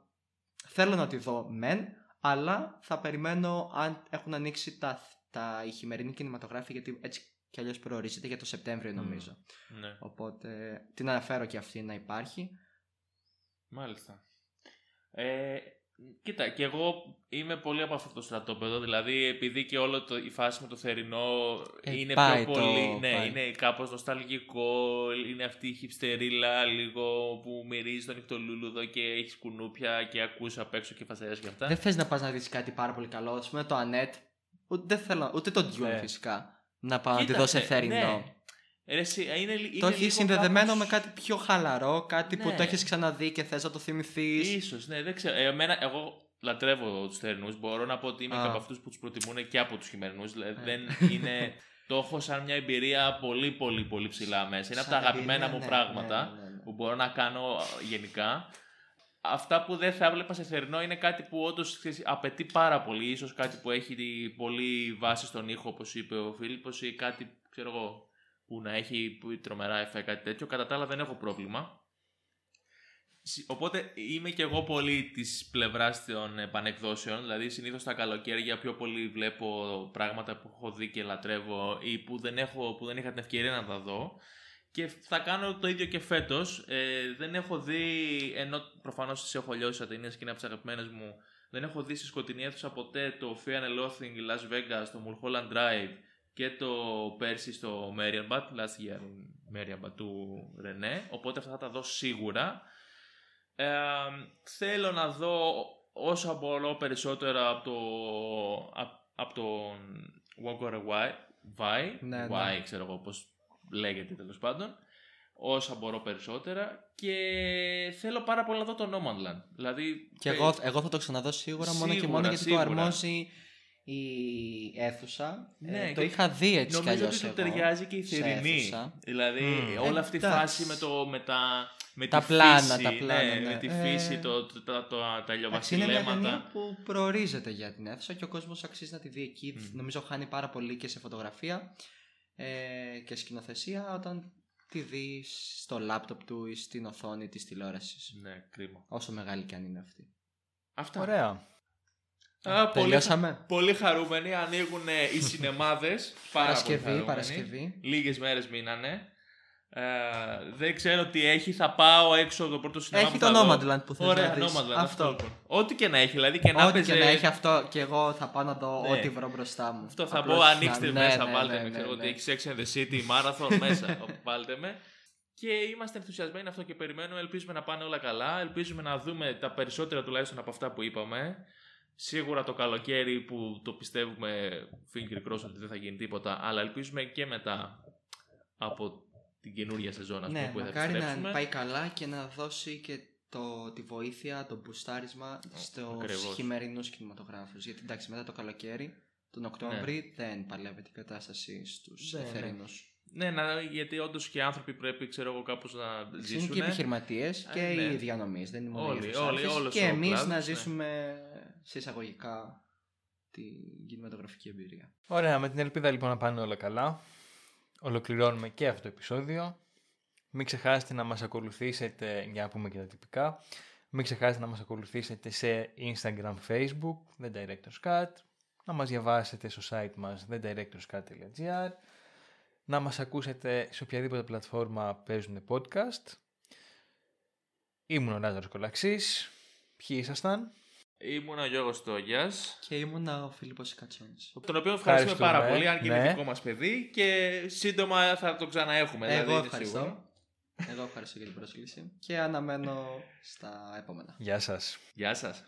θέλω να τη δω μεν, αλλά θα περιμένω αν έχουν ανοίξει τα, τα η χειμερινή κινηματογράφη γιατί έτσι κι αλλιώς προορίζεται για το Σεπτέμβριο νομίζω. Ναι. Οπότε την αναφέρω και αυτή να υπάρχει. Μάλιστα. Ε, κοίτα, και εγώ είμαι πολύ από αυτό το στρατόπεδο. Δηλαδή, επειδή και όλο το, η φάση με το θερινό Ε, είναι πάει πιο το- πολύ. ναι, πάει. είναι κάπως νοσταλγικό. Είναι αυτή η χυψτερίλα λίγο που μυρίζει τον νυχτολούλουδο και έχει κουνούπια και ακούς απ' έξω και φασαρίες και αυτά. Δεν θες να πας να δεις κάτι πάρα πολύ καλό, ας πούμε το Ανέτ, ούτε, δεν θέλω, ούτε το Dune Ναι. φυσικά, να πάω να τη Κοίτα, δω σε ε, θερινό. ναι. Ρε, εσύ, είναι, λι- Το είναι έχεις λίγο συνδεδεμένο κάπως- με κάτι πιο χαλαρό, κάτι που Ναι. το έχεις ξαναδεί και θες να το θυμηθείς. Ίσως, ναι, δεν ξέρω. Ε, Εμένα, εγώ λατρεύω τους θερινούς. Μπορώ να πω ότι είμαι Α. και από αυτούς που τους προτιμούν και από τους χειμερινούς. Δηλαδή Ε. δεν [laughs] είναι. Το έχω σαν μια εμπειρία πολύ, πολύ, πολύ ψηλά μέσα. Είναι από τα Σαν αγαπημένα εμπειρία, μου ναι, πράγματα ναι, ναι, ναι. που μπορώ να κάνω ε, γενικά. Αυτά που δεν θα έβλεπα σε θερινό είναι κάτι που όντως απαιτεί πάρα πολύ. Ίσως κάτι που έχει τη- πολύ βάση στον ήχο, όπως είπε ο Φίλιππος, ή κάτι, ξέρω εγώ, που να έχει που- τρομερά εφέ, κάτι τέτοιο. Κατά τα άλλα δεν έχω πρόβλημα. Συ- Οπότε είμαι και εγώ πολύ της πλευράς των επανεκδόσεων. Δηλαδή, συνήθως τα καλοκαίρια πιο πολύ βλέπω πράγματα που έχω δει και λατρεύω ή που δεν, έχω, που δεν είχα την ευκαιρία να τα δω. Και θα κάνω το ίδιο και φέτος. Ε, δεν έχω δει, ενώ προφανώς τις έχω λιώσει σαν ταινίες και είναι από τις αγαπημένες μου, δεν έχω δει στη σκοτεινή αίθουσα ποτέ το Fear and Loathing Las Vegas, το Mulholland Drive και το πέρσι στο Marienbad, last year in Marienbad του Ρενέ. Οπότε αυτά θα τα δω σίγουρα. Ε, θέλω να δω όσα μπορώ περισσότερα από το απ, από τον Walk or Why, Why, Ναι, ναι. Why ξέρω εγώ πώς λέγεται τέλος πάντων όσα μπορώ περισσότερα και θέλω πάρα πολύ να δω το No Man's Land δηλαδή Και εγώ, εγώ θα το ξαναδώ σίγουρα, μόνο και Σίγουρα, μόνο γιατί σίγουρα. το αρμόζει η αίθουσα. Ναι, Ε, το και είχα δει έτσι κι Νομίζω αλλιώς ότι του εγώ. ταιριάζει και η σε θερινή. αίθουσα. Δηλαδή, Μμμ. όλη αυτή η Εντάξει. φάση με, το, με, τα, με Τα τη πλάνα, φύση, τα πλάνα, ναι, ναι. με τη Ε, φύση, το, το, τα, το, τα Εντάξει, είναι μια ταινία ηλιοβασιλέματα. που προορίζεται για την αίθουσα και ο κόσμος αξίζει να τη δει εκεί. Μμμ. Νομίζω χάνει πάρα πολύ και σε φωτογραφία ε, και σκηνοθεσία όταν τη δει στο λάπτοπ του ή στην οθόνη της τηλεόρασης. Ναι, κρίμα. Όσο μεγάλη και αν είναι αυτή. Αυτά. Ωραία. Α, πολύ, Τελειώσαμε. πολύ χαρούμενοι. Ανοίγουν ε, οι σινεμάδες. [laughs] Πάρα πολύ Παρασκευή, χαρούμενοι. Παρασκευή. Λίγες μέρες μείνανε. Ε, δεν ξέρω τι έχει. Θα πάω έξω το πρώτο σινεμά Έχει που το θα δω. Nomadland που θες Ωραία, να δεις. Nomadland. Αυτό. Αυτό. λοιπόν. Ό,τι και να έχει. Δηλαδή και να Ό,τι παίζει. και να έχει αυτό και εγώ θα πάω να δω Ναι. ό,τι βρω μπροστά μου. Αυτό θα Απλώς πω, να- ανοίξτε ναι, μέσα, ναι, βάλτε ναι, με. ναι, Ξέρω ναι. ότι έχει Sex and the City, Marathon [laughs] μέσα. βάλτε με. Και είμαστε ενθουσιασμένοι αυτό και περιμένουμε. Ελπίζουμε να πάνε όλα καλά. Ελπίζουμε να δούμε τα περισσότερα τουλάχιστον από αυτά που είπαμε. Σίγουρα το καλοκαίρι που το πιστεύουμε finger crossed ότι δεν θα γίνει τίποτα. Αλλά ελπίζουμε και μετά από την καινούργια σεζόν ας πούμε, Ναι, που θα μακάρι επιστρέψουμε. να πάει καλά και να δώσει και το, τη βοήθεια, το μπουστάρισμα στους ακριβώς. χειμερινούς κινηματογράφους. Γιατί εντάξει, μετά το καλοκαίρι, τον Οκτώβρη, δεν παλεύει την κατάσταση στους Ναι, ναι. θερινούς. Ναι, να, γιατί όντως και οι άνθρωποι πρέπει ξέρω εγώ, κάπως να Είναι ζήσουν. και οι επιχειρηματίες και Ε, ναι. οι διανομείς, δεν είναι μόνο Όλοι, οι όλοι, ευθουσάρχες. όλος Και ο εμείς κλάδος, να ναι. ζήσουμε σε εισαγωγικά την κινηματογραφική εμπειρία. Ωραία, με την ελπίδα λοιπόν να πάνε όλα καλά. Ολοκληρώνουμε και αυτό το επεισόδιο. Μην ξεχάσετε να μας ακολουθήσετε, για να πούμε και τα τυπικά, μην ξεχάσετε να μας ακολουθήσετε σε Instagram, Facebook, The Director's Cut, να μας διαβάσετε στο site μας thedirectorscut.gr, να μας ακούσετε σε οποιαδήποτε πλατφόρμα παίζουν podcast. Ήμουν ο Λάζαρος Κολαξής. Ποιοι ήσασταν; Ήμουν ο Γιώργος Τόγιας. Και ήμουνα ο Φίλιππος Κατσόνης. Τον οποίο ευχαριστούμε Ευχαριστούμε, πάρα πολύ, αν και είναι ναι. δικό μας παιδί και σύντομα θα το ξαναέχουμε. δηλαδή Εγώ είναι ευχαριστώ. σίγουρο. Εγώ ευχαριστώ για την πρόσκληση και αναμένω στα επόμενα. Γεια σας. Γεια σας.